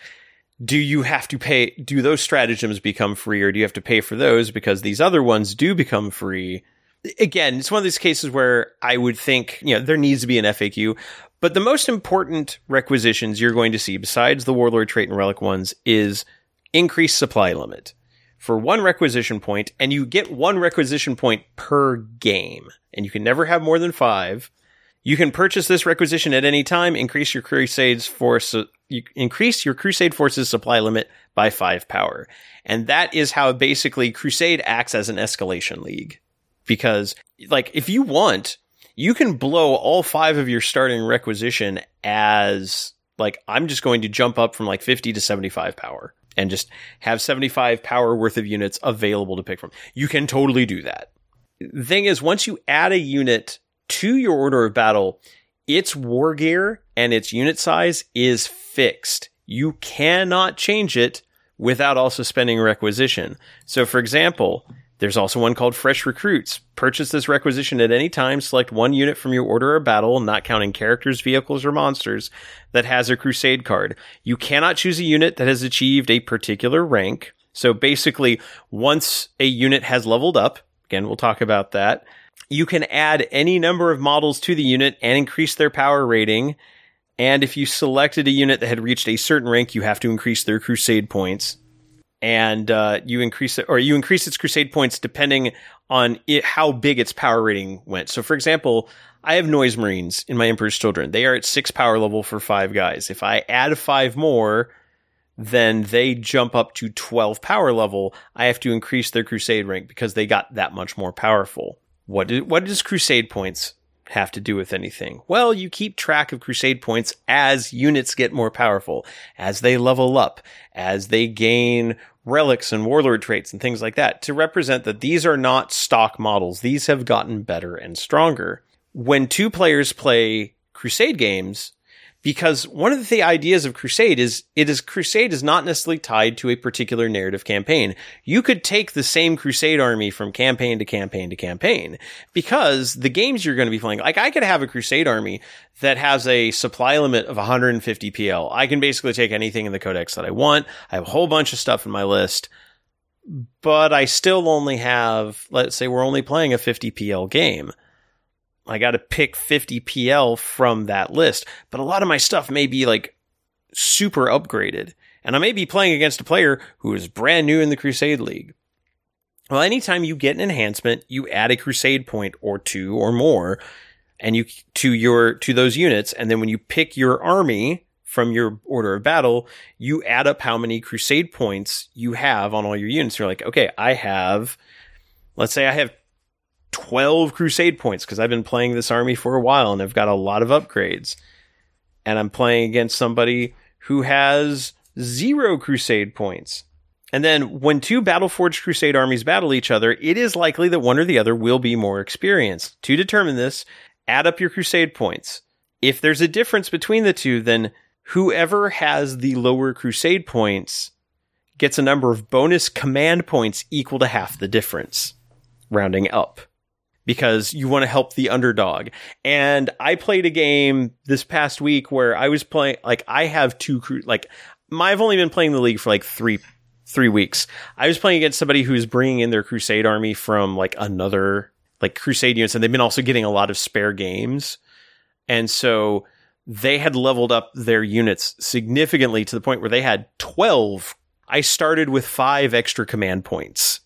do you have to pay? Do those stratagems become free, or do you have to pay for those because these other ones do become free? Again, it's one of these cases where I would think you know there needs to be an FAQ. But the most important requisitions you're going to see, besides the warlord trait and relic ones, is increased supply limit for one requisition point, and you get one requisition point per game, and you can never have more than five. You can purchase this requisition at any time, increase your Crusade's force, you increase your Crusade force's supply limit by five power. And that is how basically Crusade acts as an escalation league. Because, like, if you want, you can blow all five of your starting requisition as, like, I'm just going to jump up from like 50 to 75 power and just have 75 power worth of units available to pick from. You can totally do that. The thing is, once you add a unit to your order of battle, its war gear and its unit size is fixed. You cannot change it without also spending requisition. So, for example, there's also one called Fresh Recruits. Purchase this requisition at any time. Select one unit from your order of battle, not counting characters, vehicles, or monsters, that has a Crusade card. You cannot choose a unit that has achieved a particular rank. So basically, once a unit has leveled up, again, we'll talk about that, you can add any number of models to the unit and increase their power rating. And if you selected a unit that had reached a certain rank, you have to increase their Crusade points and uh, you increase it, or you increase its crusade points depending on it, how big its power rating went. So, for example, I have noise marines in my Emperor's Children. They are at six power level for five guys. If I add five more, then they jump up to 12 power level. I have to increase their crusade rank because they got that much more powerful. What, do, what does crusade points have to do with anything? Well, you keep track of crusade points as units get more powerful, as they level up, as they gain relics and warlord traits and things like that to represent that these are not stock models. These have gotten better and stronger. When two players play crusade games, because one of the ideas of Crusade is it is Crusade is not necessarily tied to a particular narrative campaign. You could take the same Crusade army from campaign to campaign to campaign because the games you're going to be playing, like I could have a Crusade army that has a supply limit of 150 PL. I can basically take anything in the codex that I want. I have a whole bunch of stuff in my list, but I still only have, let's say we're only playing a 50 PL game I got to pick 50 PL from that list. But a lot of my stuff may be like super upgraded. And I may be playing against a player who is brand new in the Crusade League. Well, anytime you get an enhancement, you add a Crusade point or two or more and you to your to those units and then when you pick your army from your order of battle, you add up how many crusade points you have on all your units. You're like, okay, I have let's say I have 12 crusade points because I've been playing this army for a while and I've got a lot of upgrades. And I'm playing against somebody who has zero crusade points. And then when two Battleforged Crusade armies battle each other, it is likely that one or the other will be more experienced. To determine this, add up your Crusade points. If there's a difference between the two, then whoever has the lower Crusade points gets a number of bonus command points equal to half the difference, rounding up because you want to help the underdog. And I played a game this past week where I was playing, like, I have two, crew, like, my, I've only been playing the league for like three, three weeks. I was playing against somebody who's bringing in their Crusade army from like another, like Crusade units, and they've been also getting a lot of spare games. And so they had leveled up their units significantly to the point where they had 12. I started with five extra command points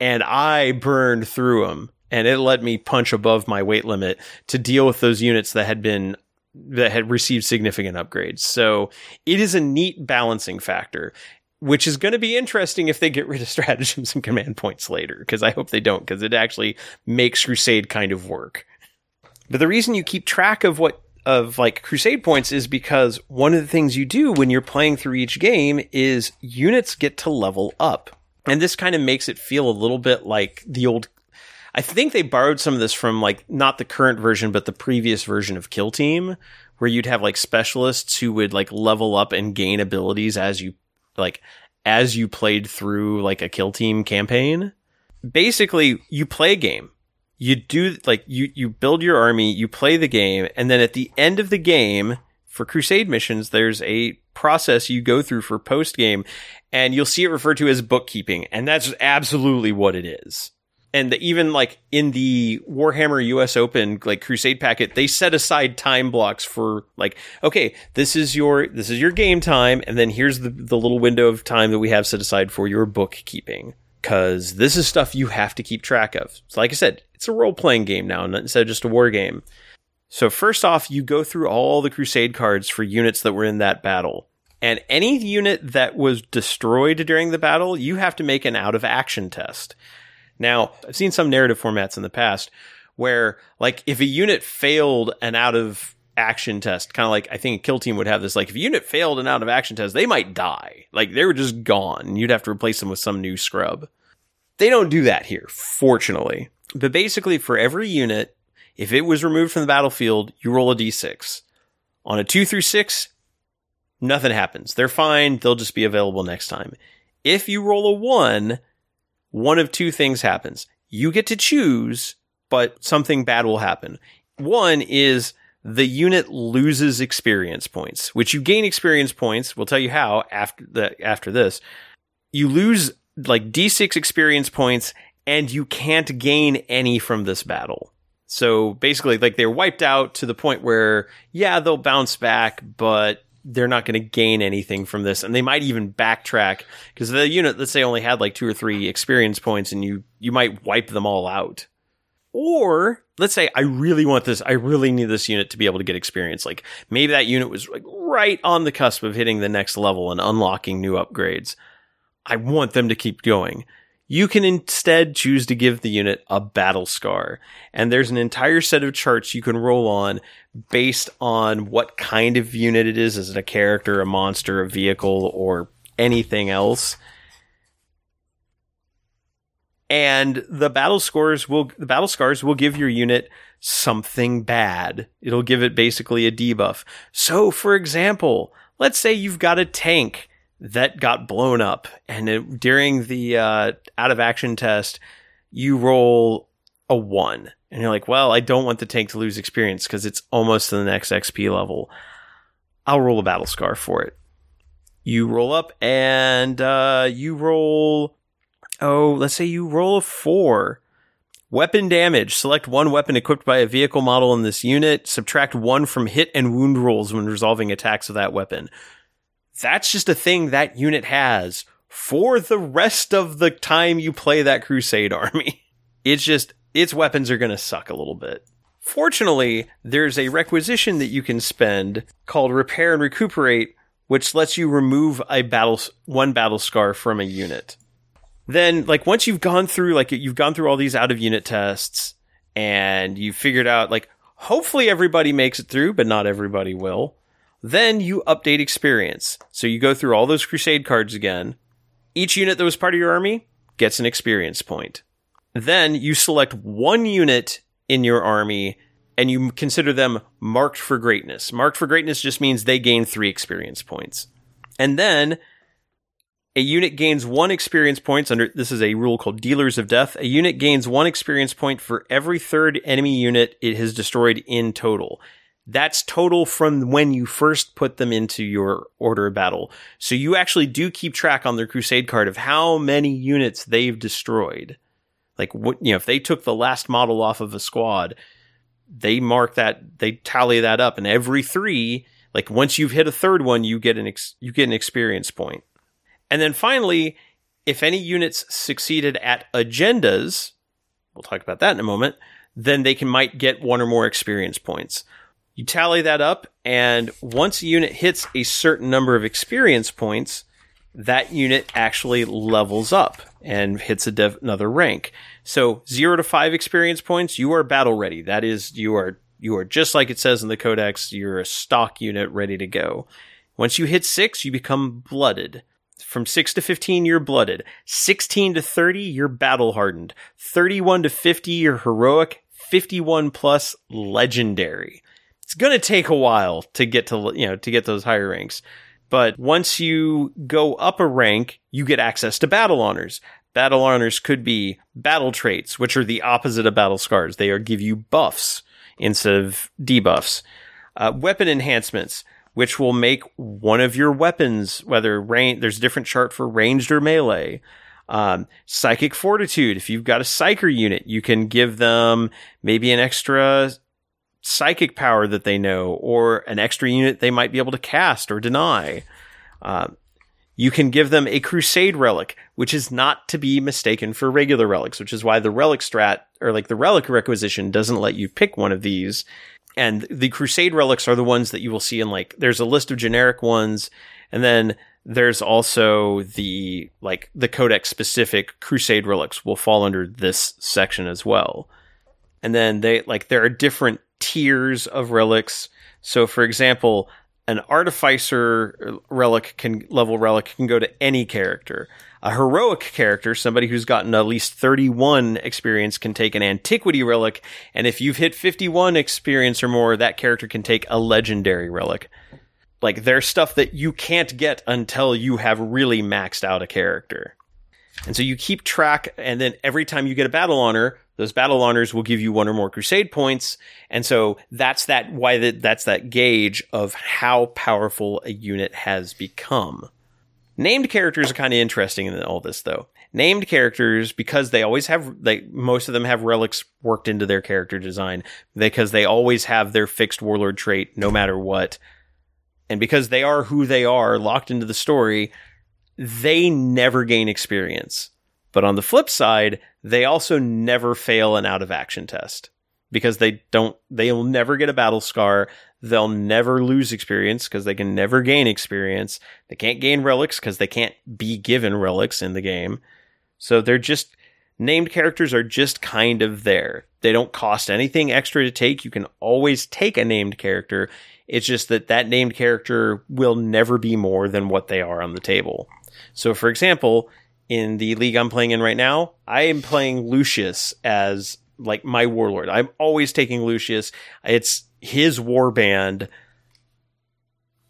and I burned through them and it let me punch above my weight limit to deal with those units that had been that had received significant upgrades. So it is a neat balancing factor, which is going to be interesting if they get rid of stratagems and command points later, because I hope they don't, because it actually makes Crusade kind of work. But the reason you keep track of what of like crusade points is because one of the things you do when you're playing through each game is units get to level up. And this kind of makes it feel a little bit like the old I think they borrowed some of this from like not the current version, but the previous version of Kill Team, where you'd have like specialists who would like level up and gain abilities as you like as you played through like a Kill Team campaign. Basically, you play a game. You do like you you build your army, you play the game, and then at the end of the game for crusade missions, there's a process you go through for post game, and you'll see it referred to as bookkeeping, and that's absolutely what it is and even like in the Warhammer US Open like Crusade packet, they set aside time blocks for like, okay, this is your this is your game time, and then here's the the little window of time that we have set aside for your bookkeeping. Cause this is stuff you have to keep track of. So like I said, it's a role playing game now instead of just a war game. So first off, you go through all the Crusade cards for units that were in that battle. And any unit that was destroyed during the battle, you have to make an out of action test. Now, I've seen some narrative formats in the past where, like, if a unit failed an out of action test, kind of like I think a kill team would have this, like, if a unit failed an out of action test, they might die. Like, they were just gone. You'd have to replace them with some new scrub. They don't do that here, fortunately. But basically, for every unit, if it was removed from the battlefield, you roll a d6. On a 2 through 6, nothing happens. They're fine. They'll just be available next time. If you roll a 1, one of two things happens. You get to choose, but something bad will happen. One is the unit loses experience points, which you gain experience points. We'll tell you how after the, after this. You lose like D6 experience points and you can't gain any from this battle. So basically, like they're wiped out to the point where, yeah, they'll bounce back, but they're not going to gain anything from this and they might even backtrack because the unit let's say only had like two or three experience points and you you might wipe them all out. Or let's say i really want this i really need this unit to be able to get experience. Like maybe that unit was like right on the cusp of hitting the next level and unlocking new upgrades. I want them to keep going. You can instead choose to give the unit a battle scar. And there's an entire set of charts you can roll on based on what kind of unit it is. Is it a character, a monster, a vehicle, or anything else? And the battle scores will, the battle scars will give your unit something bad. It'll give it basically a debuff. So, for example, let's say you've got a tank that got blown up. And it, during the uh, out of action test, you roll a one. And you're like, well, I don't want the tank to lose experience because it's almost to the next XP level. I'll roll a battle scar for it. You roll up and uh, you roll, oh, let's say you roll a four. Weapon damage. Select one weapon equipped by a vehicle model in this unit. Subtract one from hit and wound rolls when resolving attacks with that weapon. That's just a thing that unit has for the rest of the time you play that Crusade army. It's just, its weapons are going to suck a little bit. Fortunately, there's a requisition that you can spend called Repair and Recuperate, which lets you remove a battle, one battle scar from a unit. Then like once you've gone through like you've gone through all these out of unit tests and you've figured out like hopefully everybody makes it through but not everybody will then you update experience. So you go through all those crusade cards again. Each unit that was part of your army gets an experience point then you select one unit in your army and you consider them marked for greatness marked for greatness just means they gain 3 experience points and then a unit gains one experience points under this is a rule called dealers of death. A unit gains one experience point for every third enemy unit it has destroyed in total. That's total from when you first put them into your order of battle. So you actually do keep track on their crusade card of how many units they've destroyed. Like what you know, if they took the last model off of a squad, they mark that they tally that up and every 3, like once you've hit a third one, you get an ex- you get an experience point. And then finally, if any units succeeded at agendas, we'll talk about that in a moment, then they can might get one or more experience points. You tally that up, and once a unit hits a certain number of experience points, that unit actually levels up and hits dev- another rank. So zero to five experience points, you are battle ready. That is, you are you are just like it says in the codex. You're a stock unit ready to go. Once you hit six, you become blooded. From 6 to 15, you're blooded. 16 to 30, you're battle hardened. 31 to 50, you're heroic. 51 plus, legendary. It's to take a while to get to, you know, to get those higher ranks. But once you go up a rank, you get access to battle honors. Battle honors could be battle traits, which are the opposite of battle scars. They are give you buffs instead of debuffs. Uh, weapon enhancements which will make one of your weapons, whether range, there's a different chart for ranged or melee. Um, psychic fortitude. If you've got a psyker unit, you can give them maybe an extra psychic power that they know, or an extra unit they might be able to cast or deny. Uh, you can give them a crusade relic, which is not to be mistaken for regular relics, which is why the relic strat or like the relic requisition doesn't let you pick one of these and the crusade relics are the ones that you will see in like there's a list of generic ones and then there's also the like the codex specific crusade relics will fall under this section as well and then they like there are different tiers of relics so for example an artificer relic can level relic can go to any character a heroic character, somebody who's gotten at least 31 experience, can take an antiquity relic. And if you've hit 51 experience or more, that character can take a legendary relic. Like, there's stuff that you can't get until you have really maxed out a character. And so you keep track, and then every time you get a battle honor, those battle honors will give you one or more crusade points. And so that's that why that that's that gauge of how powerful a unit has become. Named characters are kind of interesting in all this, though. Named characters, because they always have, like, most of them have relics worked into their character design, because they always have their fixed warlord trait no matter what. And because they are who they are, locked into the story, they never gain experience. But on the flip side, they also never fail an out of action test because they don't, they'll never get a battle scar. They'll never lose experience because they can never gain experience. They can't gain relics because they can't be given relics in the game. So they're just named characters are just kind of there. They don't cost anything extra to take. You can always take a named character. It's just that that named character will never be more than what they are on the table. So for example, in the league I'm playing in right now, I am playing Lucius as like my warlord. I'm always taking Lucius. It's his war band.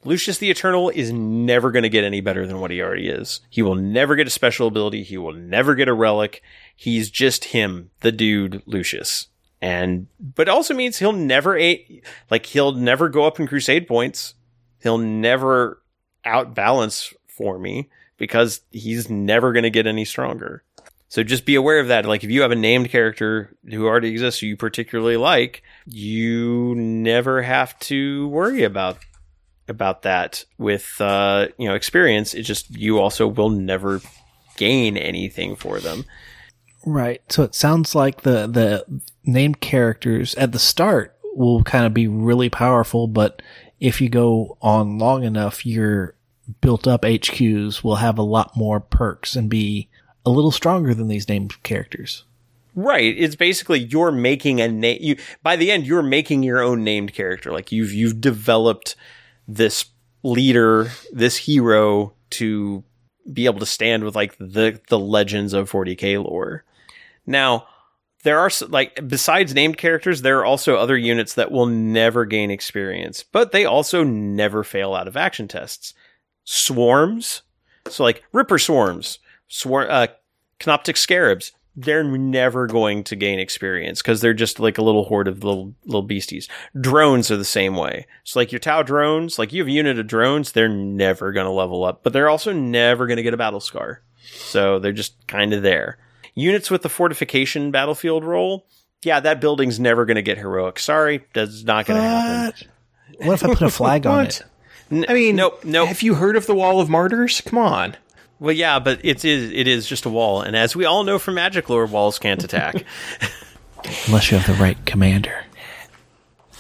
Lucius the Eternal is never going to get any better than what he already is. He will never get a special ability. He will never get a relic. He's just him, the dude Lucius. And, but also means he'll never, like, he'll never go up in crusade points. He'll never outbalance for me because he's never going to get any stronger. So just be aware of that. Like if you have a named character who already exists who you particularly like, you never have to worry about about that with uh, you know experience. It's just you also will never gain anything for them. Right. So it sounds like the the named characters at the start will kind of be really powerful, but if you go on long enough, your built up HQs will have a lot more perks and be a little stronger than these named characters. Right. It's basically you're making a name. You by the end, you're making your own named character. Like you've you've developed this leader, this hero to be able to stand with like the the legends of 40k lore. Now, there are like besides named characters, there are also other units that will never gain experience, but they also never fail out of action tests. Swarms, so like Ripper swarms, swar- uh, Canoptek scarabs, they're never going to gain experience because they're just like a little horde of little little beasties. Drones are the same way. So like your Tau drones, like you have a unit of drones, they're never going to level up, but they're also never going to get a battle scar. So they're just kind of there. Units with the fortification battlefield role, yeah, that building's never going to get heroic. Sorry, that's not going to happen. What if I put a flag on What? It? I mean, nope, nope. Have you heard of the Wall of Martyrs? Come on. Well, yeah, but it is it is just a wall, and as we all know from Magic lore, walls can't attack. Unless you have the right commander.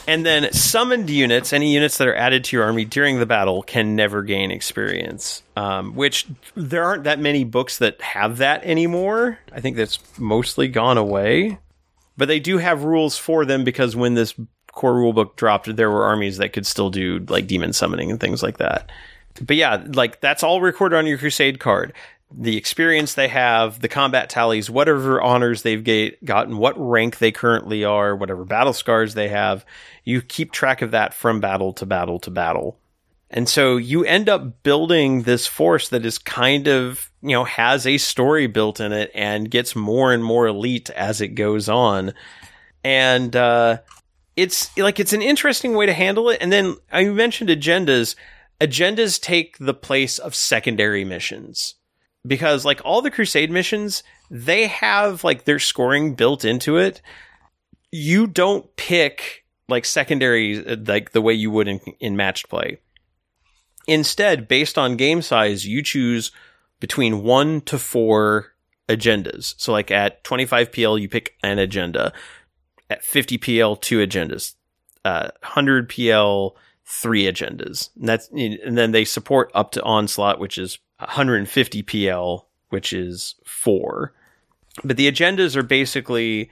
and then summoned units, any units that are added to your army during the battle, can never gain experience. Um, which there aren't that many books that have that anymore. I think that's mostly gone away. But they do have rules for them because when this core rulebook dropped, there were armies that could still do like demon summoning and things like that. But yeah, like that's all recorded on your crusade card. The experience they have, the combat tallies, whatever honors they've ga- gotten, what rank they currently are, whatever battle scars they have, you keep track of that from battle to battle to battle. And so you end up building this force that is kind of, you know, has a story built in it and gets more and more elite as it goes on. And uh, it's like it's an interesting way to handle it. And then I mentioned agendas. Agendas take the place of secondary missions because like all the crusade missions, they have like their scoring built into it. You don't pick like secondary like the way you would in, in matched play. Instead, based on game size, you choose between one to four agendas. So, like at 25 PL, you pick an agenda. At 50 PL, two agendas. Uh, 100 PL, three agendas. And that's and then they support up to onslaught, which is 150 PL, which is four. But the agendas are basically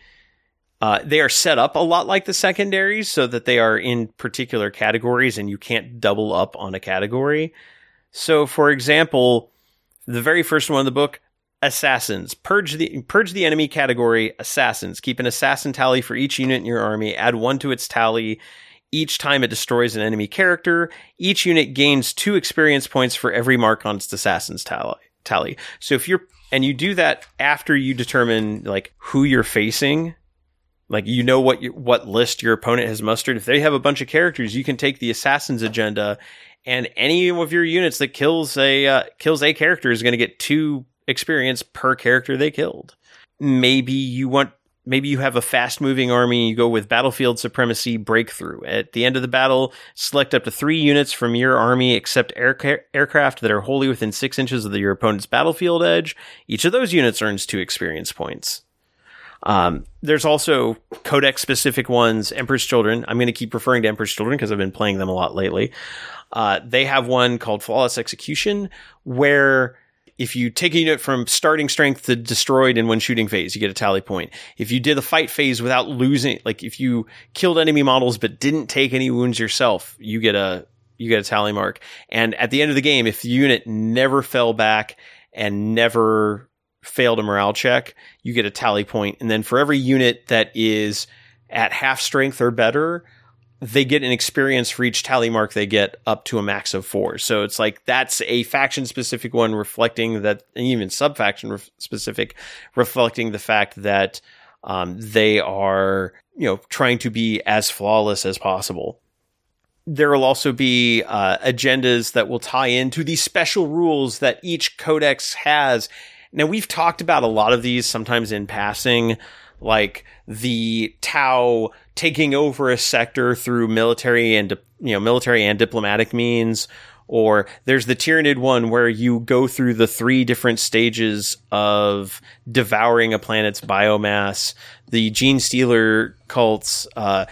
uh, they are set up a lot like the secondaries so that they are in particular categories and you can't double up on a category. So, for example, the very first one in the book, assassins. Purge the purge the enemy category, assassins. Keep an assassin tally for each unit in your army. Add one to its tally each time it destroys an enemy character. Each unit gains two experience points for every mark on its assassin's tally. Tally. So if you're and you do that after you determine like who you're facing like you know what your, what list your opponent has mustered. If they have a bunch of characters, you can take the assassin's agenda, and any of your units that kills a uh, kills a character is going to get two experience per character they killed. Maybe you want maybe you have a fast moving army. You go with battlefield supremacy breakthrough. At the end of the battle, select up to three units from your army, except air- aircraft that are wholly within six inches of the, your opponent's battlefield edge. Each of those units earns two experience points. Um, there's also codex specific ones, Emperor's Children. I'm going to keep referring to Emperor's Children because I've been playing them a lot lately. Uh, they have one called Flawless Execution where if you take a unit from starting strength to destroyed in one shooting phase, you get a tally point. If you did the fight phase without losing, like if you killed enemy models but didn't take any wounds yourself, you get a you get a tally mark. And at the end of the game, if the unit never fell back and never failed a morale check, you get a tally point. And then for every unit that is at half strength or better, they get an experience for each tally mark they get up to a max of four. So it's like that's a faction specific one reflecting that, even sub faction specific, reflecting the fact that um, they are, you know, trying to be as flawless as possible. There will also be uh, agendas that will tie into the special rules that each codex has now we've talked about a lot of these sometimes in passing, like the Tau taking over a sector through military and you know military and diplomatic means, or there's the Tyranid one where you go through the three different stages of devouring a planet's biomass. The Genestealer cults uh,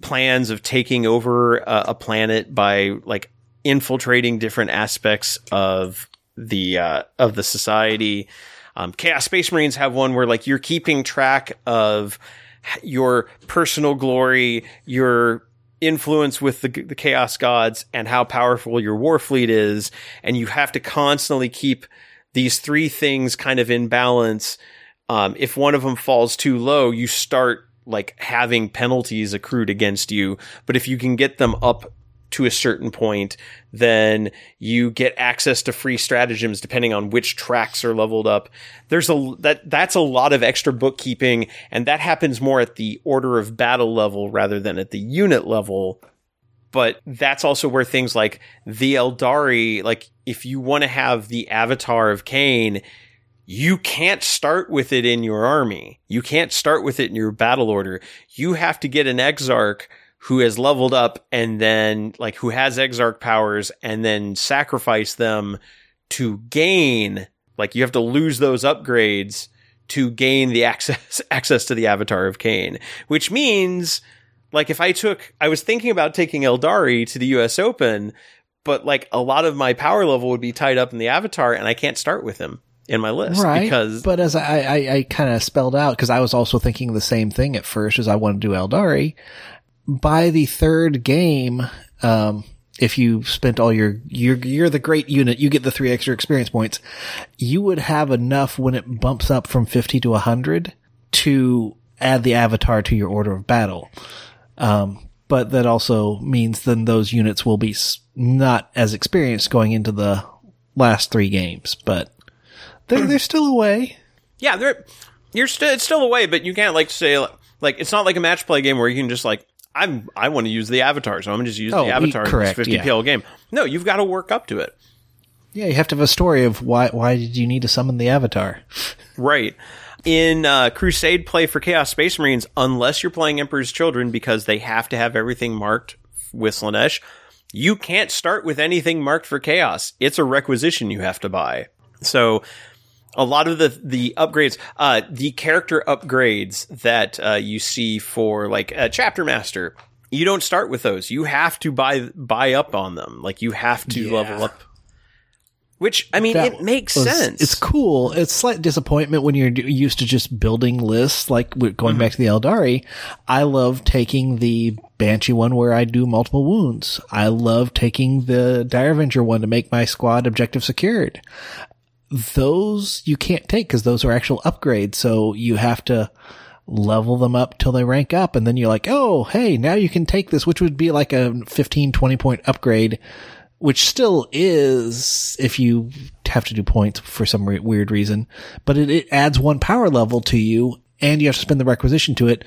plans of taking over a, a planet by like infiltrating different aspects of the uh, of the society. Um, Chaos Space Marines have one where like you're keeping track of your personal glory, your influence with the, the chaos gods and how powerful your war fleet is. And you have to constantly keep these three things kind of in balance. Um, if one of them falls too low, you start like having penalties accrued against you. But if you can get them up to a certain point, then you get access to free stratagems depending on which tracks are leveled up. There's a that that's a lot of extra bookkeeping, and that happens more at the order of battle level rather than at the unit level. But that's also where things like the Aeldari, like if you want to have the avatar of Khaine, you can't start with it in your army. You can't start with it in your battle order. You have to get an Exarch who has leveled up and then like who has Exarch powers and then sacrifice them to gain like you have to lose those upgrades to gain the access access to the avatar of Khaine, which means like if I took I was thinking about taking Aeldari to the US Open, but like a lot of my power level would be tied up in the avatar and I can't start with him in my list right. because but as I, I, I kind of spelled out, because I was also thinking the same thing at first as I wanted to do Aeldari. By the third game, um, if you spent all your, you're, you're the great unit, you get the three extra experience points. You would have enough when it bumps up from 50 to 100 to add the avatar to your order of battle. Um, but that also means then those units will be not as experienced going into the last three games, but they're, they're still away. yeah, they're you're still it's still away, but you can't like say like it's not like a match play game where you can just like I'm I want to use the avatar, so I'm gonna just use Oh, the avatar correct, in this 50 yeah. PL game. No, you've got to work up to it. Yeah, you have to have a story of why, why did you need to summon the avatar? Right. In uh, Crusade play for Chaos Space Marines, unless you're playing Emperor's Children because they have to have everything marked with Slaanesh, you can't start with anything marked for Chaos. It's a requisition you have to buy. So a lot of the the upgrades, uh, the character upgrades that uh, you see for like a Chapter Master, you don't start with those. You have to buy buy up on them. Like you have to Yeah. level up. Which I mean, That it makes was- sense. It's cool. It's slight disappointment when you're used to just building lists, like with- going back to the Aeldari. I love taking the Banshee one where I do multiple wounds. I love taking the Dire Avenger one to make my squad objective secured. Those you can't take because those are actual upgrades. So you have to level them up till they rank up. And then you're like, oh, hey, now you can take this, which would be like a 15, 20 point upgrade which still is if you have to do points for some re- weird reason, but it, it adds one power level to you and you have to spend the requisition to it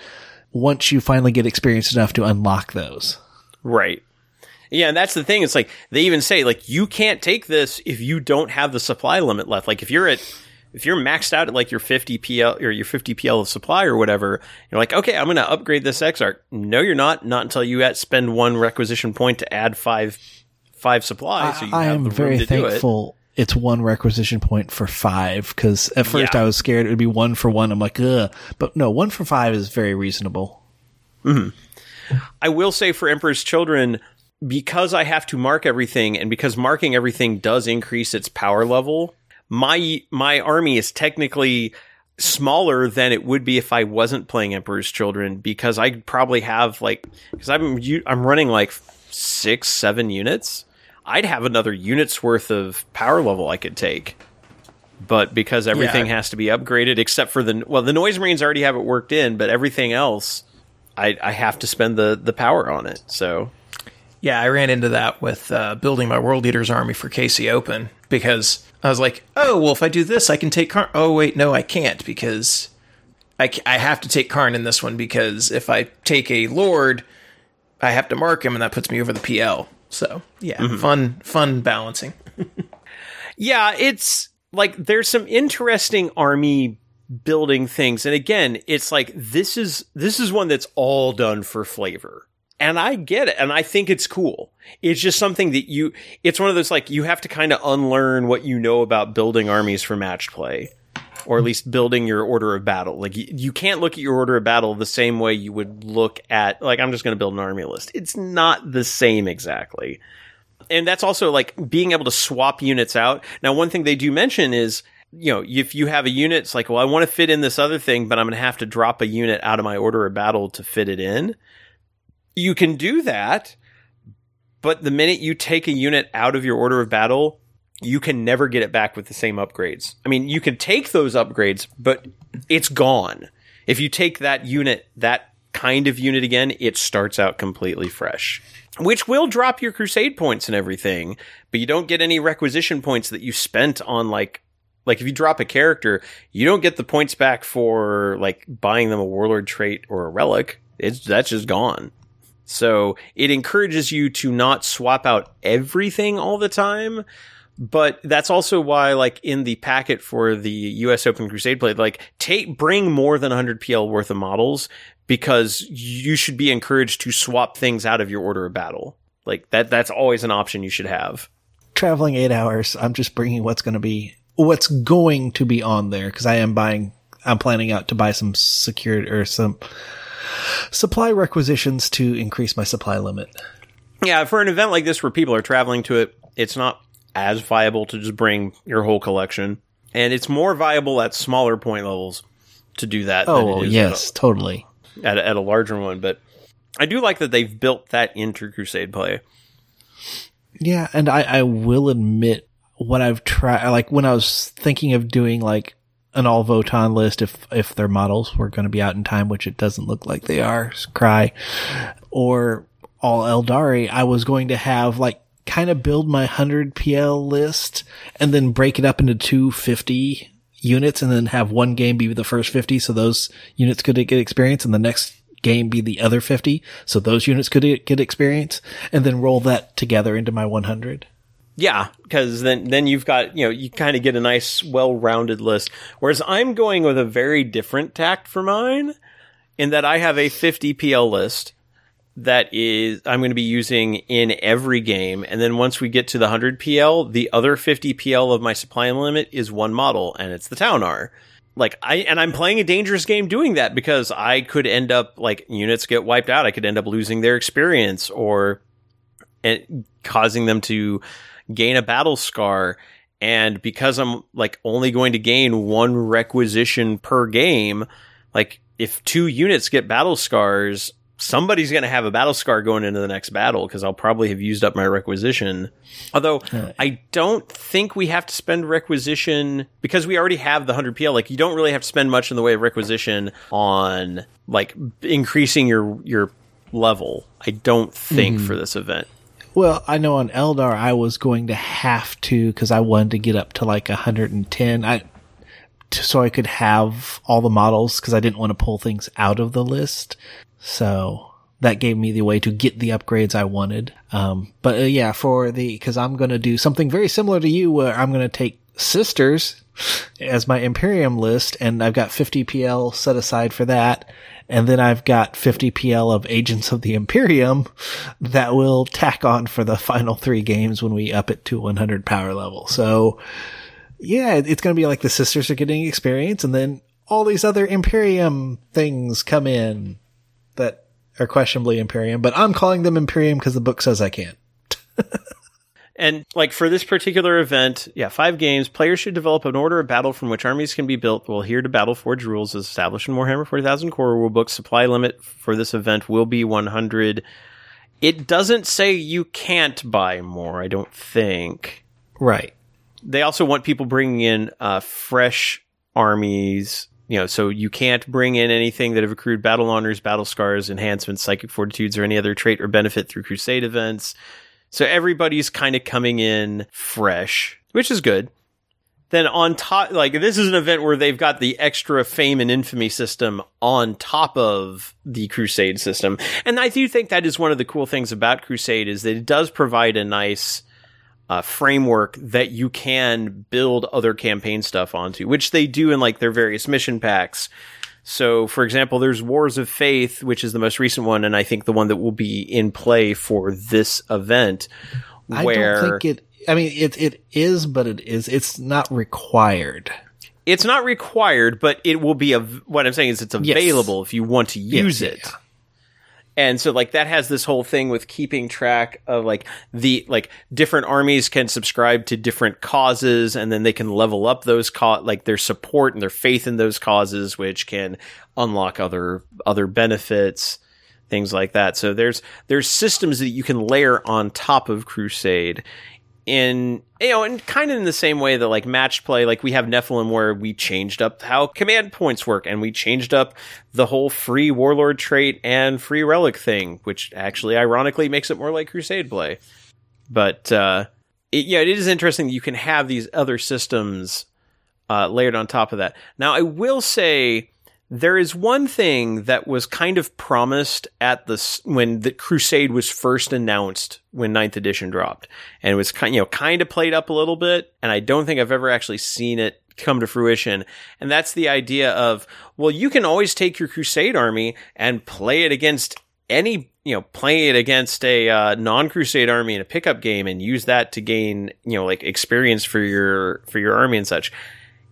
once you finally get experienced enough to unlock those. Right. Yeah, and that's the thing. It's like they even say like you can't take this if you don't have the supply limit left. Like if you're at if you're maxed out at like your 50 PL or your 50 PL of supply or whatever, you're like, okay, I'm going to upgrade this Exarch. No, you're not. Not until you at spend one requisition point to add five five supply. so I am very it. thankful it's one requisition point for five because at first Yeah. I was scared it would be one for one. I'm like, ugh, but no, one for five is very reasonable. Mm-hmm. I will say for Emperor's Children, because I have to mark everything, and because marking everything does increase its power level, my my army is technically smaller than it would be if I wasn't playing Emperor's Children because I probably have like because I'm I'm running like six seven units. I'd have another unit's worth of power level I could take. But because everything has to be upgraded except for the well, the noise marines already have it worked in, but everything else I, I have to spend the, the power on it. So Yeah, I ran into that with uh, building my World Eaters army for KC Open because I was like, oh, well, if I do this, I can take Kharn. Oh, wait, no, I can't because I, I have to take Kharn in this one because if I take a Lord, I have to mark him and that puts me over the PL. So, yeah, fun, fun balancing. yeah, it's like there's some interesting army building things and again it's like this is this is one that's all done for flavor and I get it and I think it's cool. It's just something that you it's one of those like you have to kind of unlearn what you know about building armies for match play or at least building your order of battle. Like you, you can't look at your order of battle the same way you would look at like I'm just going to build an army list. It's not the same exactly. And that's also like being able to swap units out. Now one thing they do mention is you know, if you have a unit, it's like, well, I want to fit in this other thing, but I'm going to have to drop a unit out of my order of battle to fit it in. You can do that, but the minute you take a unit out of your order of battle, you can never get it back with the same upgrades. I mean, you can take those upgrades, but it's gone. If you take that unit, that kind of unit again, it starts out completely fresh. Which will drop your crusade points and everything, but you don't get any requisition points that you spent on like like if you drop a character, you don't get the points back for like buying them a warlord trait or a relic. It's that's just gone. So it encourages you to not swap out everything all the time. But that's also why, like in the packet for the U.S. Open Crusade play, like take bring more than 100 PL worth of models because you should be encouraged to swap things out of your order of battle. Like that, that's always an option you should have. Traveling eight hours, I'm just bringing what's going to be what's going to be on there because I am buying. I'm planning out to buy some security or some supply requisitions to increase my supply limit. Yeah, for an event like this where people are traveling to it, it's not as viable to just bring your whole collection, and it's more viable at smaller point levels to do that. Oh yes, at a, totally. At a, at a larger one, but I do like that they've built that into Crusade play. Yeah, and I, I will admit what I've tried, like when I was thinking of doing like an all Votann list, if if their models were going to be out in time, which it doesn't look like they are, cry, or all Aeldari, I was going to have like kind of build my 100 PL list and then break it up into 250 units and then have one game be the first 50 so those units could get experience and the next game be the other 50 so those units could get experience and then roll that together into my 100. Yeah, because then then you've got you know you kind of get a nice well-rounded list. Whereas I'm going with a very different tact for mine, in that I have a 50 PL list that is I'm going to be using in every game, and then once we get to the 100 PL, the other 50 PL of my supply limit is one model, and it's the Ta'unar. Like I and I'm playing a dangerous game doing that because I could end up like units get wiped out. I could end up losing their experience or and causing them to gain a battle scar. And because I'm like only going to gain one requisition per game, like if two units get battle scars, somebody's going to have a battle scar going into the next battle because I'll probably have used up my requisition. Although I don't think we have to spend requisition because we already have the 100 PL. Like you don't really have to spend much in the way of requisition on like increasing your your level. I don't think mm. for this event. Well, I know on Eldar I was going to have to because I wanted to get up to like 110. I so I could have all the models because I didn't want to pull things out of the list. So that gave me the way to get the upgrades I wanted. Um, but uh, yeah, for the because I'm going to do something very similar to you, where I'm going to take sisters as my Imperium list, and I've got 50 PL set aside for that. And then I've got 50 PL of Agents of the Imperium that will tack on for the final three games when we up it to 100 power level. So yeah, it's going to be like the sisters are getting experience and then all these other Imperium things come in that are questionably Imperium, but I'm calling them Imperium because the book says I can't. And like for this particular event, yeah, five games, players should develop an order of battle from which armies can be built. We'll adhere to Battleforge rules as established in Warhammer 40,000 core rulebook. Supply limit for this event will be 100. It doesn't say you can't buy more, I don't think. Right. They also want people bringing in uh, fresh armies you know, so you can't bring in anything that have accrued battle honors, battle scars, enhancements, psychic fortitudes, or any other trait or benefit through crusade events. So everybody's kind of coming in fresh, which is good. Then on top, like this is an event where they've got the extra fame and infamy system on top of the Crusade system. And I do think that is one of the cool things about Crusade is that it does provide a nice, uh, framework that you can build other campaign stuff onto, which they do in like their various mission packs. So, for example, there's Wars of Faith, which is the most recent one, and I think the one that will be in play for this event. Where I don't think it. I mean, it it is, but it is. It's not required. it's not required, but it will be. Av- what I'm saying is, it's Yes. available if you want to use yeah, it. yeah. And so like that has this whole thing with keeping track of like the like different armies can subscribe to different causes and then they can level up those co- like their support and their faith in those causes which can unlock other other benefits things like that. So there's there's systems that you can layer on top of Crusade in you know, and kind of in the same way that like match play, like we have Nephilim where we changed up how command points work and we changed up the whole free warlord trait and free relic thing, which actually ironically makes it more like Crusade play. But uh it, yeah, it is interesting you can have these other systems uh, layered on top of that. Now, I will say there is one thing that was kind of promised at the when the Crusade was first announced when Ninth Edition dropped, and it was kind you know kind of played up a little bit, and I don't think I've ever actually seen it come to fruition. And that's the idea of well, you can always take your Crusade army and play it against any you know play it against a uh, non-crusade army in a pickup game and use that to gain you know like experience for your for your army and such.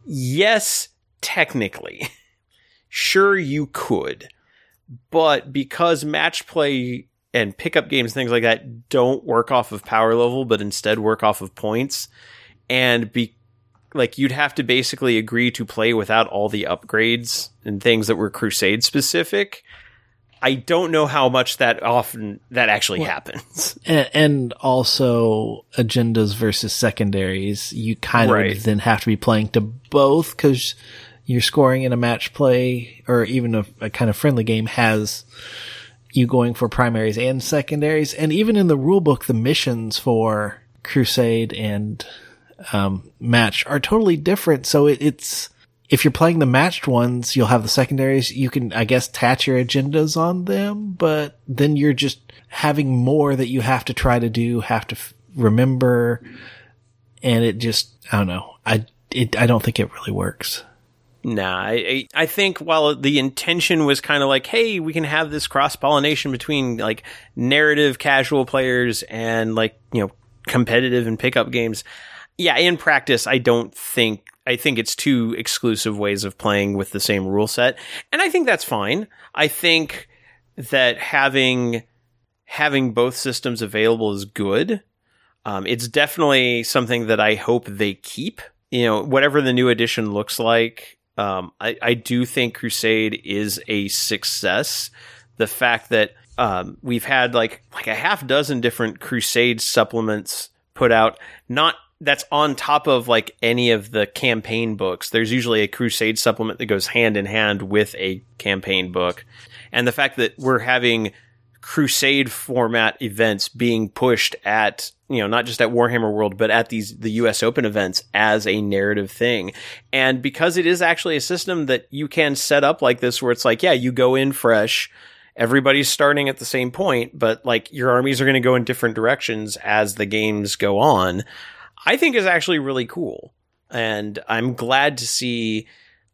Yes technically sure you could. But because match play and pickup games things like that don't work off of power level but instead work off of points. And be like you'd have to basically agree to play without all the upgrades and things that were crusade specific. I don't know how much that often that actually happens. And, and also agendas versus secondaries. You kind of then have to be playing to both because you're scoring in a match play or even a, a kind of friendly game has you going for primaries and secondaries. And even in the rule book, the missions for Crusade and um, match are totally different. So it, it's if you're playing the matched ones, you'll have the secondaries. You can, I guess, attach your agendas on them, but then you're just having more that you have to try to do, have to f- remember, and it just, I don't know. I it, I don't think it really works. Nah, I, I think while the intention was kind of like, hey, we can have this cross pollination between like narrative casual players and like, you know, competitive and pickup games. Yeah, in practice, I don't think, I think it's two exclusive ways of playing with the same rule set. And I think that's fine. I think that having, having both systems available is good. Um, it's definitely something that I hope they keep. You know, whatever the new edition looks like, um, I, I do think Crusade is a success. The fact that um, we've had like like a half dozen different Crusade supplements put out, not that's on top of like any of the campaign books. There's usually a Crusade supplement that goes hand in hand with a campaign book, and the fact that we're having crusade format events being pushed at you know not just at Warhammer World but at these the US Open events as a narrative thing. And because it is actually a system that you can set up like this where it's like yeah, you go in fresh, everybody's starting at the same point, but like your armies are going to go in different directions as the games go on. I think is actually really cool. And I'm glad to see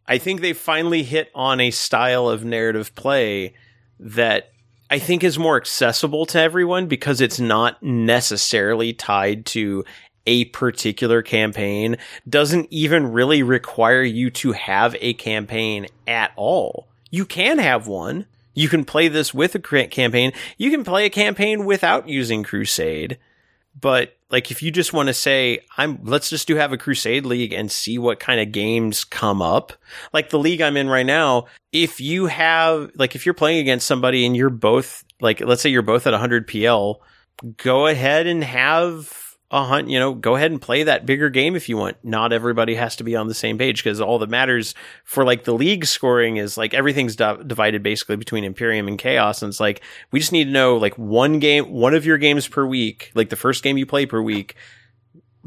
I think they finally hit on a style of narrative play that I think is more accessible to everyone because it's not necessarily tied to a particular campaign, doesn't even really require you to have a campaign at all. You can have one. You can play this with a campaign. You can play a campaign without using Crusade. But like if you just want to say I'm let's just do have a crusade league and see what kind of games come up. Like the league I'm in right now, if you have like if you're playing against somebody and you're both like let's say you're both at 100 PL, go ahead and have a hunt, you know, go ahead and play that bigger game if you want. Not everybody has to be on the same page because all that matters for like the league scoring is like everything's di- divided basically between Imperium and Chaos. And it's like, we just need to know like one game, one of your games per week, like the first game you play per week,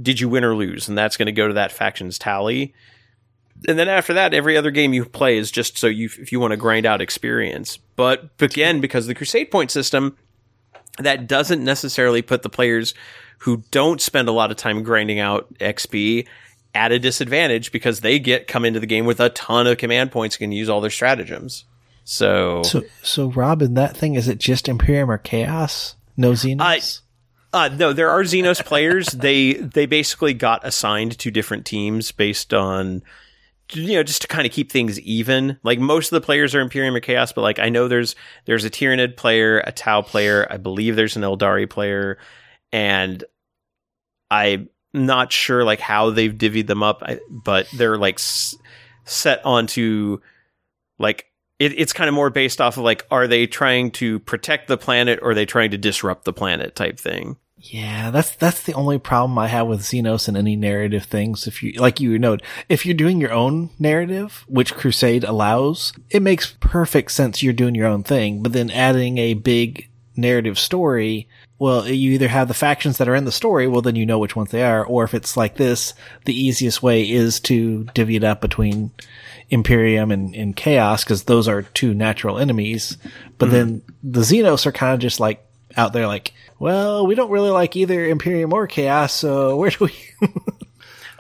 did you win or lose? And that's going to go to that faction's tally. And then after that, every other game you play is just so you, if you want to grind out experience. But again, because the Crusade point system, that doesn't necessarily put the players who don't spend a lot of time grinding out XP at a disadvantage because they get come into the game with a ton of command points and can use all their stratagems. So, So, so Robin, that thing is it just Imperium or Chaos? No Xenos. uh, no, there are Xenos players. they they basically got assigned to different teams based on you know just to kind of keep things even. Like most of the players are Imperium or Chaos, but like I know there's there's a Tyranid player, a Tau player. I believe there's an Aeldari player, and I'm not sure like how they've divvied them up, but they're like s- set onto like it, it's kind of more based off of like are they trying to protect the planet or are they trying to disrupt the planet type thing. Yeah, that's that's the only problem I have with Xenos and any narrative things. If you like you note, if you're doing your own narrative, which Crusade allows, it makes perfect sense you're doing your own thing. But then adding a big narrative story, well, you either have the factions that are in the story, well then you know which ones they are, or if it's like this, the easiest way is to divvy it up between Imperium and, and Chaos, because those are two natural enemies. But hmm. then the Xenos are kind of just like out there like, well, we don't really like either Imperium or Chaos, so where do we?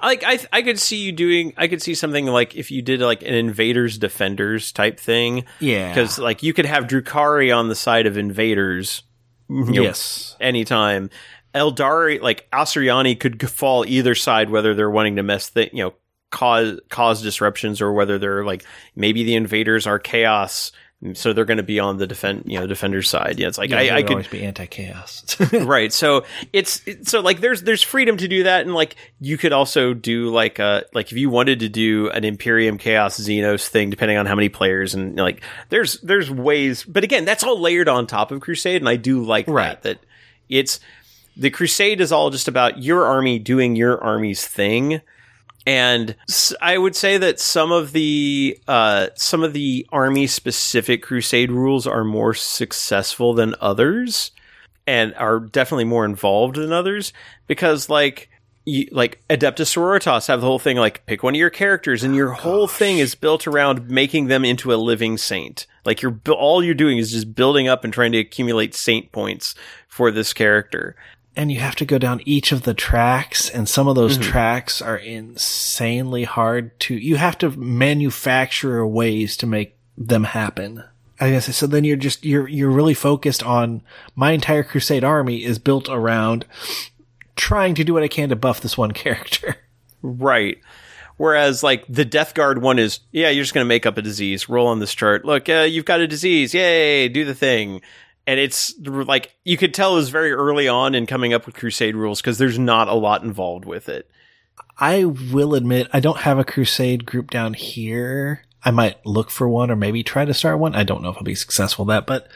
Like I, I could see you doing. I could see something like if you did like an invaders defenders type thing. Yeah. because like you could have Drukhari on the side of invaders. Mm-hmm. know, yes. anytime. Aeldari, like Asuryani, could fall either side, whether they're wanting to mess the, you know, cause cause disruptions, or whether they're like maybe the invaders are chaos, so they're going to be on the defend, you know, defender side. Yeah, it's like Yeah, I, I could always be anti-chaos. right so it's it's- so like there's there's freedom to do that and like you could also do like uh like if you wanted to do an imperium chaos xenos thing depending on how many players and like there's there's ways but again that's all layered on top of crusade and i do like Right. that that it's the crusade is all just about your army doing your army's thing and I would say that some of the uh, some of the army specific crusade rules are more successful than others, and are definitely more involved than others because like. You, like Adeptus Sororitas have the whole thing like pick one of your characters and your whole thing is built around making them into a living saint. Like you're all you're doing is just building up and trying to accumulate saint points for this character. And you have to go down each of the tracks and some of those tracks are insanely hard to you have to manufacture ways to make them happen I guess so then you're just you're you're really focused on my entire crusade army is built around trying to do what I can to buff this one character. Right. Whereas, like, the Death Guard one is, yeah, you're just going to make up a disease, roll on this chart. Look, uh, you've got a disease. Yay, do the thing. And it's like, you could tell it was very early on in coming up with Crusade rules because there's not a lot involved with it. I will admit I don't have a crusade group down here. I might look for one or maybe try to start one. I don't know if I'll be successful at that, but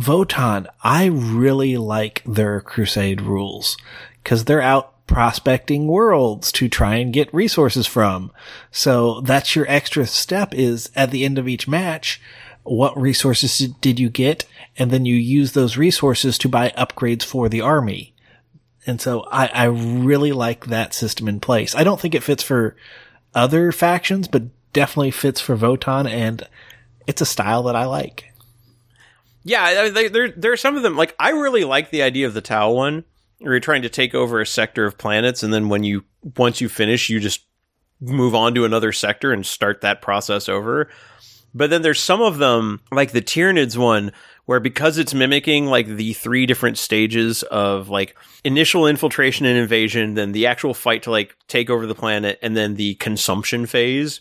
Votann, I really like their crusade rules because they're out prospecting worlds to try and get resources from. So that's your extra step is at the end of each match, what resources did you get? And then you use those resources to buy upgrades for the army. And so I, I really like that system in place. I don't think it fits for other factions, but definitely fits for Votann and it's a style that I like. Yeah, they, there there are some of them. Like I really like the idea of the Tau one, where you're trying to take over a sector of planets, and then when you once you finish, you just move on to another sector and start that process over. But then there's some of them, like the Tyranids one, where because it's mimicking like the three different stages of like initial infiltration and invasion, then the actual fight to like take over the planet, and then the consumption phase,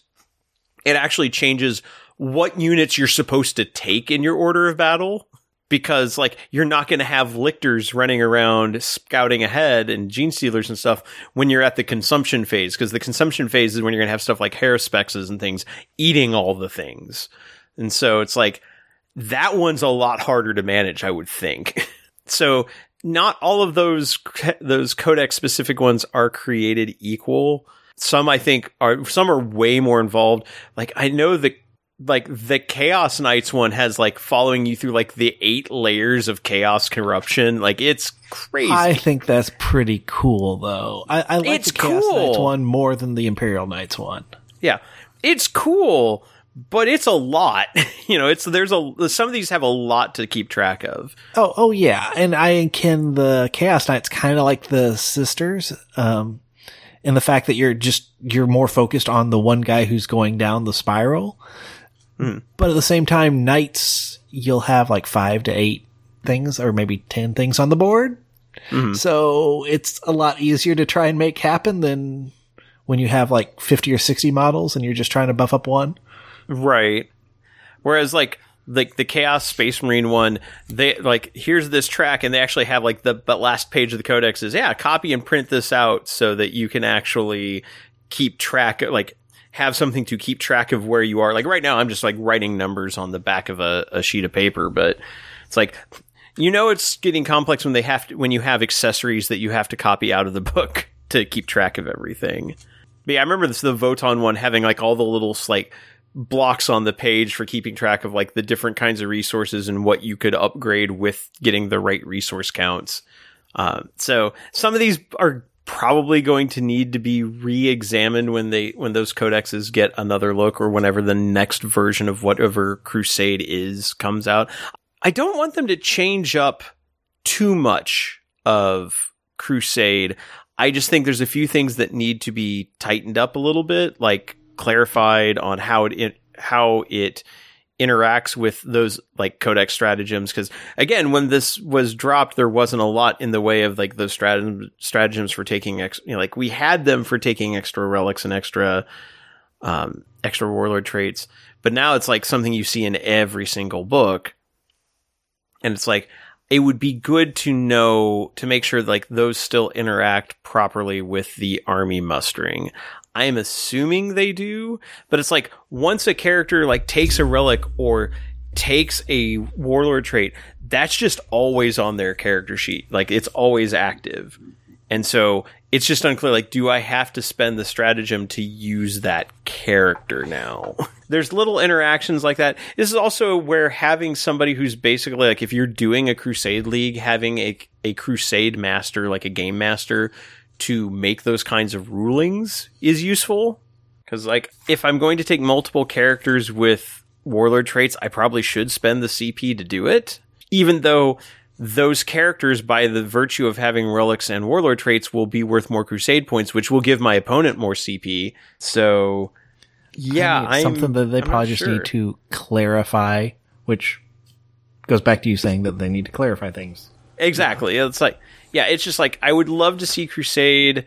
it actually changes what units you're supposed to take in your order of battle. Because like you're not going to have lictors running around scouting ahead and Genestealers and stuff when you're at the consumption phase because the consumption phase is when you're going to have stuff like Haruspexes and things eating all the things. And so it's like that one's a lot harder to manage i would think so not all of those those codex specific ones are created equal some i think are some are way more involved like i know the like the chaos knights one has like following you through like the eight layers of chaos corruption like it's crazy I think that's pretty cool though. I, I like It's the Chaos cool. Knights one more than the Imperial Knights one. yeah it's cool but it's a lot. you know, it's there's a some of these have a lot to keep track of. Oh, oh yeah, and I can the Chaos Knights kind of like the sisters, um, in the fact that you're just you're more focused on the one guy who's going down the spiral, but at the same time, Knights you'll have like five to eight things, or maybe ten things on the board. So it's a lot easier to try and make happen than when you have like fifty or sixty models and you're just trying to buff up one. Right. Whereas like like the Chaos Space Marine one, they like here's this track, and they actually have like the, the last page of the codex is yeah, copy and print this out so that you can actually keep track like have something to keep track of where you are. Like right now, I'm just like writing numbers on the back of a, a sheet of paper, but it's like you know it's getting complex when they have to, when you have accessories that you have to copy out of the book to keep track of everything. But yeah, I remember this the Votann one having like all the little like blocks on the page for keeping track of like the different kinds of resources and what you could upgrade with getting the right resource counts. Uh, so some of these are probably going to need to be re-examined when they when those codexes get another look or whenever the next version of whatever crusade is comes out i don't want them to change up too much of crusade i just think there's a few things that need to be tightened up a little bit like clarified on how it, how it interacts with those like codex stratagems because again when this was dropped there wasn't a lot in the way of like those stratagem, stratagems for taking ex you know like we had them for taking extra relics and extra um extra warlord traits but now it's like something you see in every single book. And it's like it would be good to know to make sure like those still interact properly with the army mustering I am assuming they do, but it's like once a character like takes a relic or takes a warlord trait, that's just always on their character sheet. Like it's always active. And so it's just unclear like do I have to spend the stratagem to use that character now? There's little interactions like that. This is also where having somebody who's basically like if you're doing a crusade league, having a a crusade master like a game master to make those kinds of rulings is useful. Because, like, if I'm going to take multiple characters with warlord traits, I probably should spend the CP to do it. Even though those characters, by the virtue of having relics and warlord traits, will be worth more crusade points, which will give my opponent more CP. So, yeah, I mean, something that they I'm probably just sure. need to clarify, which goes back to you saying that they need to clarify things. Exactly. It's like, yeah, it's just like I would love to see Crusade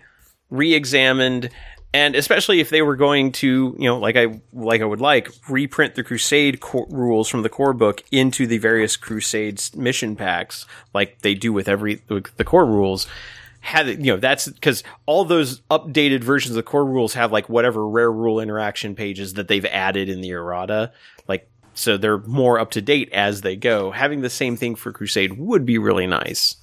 re-examined, and especially if they were going to, you know, like I like I would like reprint the Crusade core rules from the core book into the various Crusades mission packs, like they do with every the core rules. It- you know that's because all those updated versions of the core rules have like whatever rare rule interaction pages that they've added in the errata, like so they're more up to date as they go. Having the same thing for Crusade would be really nice.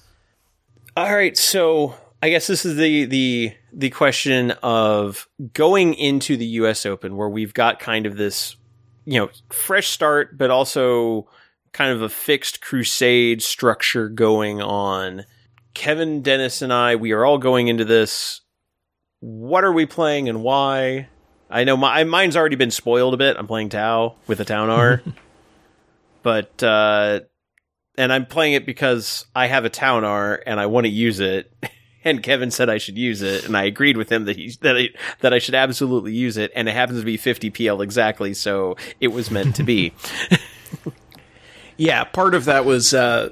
All right, so I guess this is the the the question of going into the US Open where we've got kind of this you know, fresh start but also kind of a fixed crusade structure going on. Kevin, Dennis and I, we are all going into this what are we playing and why? I know my mine's already been spoiled a bit. I'm playing Tau with a Ta'unar. but uh and I'm playing it because I have a Ta'unar and I want to use it. And Kevin said I should use it, and I agreed with him that he that I, that I should absolutely use it. And it happens to be 50 PL exactly, so it was meant to be. Yeah, part of that was uh,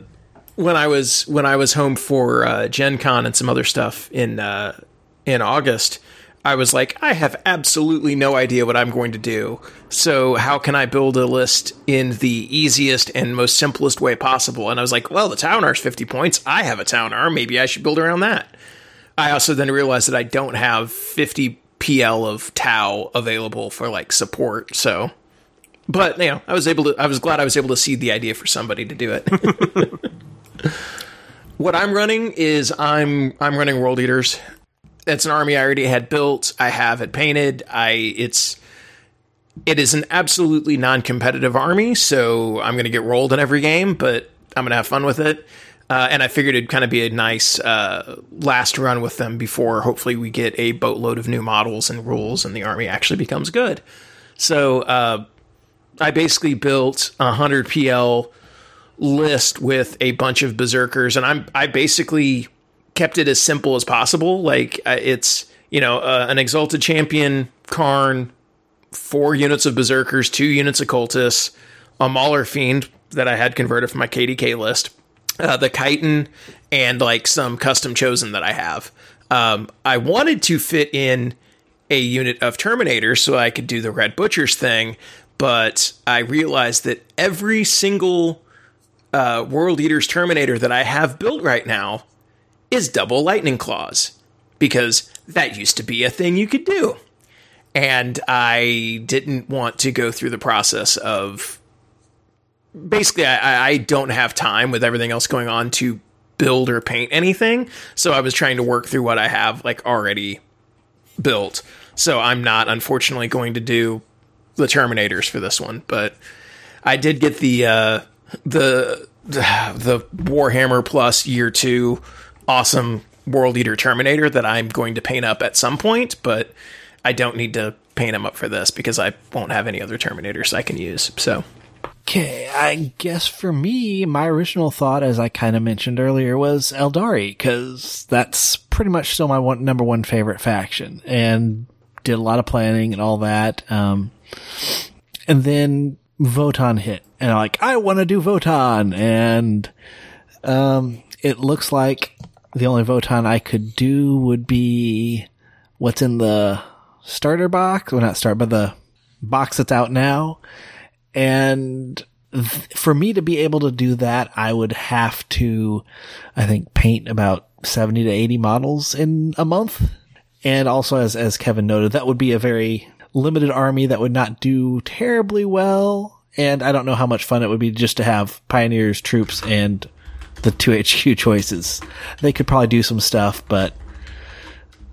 when I was when I was home for uh, Gen Con and some other stuff in uh, in August. I was like, I have absolutely no idea what I'm going to do. So how can I build a list in the easiest and most simplest way possible? And I was like, well, the Ta'unar's 50 points. I have a town R. Maybe I should build around that. I also then realized that I don't have 50 PL of Tau available for like support. So, but you know, I was able to. I was glad I was able to seed the idea for somebody to do it. what I'm running is I'm I'm running World Eaters. It's an army I already had built. I have it painted. I it's it is an absolutely non-competitive army, so I'm going to get rolled in every game, but I'm going to have fun with it. Uh, and I figured it'd kind of be a nice uh, last run with them before hopefully we get a boatload of new models and rules and the army actually becomes good. So uh, I basically built a 100 PL list with a bunch of berserkers and I'm I basically kept it as simple as possible. Like uh, it's, you know, uh, an exalted champion, Kharn, four units of berserkers, two units of cultists, a Maulerfiend that I had converted from my KDK list, uh, the chitin, and like some custom chosen that I have. Um, I wanted to fit in a unit of Terminator so I could do the Red Butchers thing, but I realized that every single uh, World Eaters Terminator that I have built right now is double Lightning Claws because that used to be a thing you could do. And I didn't want to go through the process of basically, I, I don't have time with everything else going on to build or paint anything. So I was trying to work through what I have like already built. So I'm not unfortunately going to do the Terminators for this one, but I did get the uh, the the Warhammer Plus Year Two awesome World Eater Terminator that I'm going to paint up at some point, but I don't need to paint him up for this because I won't have any other Terminators I can use. So Okay, I guess for me, my original thought, as I kind of mentioned earlier, was Aeldari, because that's pretty much still my one, number one favorite faction, and did a lot of planning and all that. Um, and then Votann hit, and I'm like, I want to do Votann, and um, it looks like the only Votann I could do would be what's in the starter box, well, not start, but the box that's out now. And th- for me to be able to do that, I would have to, I think, paint about 70 to 80 models in a month. And also, as, as Kevin noted, that would be a very limited army that would not do terribly well. And I don't know how much fun it would be just to have pioneers, troops, and the two HQ choices. They could probably do some stuff, but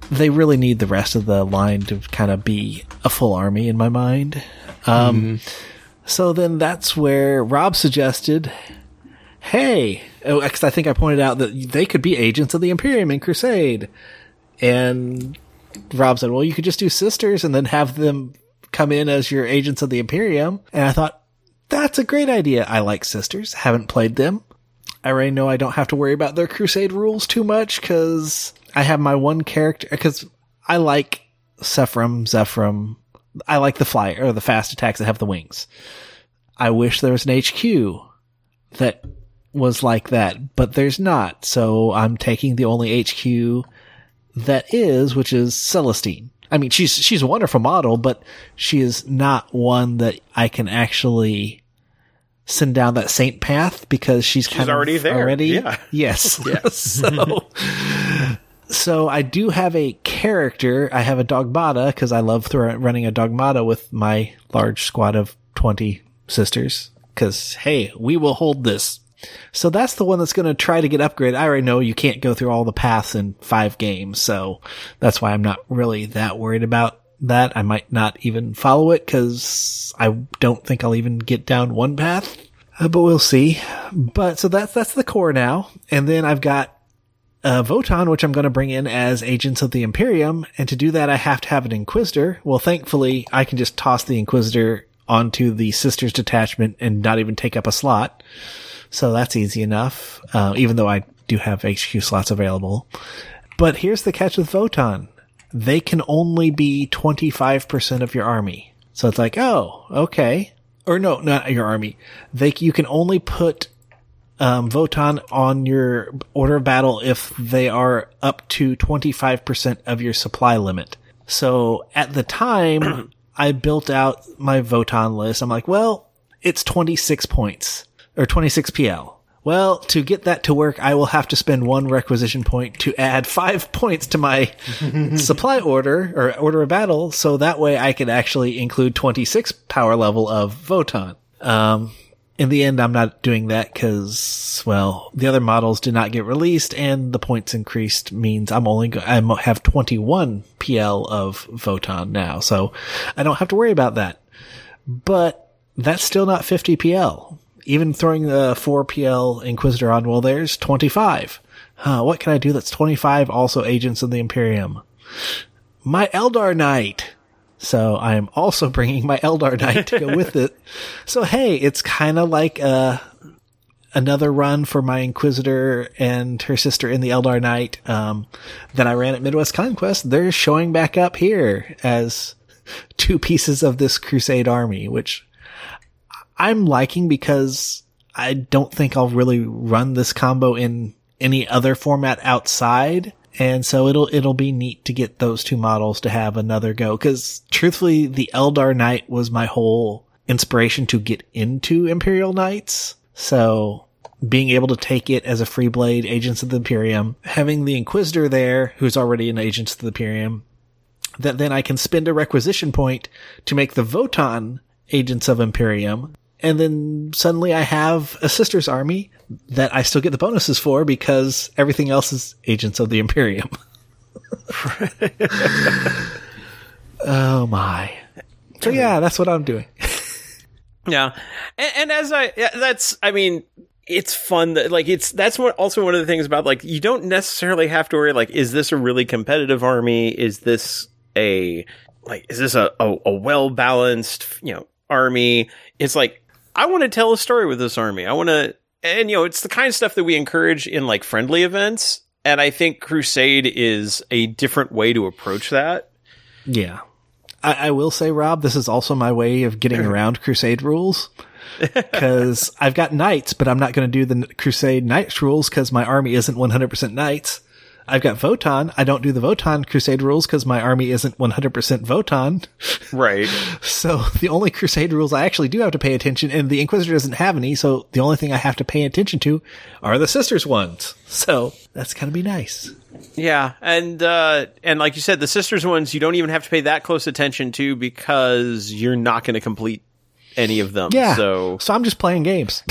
they really need the rest of the line to kind of be a full army in my mind. Um, So then that's where Rob suggested, hey, because I think I pointed out that they could be agents of the Imperium in Crusade. And Rob said, well, you could just do sisters and then have them come in as your agents of the Imperium. And I thought, that's a great idea. I like sisters, haven't played them. I already know I don't have to worry about their crusade rules too much because I have my one character because I like Sephram, Zephyrim. I like the fly or the fast attacks that have the wings. I wish there was an HQ that was like that, but there's not. So I'm taking the only HQ that is, which is Celestine. I mean, she's she's a wonderful model, but she is not one that I can actually send down that saint path because she's, kind of already there. Already, Yeah. Yes. so, so I do have a character. I have a dogmata because I love throw, running a dogmata with my large squad of twenty sisters. Because hey, we will hold this. So that's the one that's going to try to get upgraded. I already know you can't go through all the paths in five games, so that's why I'm not really that worried about that. I might not even follow it because I don't think I'll even get down one path, uh, but we'll see. But so that's that's the core now, and then I've got uh, Votann, which I'm going to bring in as agents of the Imperium, and to do that, I have to have an Inquisitor. Well, thankfully, I can just toss the Inquisitor onto the Sisters detachment and not even take up a slot. So that's easy enough, uh, even though I do have HQ slots available. But here's the catch with Votann. They can only be 25% of your army. So it's like, oh, okay. Or no, not your army. They, you can only put, um, Votann on your order of battle if they are up to 25% of your supply limit. So at the time, I built out my Votann list. I'm like, well, it's 26 points or 26 PL. Well, to get that to work, I will have to spend one requisition point to add five points to my supply order or order of battle. So that way I can actually include 26 power level of Votann. Um, in the end, I'm not doing that because, well, the other models did not get released and the points increased means I'm only, go- I have 21 PL of Votann now. So I don't have to worry about that. But that's still not 50 PL. Even throwing the 4 PL Inquisitor on, well, there's 25. Huh, what can I do that's 25 also agents of the Imperium? My Eldar Knight. So I'm also bringing my Eldar Knight to go with it. So hey, it's kind of like a another run for my Inquisitor and her sister in the Eldar Knight um, that I ran at Midwest Conquest. They're showing back up here as two pieces of this Crusade army, which I'm liking because I don't think I'll really run this combo in any other format outside. And so it'll, it'll be neat to get those two models to have another go. Cause truthfully, the Eldar Knight was my whole inspiration to get into Imperial Knights. So being able to take it as a free blade, Agents of the Imperium, having the Inquisitor there, who's already an Agents of the Imperium, that then I can spend a requisition point to make the Votann Agents of Imperium. And then suddenly I have a sister's army that I still get the bonuses for because everything else is Agents of the Imperium. oh my. So yeah, that's what I'm doing. Yeah, and, and as I yeah, that's I mean it's fun that like it's that's what also one of the things about like you don't necessarily have to worry like is this a really competitive army is this a like is this a a, a well balanced you know army it's like I want to tell a story with this army I want to and you know it's the kind of stuff that we encourage in like friendly events and I think Crusade is a different way to approach that Yeah. I, I will say, Rob, this is also my way of getting around Crusade rules. Because I've got knights, but I'm not going to do the Crusade Knights rules because my army isn't 100% knights. I've got Votann. I don't do the Votann Crusade rules because my army isn't 100% Votann. right So the only Crusade rules I actually do have to pay attention, and the Inquisitor doesn't have any, so the only thing I have to pay attention to are the Sisters ones. So that's to be nice. Yeah, and uh, and like you said, the sisters ones you don't even have to pay that close attention to because you're not going to complete any of them. Yeah. So So I'm just playing games.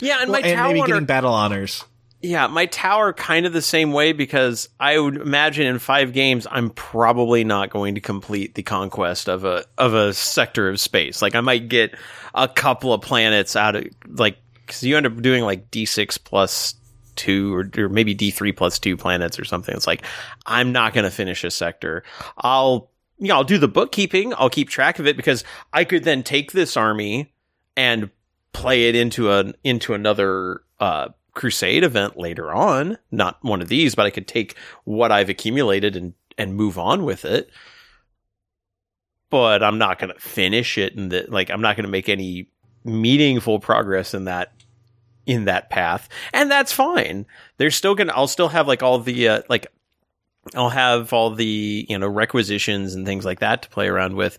yeah, and Well, my and maybe getting battle honors. Yeah, my tower kind of the same way because I would imagine in five games I'm probably not going to complete the conquest of a of a sector of space. Like I might get a couple of planets out of like because you end up doing like D six plus two or, or maybe D three plus two planets or something. It's like I'm not going to finish a sector. I'll you know I'll do the bookkeeping. I'll keep track of it because I could then take this army and play it into a into another uh, crusade event later on. Not one of these, but I could take what I've accumulated and and move on with it. But I'm not going to finish it, and the, like I'm not going to make any meaningful progress in that in that path, and that's fine. There's still gonna I'll still have like all the uh, like I'll have all the you know requisitions and things like that to play around with.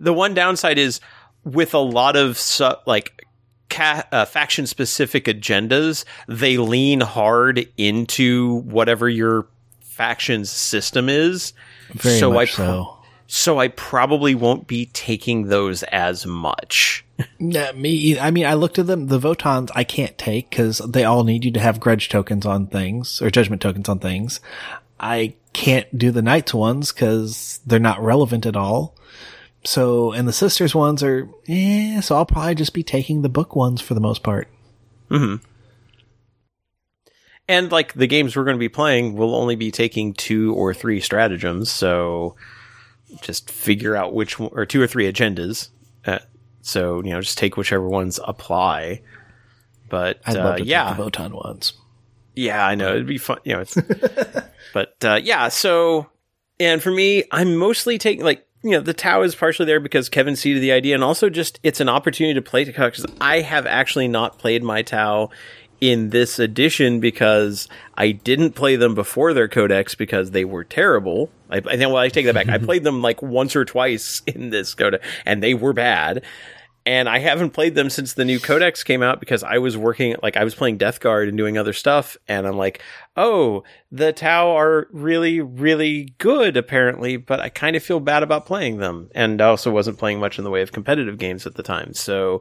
The one downside is with a lot of su- like ca- uh, faction specific agendas, they lean hard into whatever your faction's system is. Very so much I pro- so. so I probably won't be taking those as much. Yeah, me. I mean, I looked at them. The Votanns I can't take because they all need you to have grudge tokens on things or judgment tokens on things. I can't do the Knights ones because they're not relevant at all. So, and the Sisters ones are, yeah, so I'll probably just be taking the book ones for the most part. hmm And like the games we're going to be playing, we'll only be taking two or three stratagems. So just figure out which one, or two or three agendas. Uh, so you know, just take whichever ones apply. But I'd uh, to yeah, take the Votann ones. yeah, I know it'd be fun. You know, it's but uh, yeah. So and for me, I'm mostly taking like you know the Tau is partially there because Kevin seeded the idea, and also just it's an opportunity to play because I have actually not played my Tau in this edition because I didn't play them before their codex because they were terrible. I, I think well I take that back. I played them like once or twice in this codex, and they were bad and I haven't played them since the new codex came out because I was working like I was playing Death Guard and doing other stuff and I'm like, "Oh, the Tau are really really good apparently, but I kind of feel bad about playing them." And I also wasn't playing much in the way of competitive games at the time. So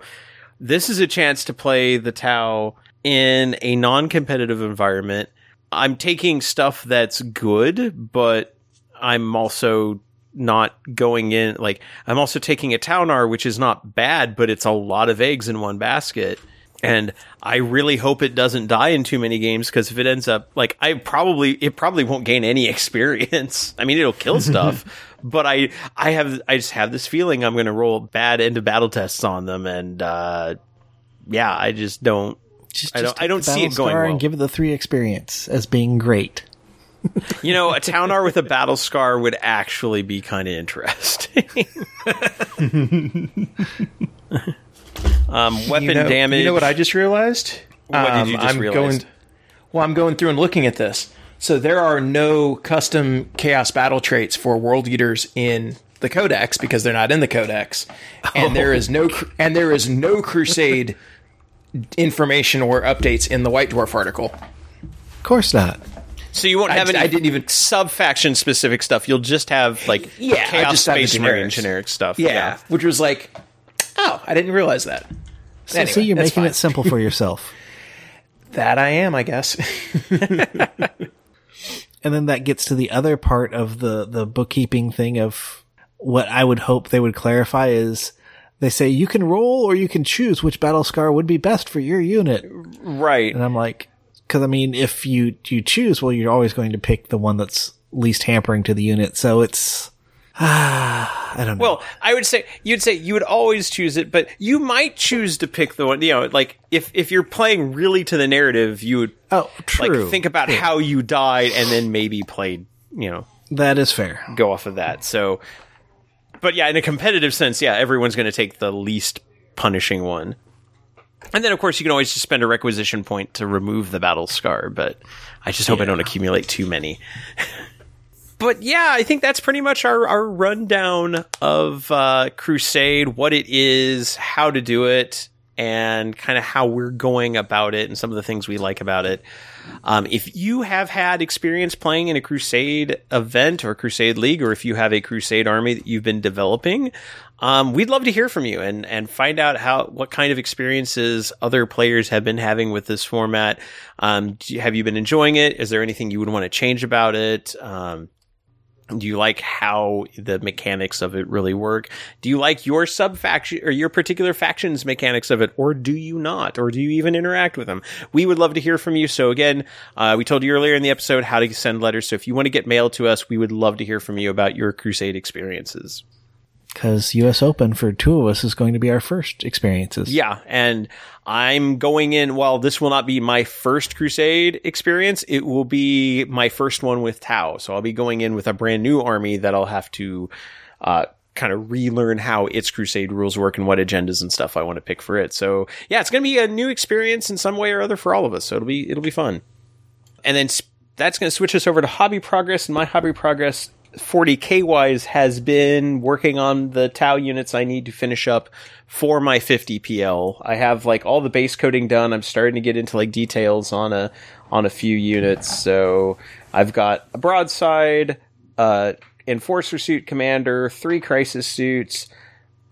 this is a chance to play the Tau in a non-competitive environment. I'm taking stuff that's good, but I'm also not going in like I'm also taking a Ta'unar, which is not bad, but it's a lot of eggs in one basket. and I really hope it doesn't die in too many games because if it ends up like I probably it probably won't gain any experience. I mean, it'll kill stuff, but I I have I just have this feeling I'm going to roll bad end of battle tests on them, and uh, yeah, I just don't. Just, I don't- I don't see it going well. and give it the three experience as being great. You know, a Ta'unar with a battle scar would actually be kind of interesting. um, weapon you know, damage. You know what I just realized? What did you Um, just I'm realize? Going, well, I'm going through and looking at this. So there are no custom chaos battle traits for world eaters in the codex because they're not in the codex, and there is no and there is no crusade information or updates in the White Dwarf article. Of course not. So you won't I have just- any I didn't even- sub faction specific stuff. You'll just have like Yeah, I chaos just have the space marine generic stuff. Yeah, which was like, oh, I didn't realize that. So Anyway, see, you're making fine. it simple for yourself. That I am, I guess. and then that gets to the other part of the the bookkeeping thing of what I would hope they would clarify is they say you can roll or you can choose which battle scar would be best for your unit. right. And I'm like, cause I mean, if you, you choose, well, you're always going to pick the one that's least hampering to the unit. So it's, ah, I don't know. Well, I would say you'd say you would always choose it, but you might choose to pick the one. You know, like if if you're playing really to the narrative, you would oh, true. like think about how you died and then maybe played. You know, that is fair. go off of that. So, but yeah, in a competitive sense, yeah, everyone's going to take the least punishing one. And then, of course, you can always just spend a requisition point to remove the battle scar, but I just hope I don't accumulate too many. but yeah, I think that's pretty much our, our rundown of uh, Crusade, what it is, how to do it, and kind of how we're going about it, and some of the things we like about it. Um, if you have had experience playing in a Crusade event or Crusade League, or if you have a Crusade army that you've been developing, um, we'd love to hear from you and and find out how what kind of experiences other players have been having with this format. Um, you, have you been enjoying it? Is there anything you would want to change about it? Um, do you like how the mechanics of it really work? Do you like your sub faction or your particular faction's mechanics of it, or do you not? Or do you even interact with them? We would love to hear from you. So again, uh, we told you earlier in the episode how to send letters. So if you want to get mail to us, we would love to hear from you about your Crusade experiences. Cause US Open for two of us is going to be our first experiences. Yeah, and I'm going in. While this will not be my first Crusade experience, it will be my first one with Tau. So I'll be going in with a brand new army that I'll have to uh, kind of relearn how its Crusade rules work and what agendas and stuff I want to pick for it. So yeah, it's going to be a new experience in some way or other for all of us. So it'll be it'll be fun. And then sp- that's going to switch us over to hobby progress. And my hobby progress 40k wise has been working on the Tau units I need to finish up for my 50 PL. I have like all the base coding done. I'm starting to get into like details on a on a few units. So I've got a broadside, uh, enforcer suit commander, three crisis suits,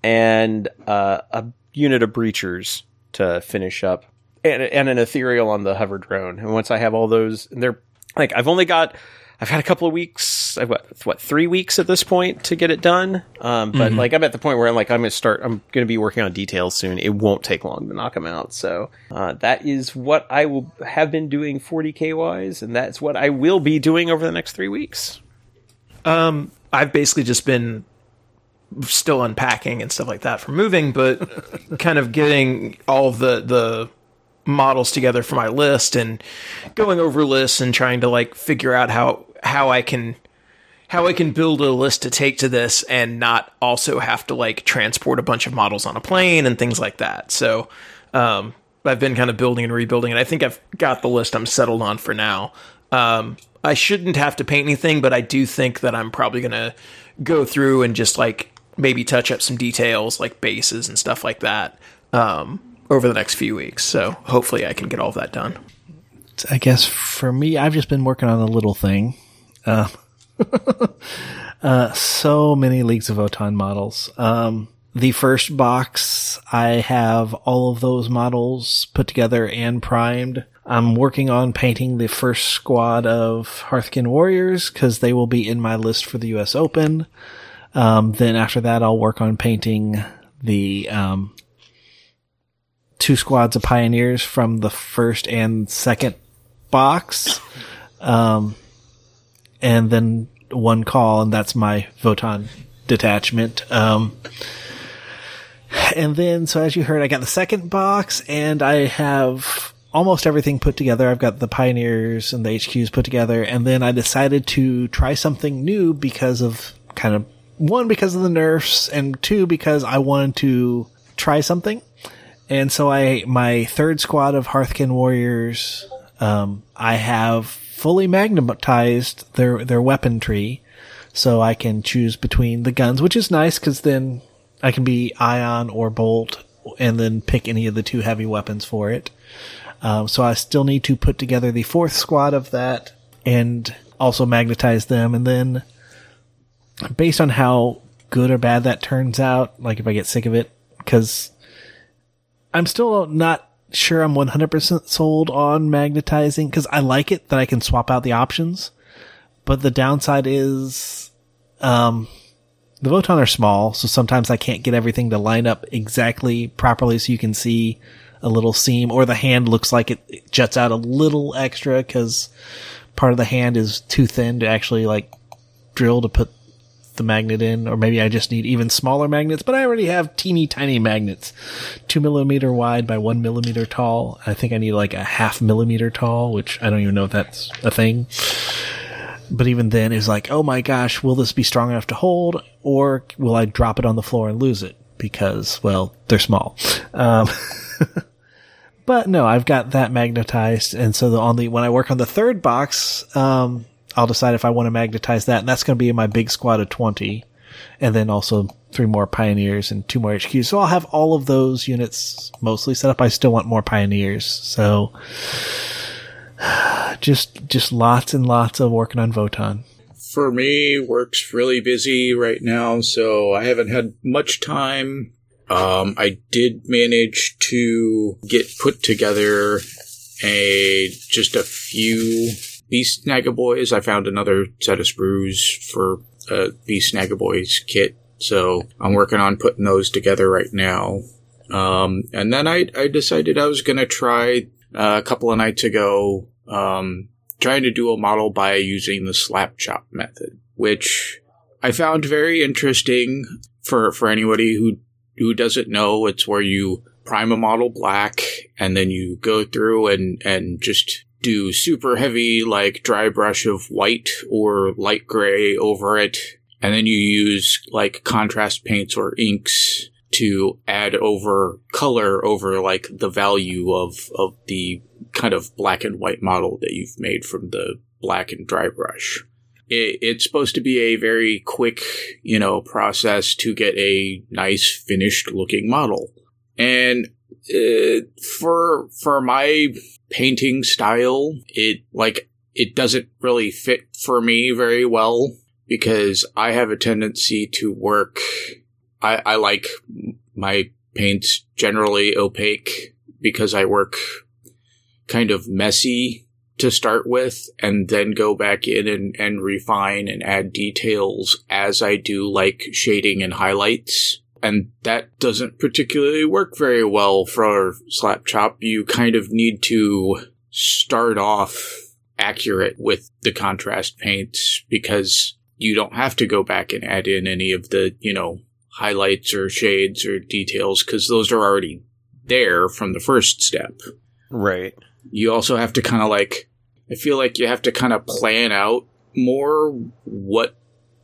and uh, a unit of breachers to finish up, and, and an ethereal on the hover drone. And once I have all those, they're like I've only got. I've had a couple of weeks. I've got what three weeks at this point to get it done. Um, but like I'm at the point where I'm like I'm gonna start. I'm gonna be working on details soon. It won't take long to knock them out. So uh, that is what I will have been doing 40k wise, and that's what I will be doing over the next three weeks. Um, I've basically just been still unpacking and stuff like that for moving, but kind of getting all the the models together for my list and going over lists and trying to like figure out how how I can how I can build a list to take to this and not also have to like transport a bunch of models on a plane and things like that. So um, I've been kind of building and rebuilding, and I think I've got the list I'm settled on for now. Um, I shouldn't have to paint anything, but I do think that I'm probably gonna go through and just like maybe touch up some details like bases and stuff like that um, over the next few weeks. So hopefully I can get all of that done. I guess for me, I've just been working on a little thing. Uh, uh, so many Leagues of Votann models. Um, the first box, I have all of those models put together and primed. I'm working on painting the first squad of Hearthkyn Warriors because they will be in my list for the US Open. Um, then after that, I'll work on painting the, um, two squads of pioneers from the first and second box, um, and then one call, and that's my Votann detachment. Um, and then, so as you heard, I got the second box, and I have almost everything put together. I've got the pioneers and the HQs put together, and then I decided to try something new because of kind of one because of the nerfs, and two because I wanted to try something. And so I, my third squad of Hearthkyn warriors, um, I have fully magnetized their, their weapon tree. So I can choose between the guns, which is nice because then I can be ion or bolt and then pick any of the two heavy weapons for it. Um, so I still need to put together the fourth squad of that and also magnetize them. And then based on how good or bad that turns out, like if I get sick of it, because I'm still not sure I'm 100% sold on magnetizing because I like it that I can swap out the options. But the downside is, um, the Votann are small, so sometimes I can't get everything to line up exactly properly so you can see a little seam or the hand looks like it juts out a little extra because part of the hand is too thin to actually like drill to put the magnet in, or maybe I just need even smaller magnets, but I already have teeny tiny magnets, two millimeter wide by one millimeter tall. I think I need like a half millimeter tall, which I don't even know if that's a thing. But even then, it's like, oh my gosh, will this be strong enough to hold, or will I drop it on the floor and lose it? Because, well, they're small. Um, but no, I've got that magnetized, and so the, on the when I work on the third box, um, I'll decide if I want to magnetize that, and that's going to be in my big squad of twenty, and then also three more pioneers and two more HQs. So I'll have all of those units mostly set up. I still want more pioneers, so just just lots and lots of working on Votann. For me, work's really busy right now, so I haven't had much time um, I did manage to get put together a just a few Beast Snagga Boyz. I found another set of sprues for a Beast Snagga Boyz kit, so I'm working on putting those together right now. Um, and then I, I decided I was going to try uh, a couple of nights ago um, trying to do a model by using the slap chop method, which I found very interesting for for anybody who who doesn't know, it's where you prime a model black and then you go through and, and just do super heavy, like dry brush of white or light gray over it. And then you use like contrast paints or inks to add over color over like the value of, of the kind of black and white model that you've made from the black and dry brush it, it's supposed to be a very quick, you know, process to get a nice finished looking model. And uh, for for my painting style, it like it doesn't really fit for me very well because I have a tendency to work. I, I like my paints generally opaque because I work kind of messy to start with and then go back in and, and refine and add details as I do like shading and highlights. And that doesn't particularly work very well for Slap Chop. You kind of need to start off accurate with the contrast paints because you don't have to go back and add in any of the, you know, highlights or shades or details because those are already there from the first step. Right you also have to kind of like, I feel like you have to kind of plan out more what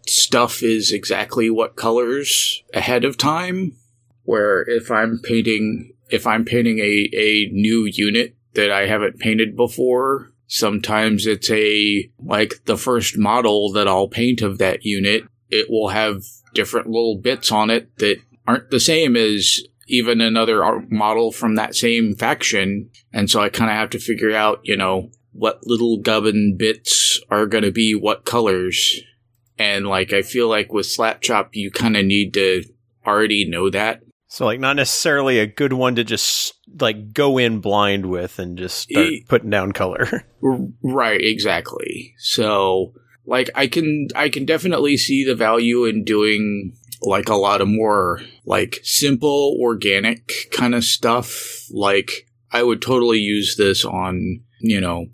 stuff is exactly what colors ahead of time. Where if I'm painting, if I'm painting a, a new unit that I haven't painted before, sometimes it's a, like the first model that I'll paint of that unit, it will have different little bits on it that aren't the same as even another model from that same faction. And so I kind of have to figure out, you know, what little gubbin bits are going to be what colors. And like, I feel like with Slap Chop, you kind of need to already know that. So like not necessarily a good one to just like go in blind with and just start e- putting down color. right, exactly. So like I can I can definitely see the value in doing like a lot of more like simple organic kind of stuff. Like I would totally use this on, you know,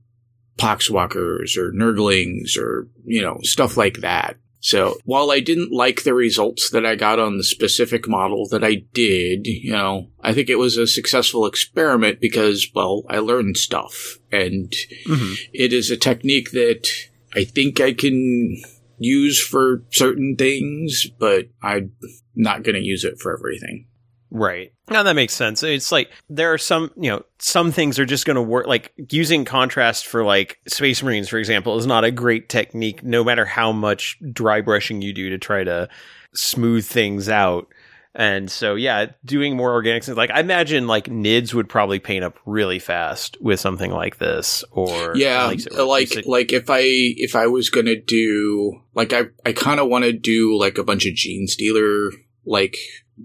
poxwalkers or nurglings or, you know, stuff like that. So while I didn't like the results that I got on the specific model that I did, you know, I think it was a successful experiment because, well, I learned stuff and mm-hmm. it is a technique that I think I can use for certain things, but I'm not going to use it for everything. Right. Now that makes sense. It's like there are some, you know, some things are just going to work. Like using contrast for like Space Marines, for example, is not a great technique, no matter how much dry brushing you do to try to smooth things out. And so, yeah, doing more organic things. Like I imagine, like Nids would probably paint up really fast with something like this, or Yeah, like, like like if I if I was gonna do like I I kind of want to do like a bunch of Genestealer like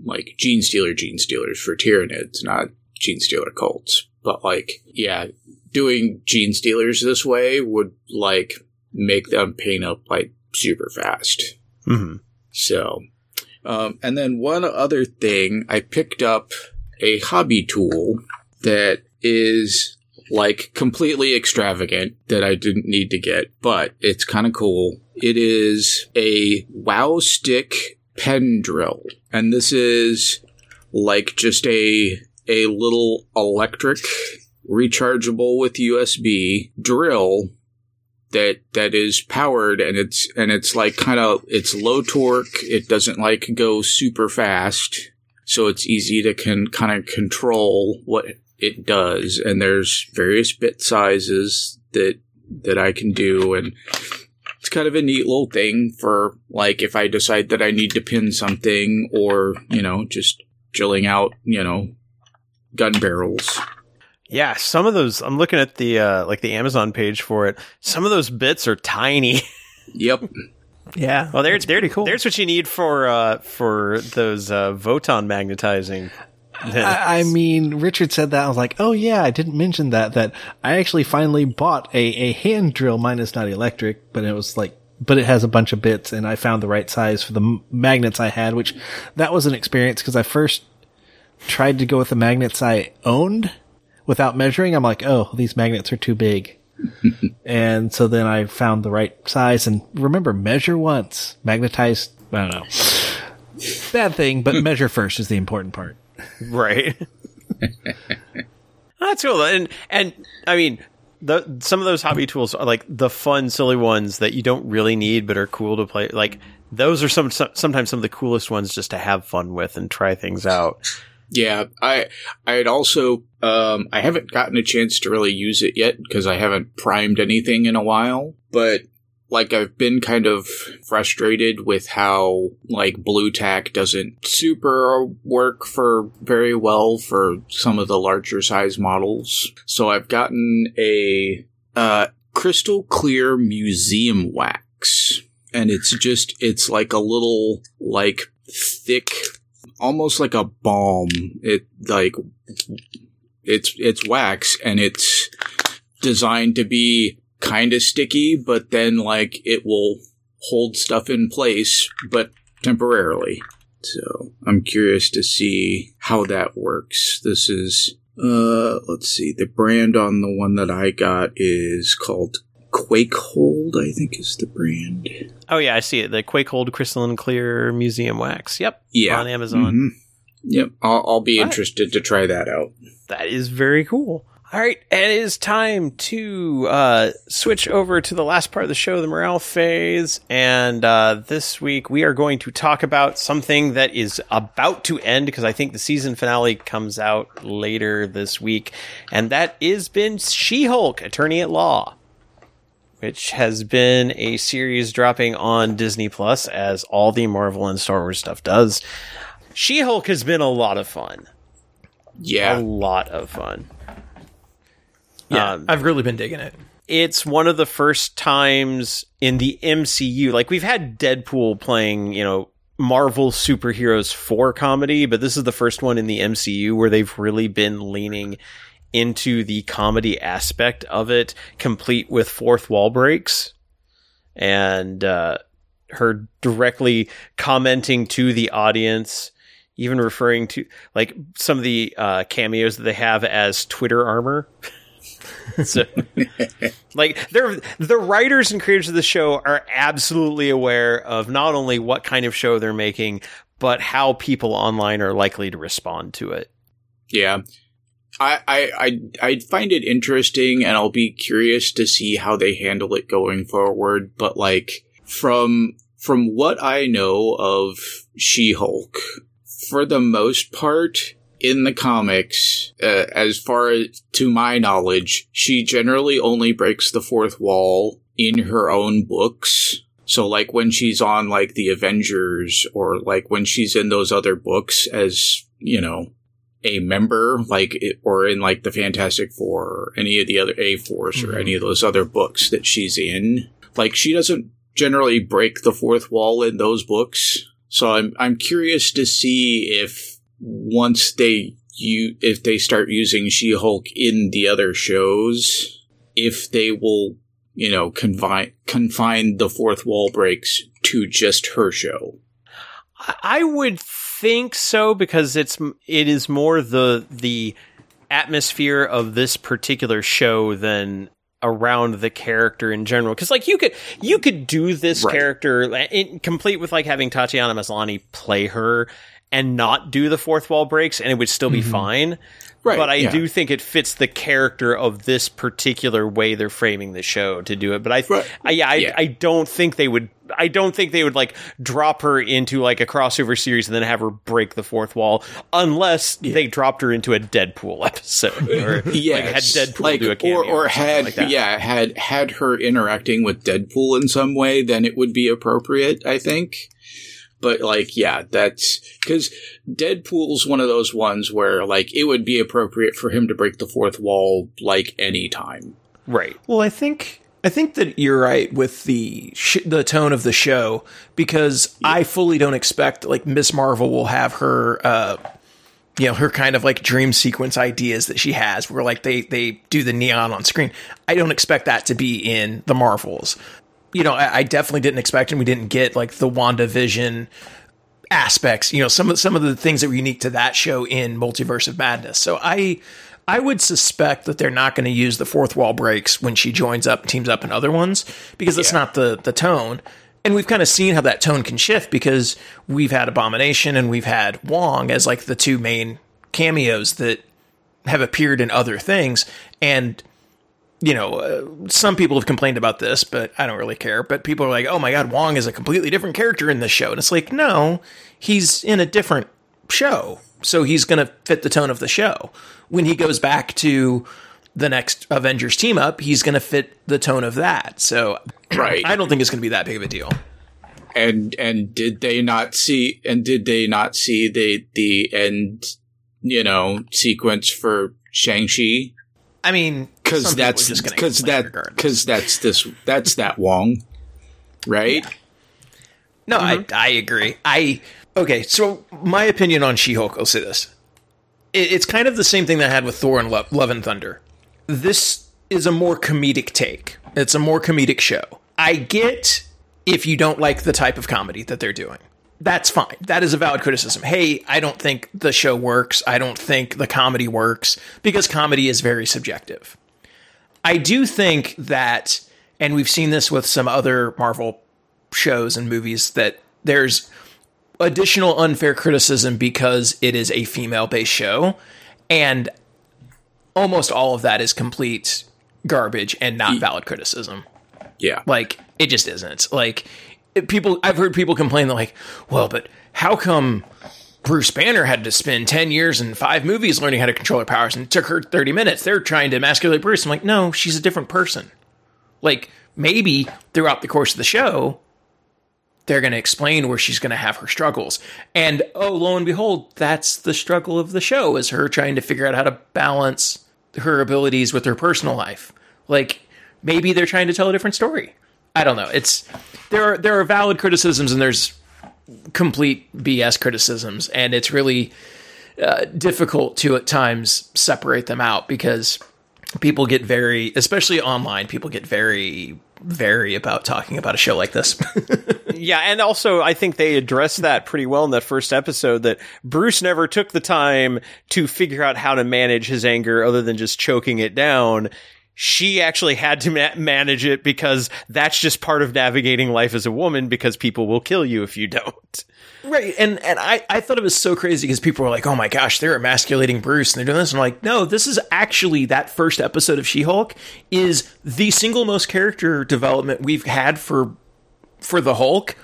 like Genestealer Gene Stealers for Tyranids, not Genestealer cults. But like yeah, doing Genestealers this way would like make them paint up like super fast. Mhm. So, um, and then one other thing, I picked up a hobby tool that is like completely extravagant that I didn't need to get, but it's kind of cool. It is a wow stick pen drill. And this is like just a, a little electric rechargeable with USB drill that that is powered and it's and it's like kind of it's low torque. It doesn't like go super fast. So it's easy to can kind of control what it does. And there's various bit sizes that that I can do. And it's kind of a neat little thing for like if I decide that I need to pin something or you know just drilling out you know gun barrels yeah, some of those. I'm looking at the uh, like the Amazon page for it. Some of those bits are tiny. yep Yeah. Well, they're they're pretty cool. There's what you need for uh, for those uh, Votann magnetizing. I, I mean, Richard said that. I was like, oh yeah, I didn't mention that. That I actually finally bought a, a hand drill. Mine is not electric, but it was like, but it has a bunch of bits, and I found the right size for the m- magnets I had. Which that was an experience because I first tried to go with the magnets I owned without measuring. I'm like, oh, these magnets are too big. and so then I found the right size and remember measure once, magnetize. I don't know. Bad thing, but measure first is the important part. Right. That's cool, and and I mean, the some of those hobby tools are like the fun, silly ones that you don't really need but are cool to play. Like those are some, some sometimes some of the coolest ones just to have fun with and try things out. Yeah, I I'd also um I haven't gotten a chance to really use it yet because I haven't primed anything in a while, but like I've been kind of frustrated with how like blue tack doesn't super work for very well for some of the larger size models. So I've gotten a uh crystal clear museum wax and it's just it's like a little like thick almost like a balm. It like it's it's wax and it's designed to be kind of sticky, but then like it will hold stuff in place, but temporarily. So I'm curious to see how that works. This is uh let's see. The brand on the one that I got is called Quake Hold, I think is the brand. Oh yeah, I see it. The Quake Hold Crystalline Clear Museum Wax. Yep. Yeah. On Amazon. Mhm. Yep. I'll, I'll be Right. interested to try that out. That is very cool. All right, it is time to uh, switch over to the last part of the show, the morale phase. And uh, this week we are going to talk about something that is about to end because I think the season finale comes out later this week, and that is been She-Hulk: Attorney at Law, which has been a series dropping on Disney Plus, as all the Marvel and Star Wars stuff does. She-Hulk has been a lot of fun Yeah. a lot of fun. Yeah, Um, I've really been digging it. It's one of the first times in the MCU. Like we've had Deadpool playing, you know, Marvel superheroes for comedy, but this is the first one in the MCU where they've really been leaning into the comedy aspect of it, complete with fourth wall breaks. And uh, her directly commenting to the audience, even referring to like some of the uh, cameos that they have as Twitter armor. so, like, they're the writers and creators of the show are absolutely aware of not only what kind of show they're making, but how people online are likely to respond to it. Yeah. I, I, I, I find it interesting and I'll be curious to see how they handle it going forward. But like from, from what I know of She-Hulk, for the most part, in the comics, uh, as far as to my knowledge, she generally only breaks the fourth wall in her own books. So like when she's on like the Avengers or like when she's in those other books as, you know, a member, like, it, or in like the Fantastic Four or any of the other A Force mm-hmm. or any of those other books that she's in, like she doesn't generally break the fourth wall in those books. So I'm, I'm curious to see if once they you if they start using She-Hulk in the other shows, if they will, you know, confine confine the fourth wall breaks to just her show. I would think so because it's it is more the the atmosphere of this particular show than around the character in general because like you could you could do this right. character in, complete with like having Tatiana Maslany play her and not do the fourth wall breaks and it would still be mm-hmm. fine Right, but I yeah. do think it fits the character of this particular way they're framing the show to do it. But I, right. I yeah, I, yeah. I don't think they would. I don't think they would like drop her into like a crossover series and then have her break the fourth wall, unless yeah. they dropped her into a Deadpool episode or yes. like had Deadpool like, do a cameo or, or, or had like yeah had had her interacting with Deadpool in some way, then it would be appropriate. I think. But like, yeah, that's because Deadpool's one of those ones where like it would be appropriate for him to break the fourth wall like anytime. Right. Well, I think I think that you're right with the sh- the tone of the show because yeah. I fully don't expect like Miss Marvel will have her uh you know her kind of like dream sequence ideas that she has where like they they do the neon on screen. I don't expect that to be in the Marvels you know, I, I, definitely didn't expect, and we didn't get like the WandaVision aspects. You know, some of some of the things that were unique to that show in Multiverse of Madness. So I. I would suspect that they're not going to use the fourth wall breaks when she joins up, teams up in other ones, because that's yeah. not the the tone. And we've kind of seen how that tone can shift because we've had Abomination and we've had Wong as like the two main cameos that have appeared in other things. And you know, uh, some people have complained about this, but I don't really care. But people are like, oh my God, Wong is a completely different character in this show. And it's like, no, he's in a different show. So he's going to fit the tone of the show. When he goes back to the next Avengers team up, he's going to fit the tone of that. So right. I don't think it's going to be that big of a deal. And and did they not see and did they not see the the end you know sequence for Shang-Chi? I mean, because that's because that because that's this that's that Wong, right? Yeah. No, mm-hmm. I I agree. I okay. So my opinion on She-Hulk, I'll say this: it, it's kind of the same thing that I had with Thor and Love, Love and Thunder. This is a more comedic take. It's a more comedic show. I get if you don't like the type of comedy that they're doing that's fine. That is a valid criticism. Hey, I don't think the show works. I don't think the comedy works because comedy is very subjective. I do think that, and we've seen this with some other Marvel shows and movies, that there's additional unfair criticism because it is a female based show. And almost all of that is complete garbage and not valid criticism. Yeah. Like, it just isn't. Like, people, I've heard people complain, they're like, well, but how come Bruce Banner had to spend 10 years and five movies learning how to control her powers and it took her 30 minutes. They're trying to emasculate Bruce. I'm like, no, she's a different person. Like, maybe throughout the course of the show, they're going to explain where she's going to have her struggles. And oh, lo and behold, that's the struggle of the show is her trying to figure out how to balance her abilities with her personal life. Like, maybe they're trying to tell a different story. I don't know. It's there are there are valid criticisms and there's complete BS criticisms, and it's really uh, difficult to at times separate them out because people get very, especially online, people get very very about talking about a show like this. Yeah, and also I think they addressed that pretty well in that first episode that Bruce never took the time to figure out how to manage his anger other than just choking it down. She actually had to ma- manage it because that's just part of navigating life as a woman because people will kill you if you don't. Right, and and I, I thought it was so crazy because people were like, "Oh my gosh, they're emasculating Bruce and they're doing this." And I'm like, no, this is actually that first episode of She-Hulk is the single most character development we've had for for the Hulk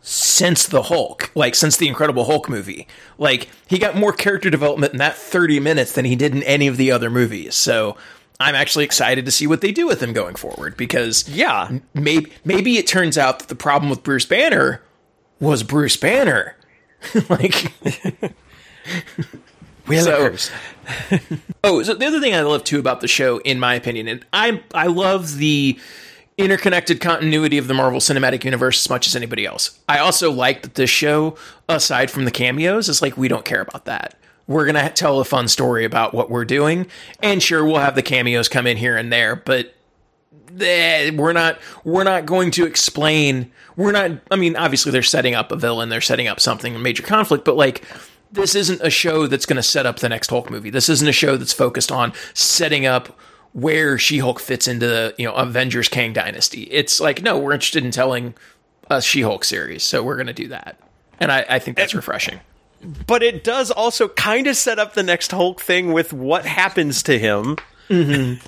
since the Hulk, like since the Incredible Hulk movie. Like he got more character development in that 30 minutes than he did in any of the other movies. So I'm actually excited to see what they do with him going forward because Yeah. maybe maybe it turns out that the problem with Bruce Banner was Bruce Banner. like so, oh, so the other thing I love too about the show, in my opinion, and I I love the interconnected continuity of the Marvel Cinematic Universe as much as anybody else. I also like that this show, aside from the cameos, is like we don't care about that. We're gonna tell a fun story about what we're doing, and sure, we'll have the cameos come in here and there, but eh, we're not we're not going to explain we're not i mean obviously they're setting up a villain they're setting up something a major conflict but like this isn't a show that's going to set up the next hulk movie. This isn't a show that's focused on setting up where she-hulk fits into the you know avengers kang dynasty. It's like no we're interested in telling a she-hulk series so we're going to do that. And I, I think that's refreshing But it does also kind of set up the next Hulk thing with what happens to him. Mm-hmm.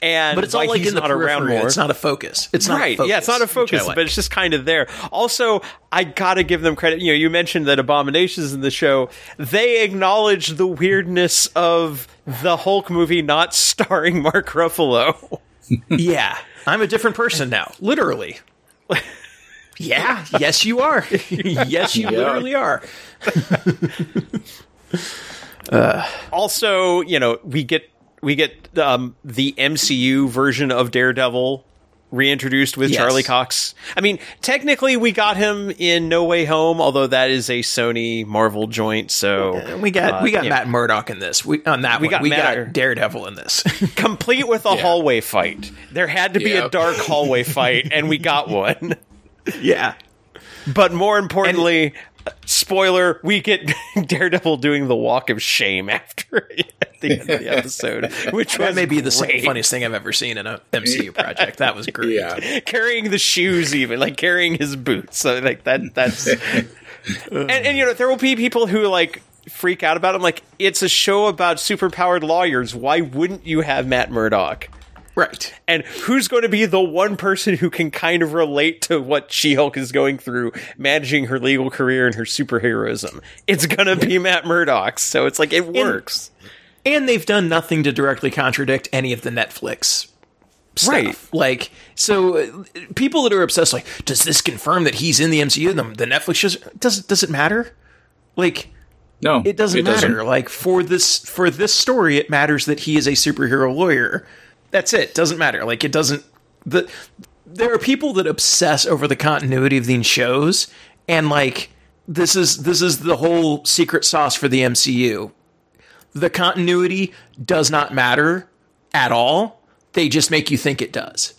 And but it's all like he's in the not around more. it's not a focus it's not a right. focus, yeah, it's not a focus, like. but it's just kind of there. Also, I gotta give them credit. You know, you mentioned that Abominations in the show. They acknowledge the weirdness of the Hulk movie not starring Mark Ruffalo. Yeah, I'm a different person now, literally. yeah, yes, you are. yes, you Yeah. literally are. also, you know, we get we get um, the MCU version of Daredevil reintroduced with Yes. Charlie Cox. I mean, technically, we got him in No Way Home, although that is a Sony Marvel joint. So We got we got yeah. Matt Murdock in this. We on that We one. got we Matt- got Daredevil in this. complete with a hallway fight. There had to be a dark hallway fight, and we got one. yeah. But more importantly, spoiler: we get Daredevil doing the walk of shame after at the end of the episode, which That may be the single funniest thing I've ever seen in a MCU project. That was great. Yeah. carrying the shoes, even like carrying his boots. So like that. That's and, and you know there will be people who like freak out about it. I'm like, it's a show about superpowered lawyers. Why wouldn't you have Matt Murdock? Right. And who's going to be the one person who can kind of relate to what She Hulk is going through, managing her legal career and her superheroism? It's going to be Matt Murdock. So it's like, it works. And they've done nothing to directly contradict any of the Netflix stuff. Right. Like, so uh, people that are obsessed, like, does this confirm that he's in the MCU? The, the Netflix shows does does it matter? Like, No, it doesn't matter. Like for this for this story, it matters that he is a superhero lawyer. That's it. Doesn't matter. Like it doesn't. The there are people that obsess over the continuity of these shows, and like this is this is the whole secret sauce for the MCU. The continuity does not matter at all. They just make you think it does.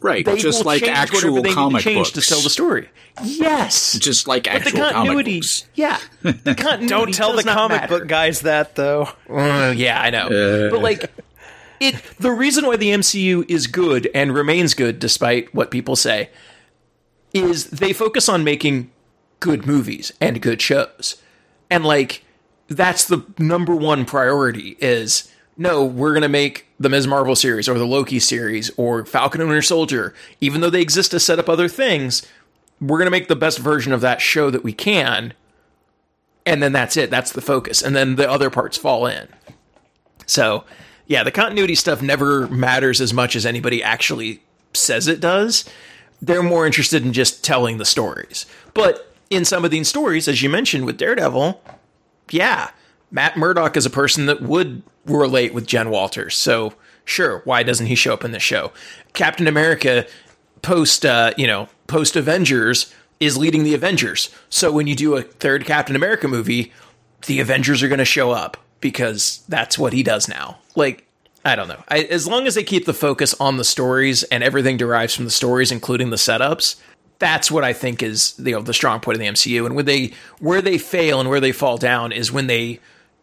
Right, They just like actual whatever they need to comic change books. to tell the story. Yes, Just like but the actual comic books. Yeah, the continuity. Don't tell the not comic matter. book guys that, though. Uh, yeah, I know. but like it the reason why the MCU is good and remains good despite what people say is they focus on making good movies and good shows. And like that's the number one priority is no, we're going to make the Ms. Marvel series or the Loki series or Falcon and Winter Soldier even though they exist to set up other things, we're going to make the best version of that show that we can. And then that's it. That's the focus. And then the other parts fall in. So, yeah, the continuity stuff never matters as much as anybody actually says it does. They're more interested in just telling the stories. But in some of these stories, as you mentioned with Daredevil, yeah, Matt Murdock is a person that would relate with Jen Walters. So, sure, why doesn't he show up in the show? Captain America post uh, you know, post Avengers is leading the Avengers. So when you do a third Captain America movie, the Avengers are going to show up because that's what he does now. Like I don't know. I, as long as they keep the focus on the stories and everything derives from the stories, including the setups, that's what I think is you know the strong point of the MCU. And where they where they fail and where they fall down is when they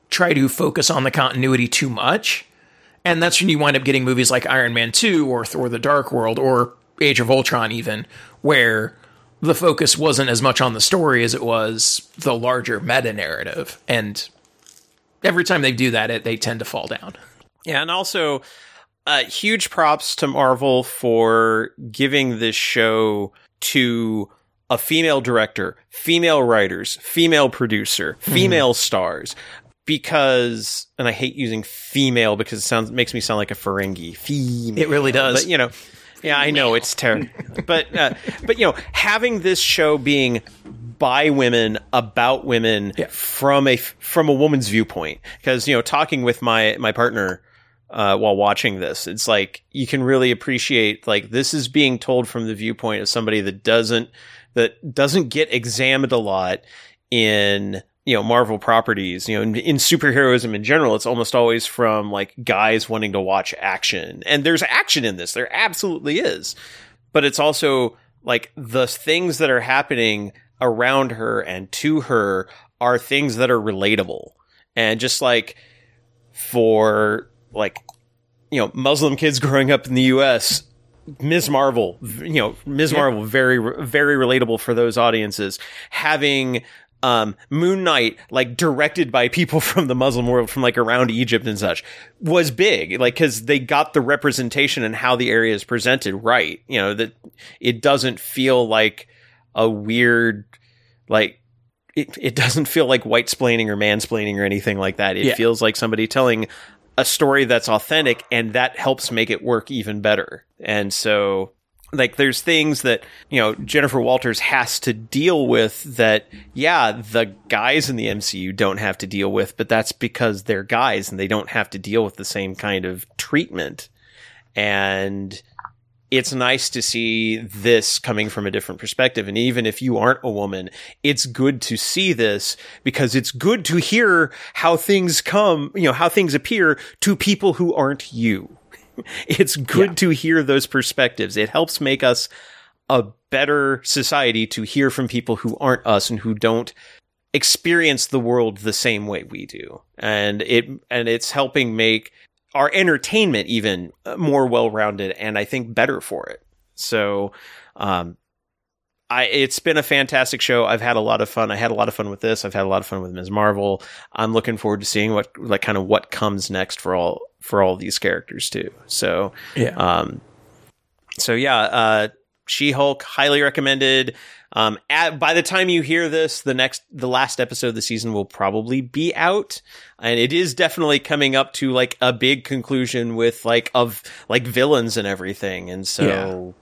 try to focus on the continuity too much, and that's when you wind up getting movies like Iron Man two or Thor: The Dark World or Age of Ultron, even where the focus wasn't as much on the story as it was the larger meta narrative. And every time they do that, it, they tend to fall down. Yeah, and also uh, huge props to Marvel for giving this show to a female director, female writers, female producer, female stars. Because, and I hate using female because it sounds makes me sound like a Ferengi. Female, It really does. But you know, yeah, I know it's terrible. but uh, but you know, having this show being by women about women Yeah. from a from a woman's viewpoint, because you know, talking with my my partner uh, while watching this, it's like you can really appreciate like this is being told from the viewpoint of somebody that doesn't that doesn't get examined a lot in you know Marvel properties. You know, in, in superheroism in general, it's almost always from like guys wanting to watch action, and there's action in this. There absolutely is, but it's also like the things that are happening around her and to her are things that are relatable, and just like for like you know Muslim kids growing up in the U.S. Ms. Marvel, you know, Ms. Marvel, very, very relatable for those audiences. Having um, Moon Knight, like directed by people from the Muslim world, from like around Egypt and such, was big. Like, cause they got the representation and how the area is presented right. You know, that it doesn't feel like a weird, like, it, it doesn't feel like white splaining or mansplaining or anything like that. It Yeah. feels like somebody telling a story that's authentic and that helps make it work even better. And so like there's things that, you know, Jennifer Walters has to deal with that yeah, the guys in the MCU don't have to deal with, but that's because they're guys and they don't have to deal with the same kind of treatment. And it's nice to see this coming from a different perspective. And even if you aren't a woman, it's good to see this because it's good to hear how things come, you know, how things appear to people who aren't you. It's good to hear those perspectives. It helps make us a better society to hear from people who aren't us and who don't experience the world the same way we do. And it, and it's helping make our entertainment even more well-rounded and I think better for it. So, um, I, it's been a fantastic show. I've had a lot of fun. I had a lot of fun with this. I've had a lot of fun with Ms. Marvel. I'm looking forward to seeing what, like, kind of what comes next for all, for all these characters too. So, Yeah. um, so yeah, uh, She Hulk, highly recommended. Um, at, by the time you hear this, the next, the last episode of the season will probably be out, and it is definitely coming up to like a big conclusion with like of like villains and everything, and so.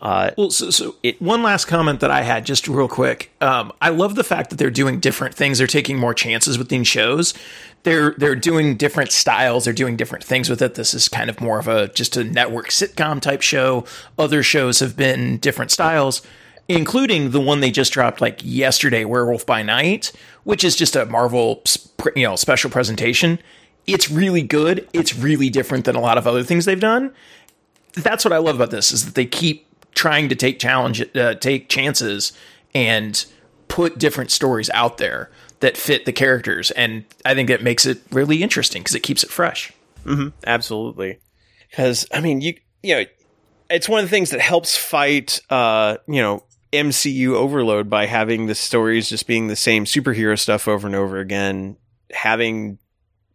Uh, Well, so, so one last comment that I had, just real quick. Um, I love the fact that they're doing different things. They're taking more chances with these shows. They're they're doing different styles. They're doing different things with it. This is kind of more of a just a network sitcom type show. Other shows have been different styles, including the one they just dropped like yesterday, Werewolf by Night, which is just a Marvel you know special presentation. It's really good. It's really different than a lot of other things they've done that's what I love about this is that they keep trying to take challenge, uh, take chances, and put different stories out there that fit the characters, and I think that makes it really interesting because it keeps it fresh. Absolutely. Because I mean, you you know, it's one of the things that helps fight uh, you know, MCU overload by having the stories just being the same superhero stuff over and over again, having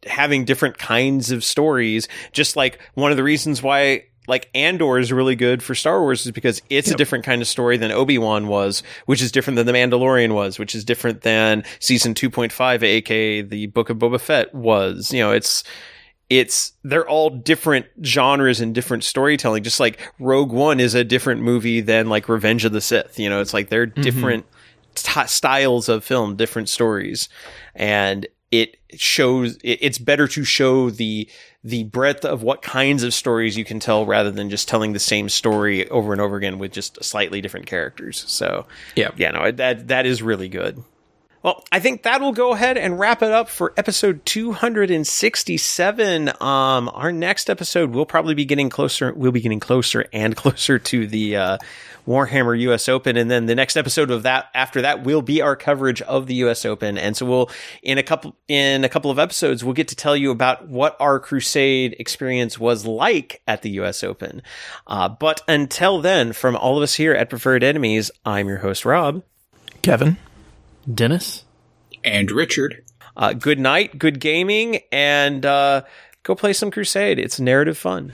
having different kinds of stories, just like one of the reasons why like Andor is really good for Star Wars is because it's a different kind of story than Obi-Wan was, which is different than The Mandalorian was, which is different than season 2.5 aka the Book of Boba Fett was. You know, it's it's they're all different genres and different storytelling. Just like Rogue One is a different movie than like Revenge of the Sith. You know, it's like they're mm-hmm. different t- styles of film, different stories, and it shows. It, it's better to show the the breadth of what kinds of stories you can tell rather than just telling the same story over and over again with just slightly different characters. So Yeah. yeah, no, that that is really good. Well, I think that will go ahead and wrap it up for episode 267. Um, our next episode will probably be getting closer. We'll be getting closer and closer to the uh, Warhammer US Open, and then the next episode of that after that will be our coverage of the US Open. And so we'll in a couple in a couple of episodes we'll get to tell you about what our Crusade experience was like at the US Open. Uh, but until then, from all of us here at Preferred Enemies, I'm your host Rob. Kevin. Dennis? And Richard. Uh, good night, good gaming, and uh, go play some Crusade. It's narrative fun.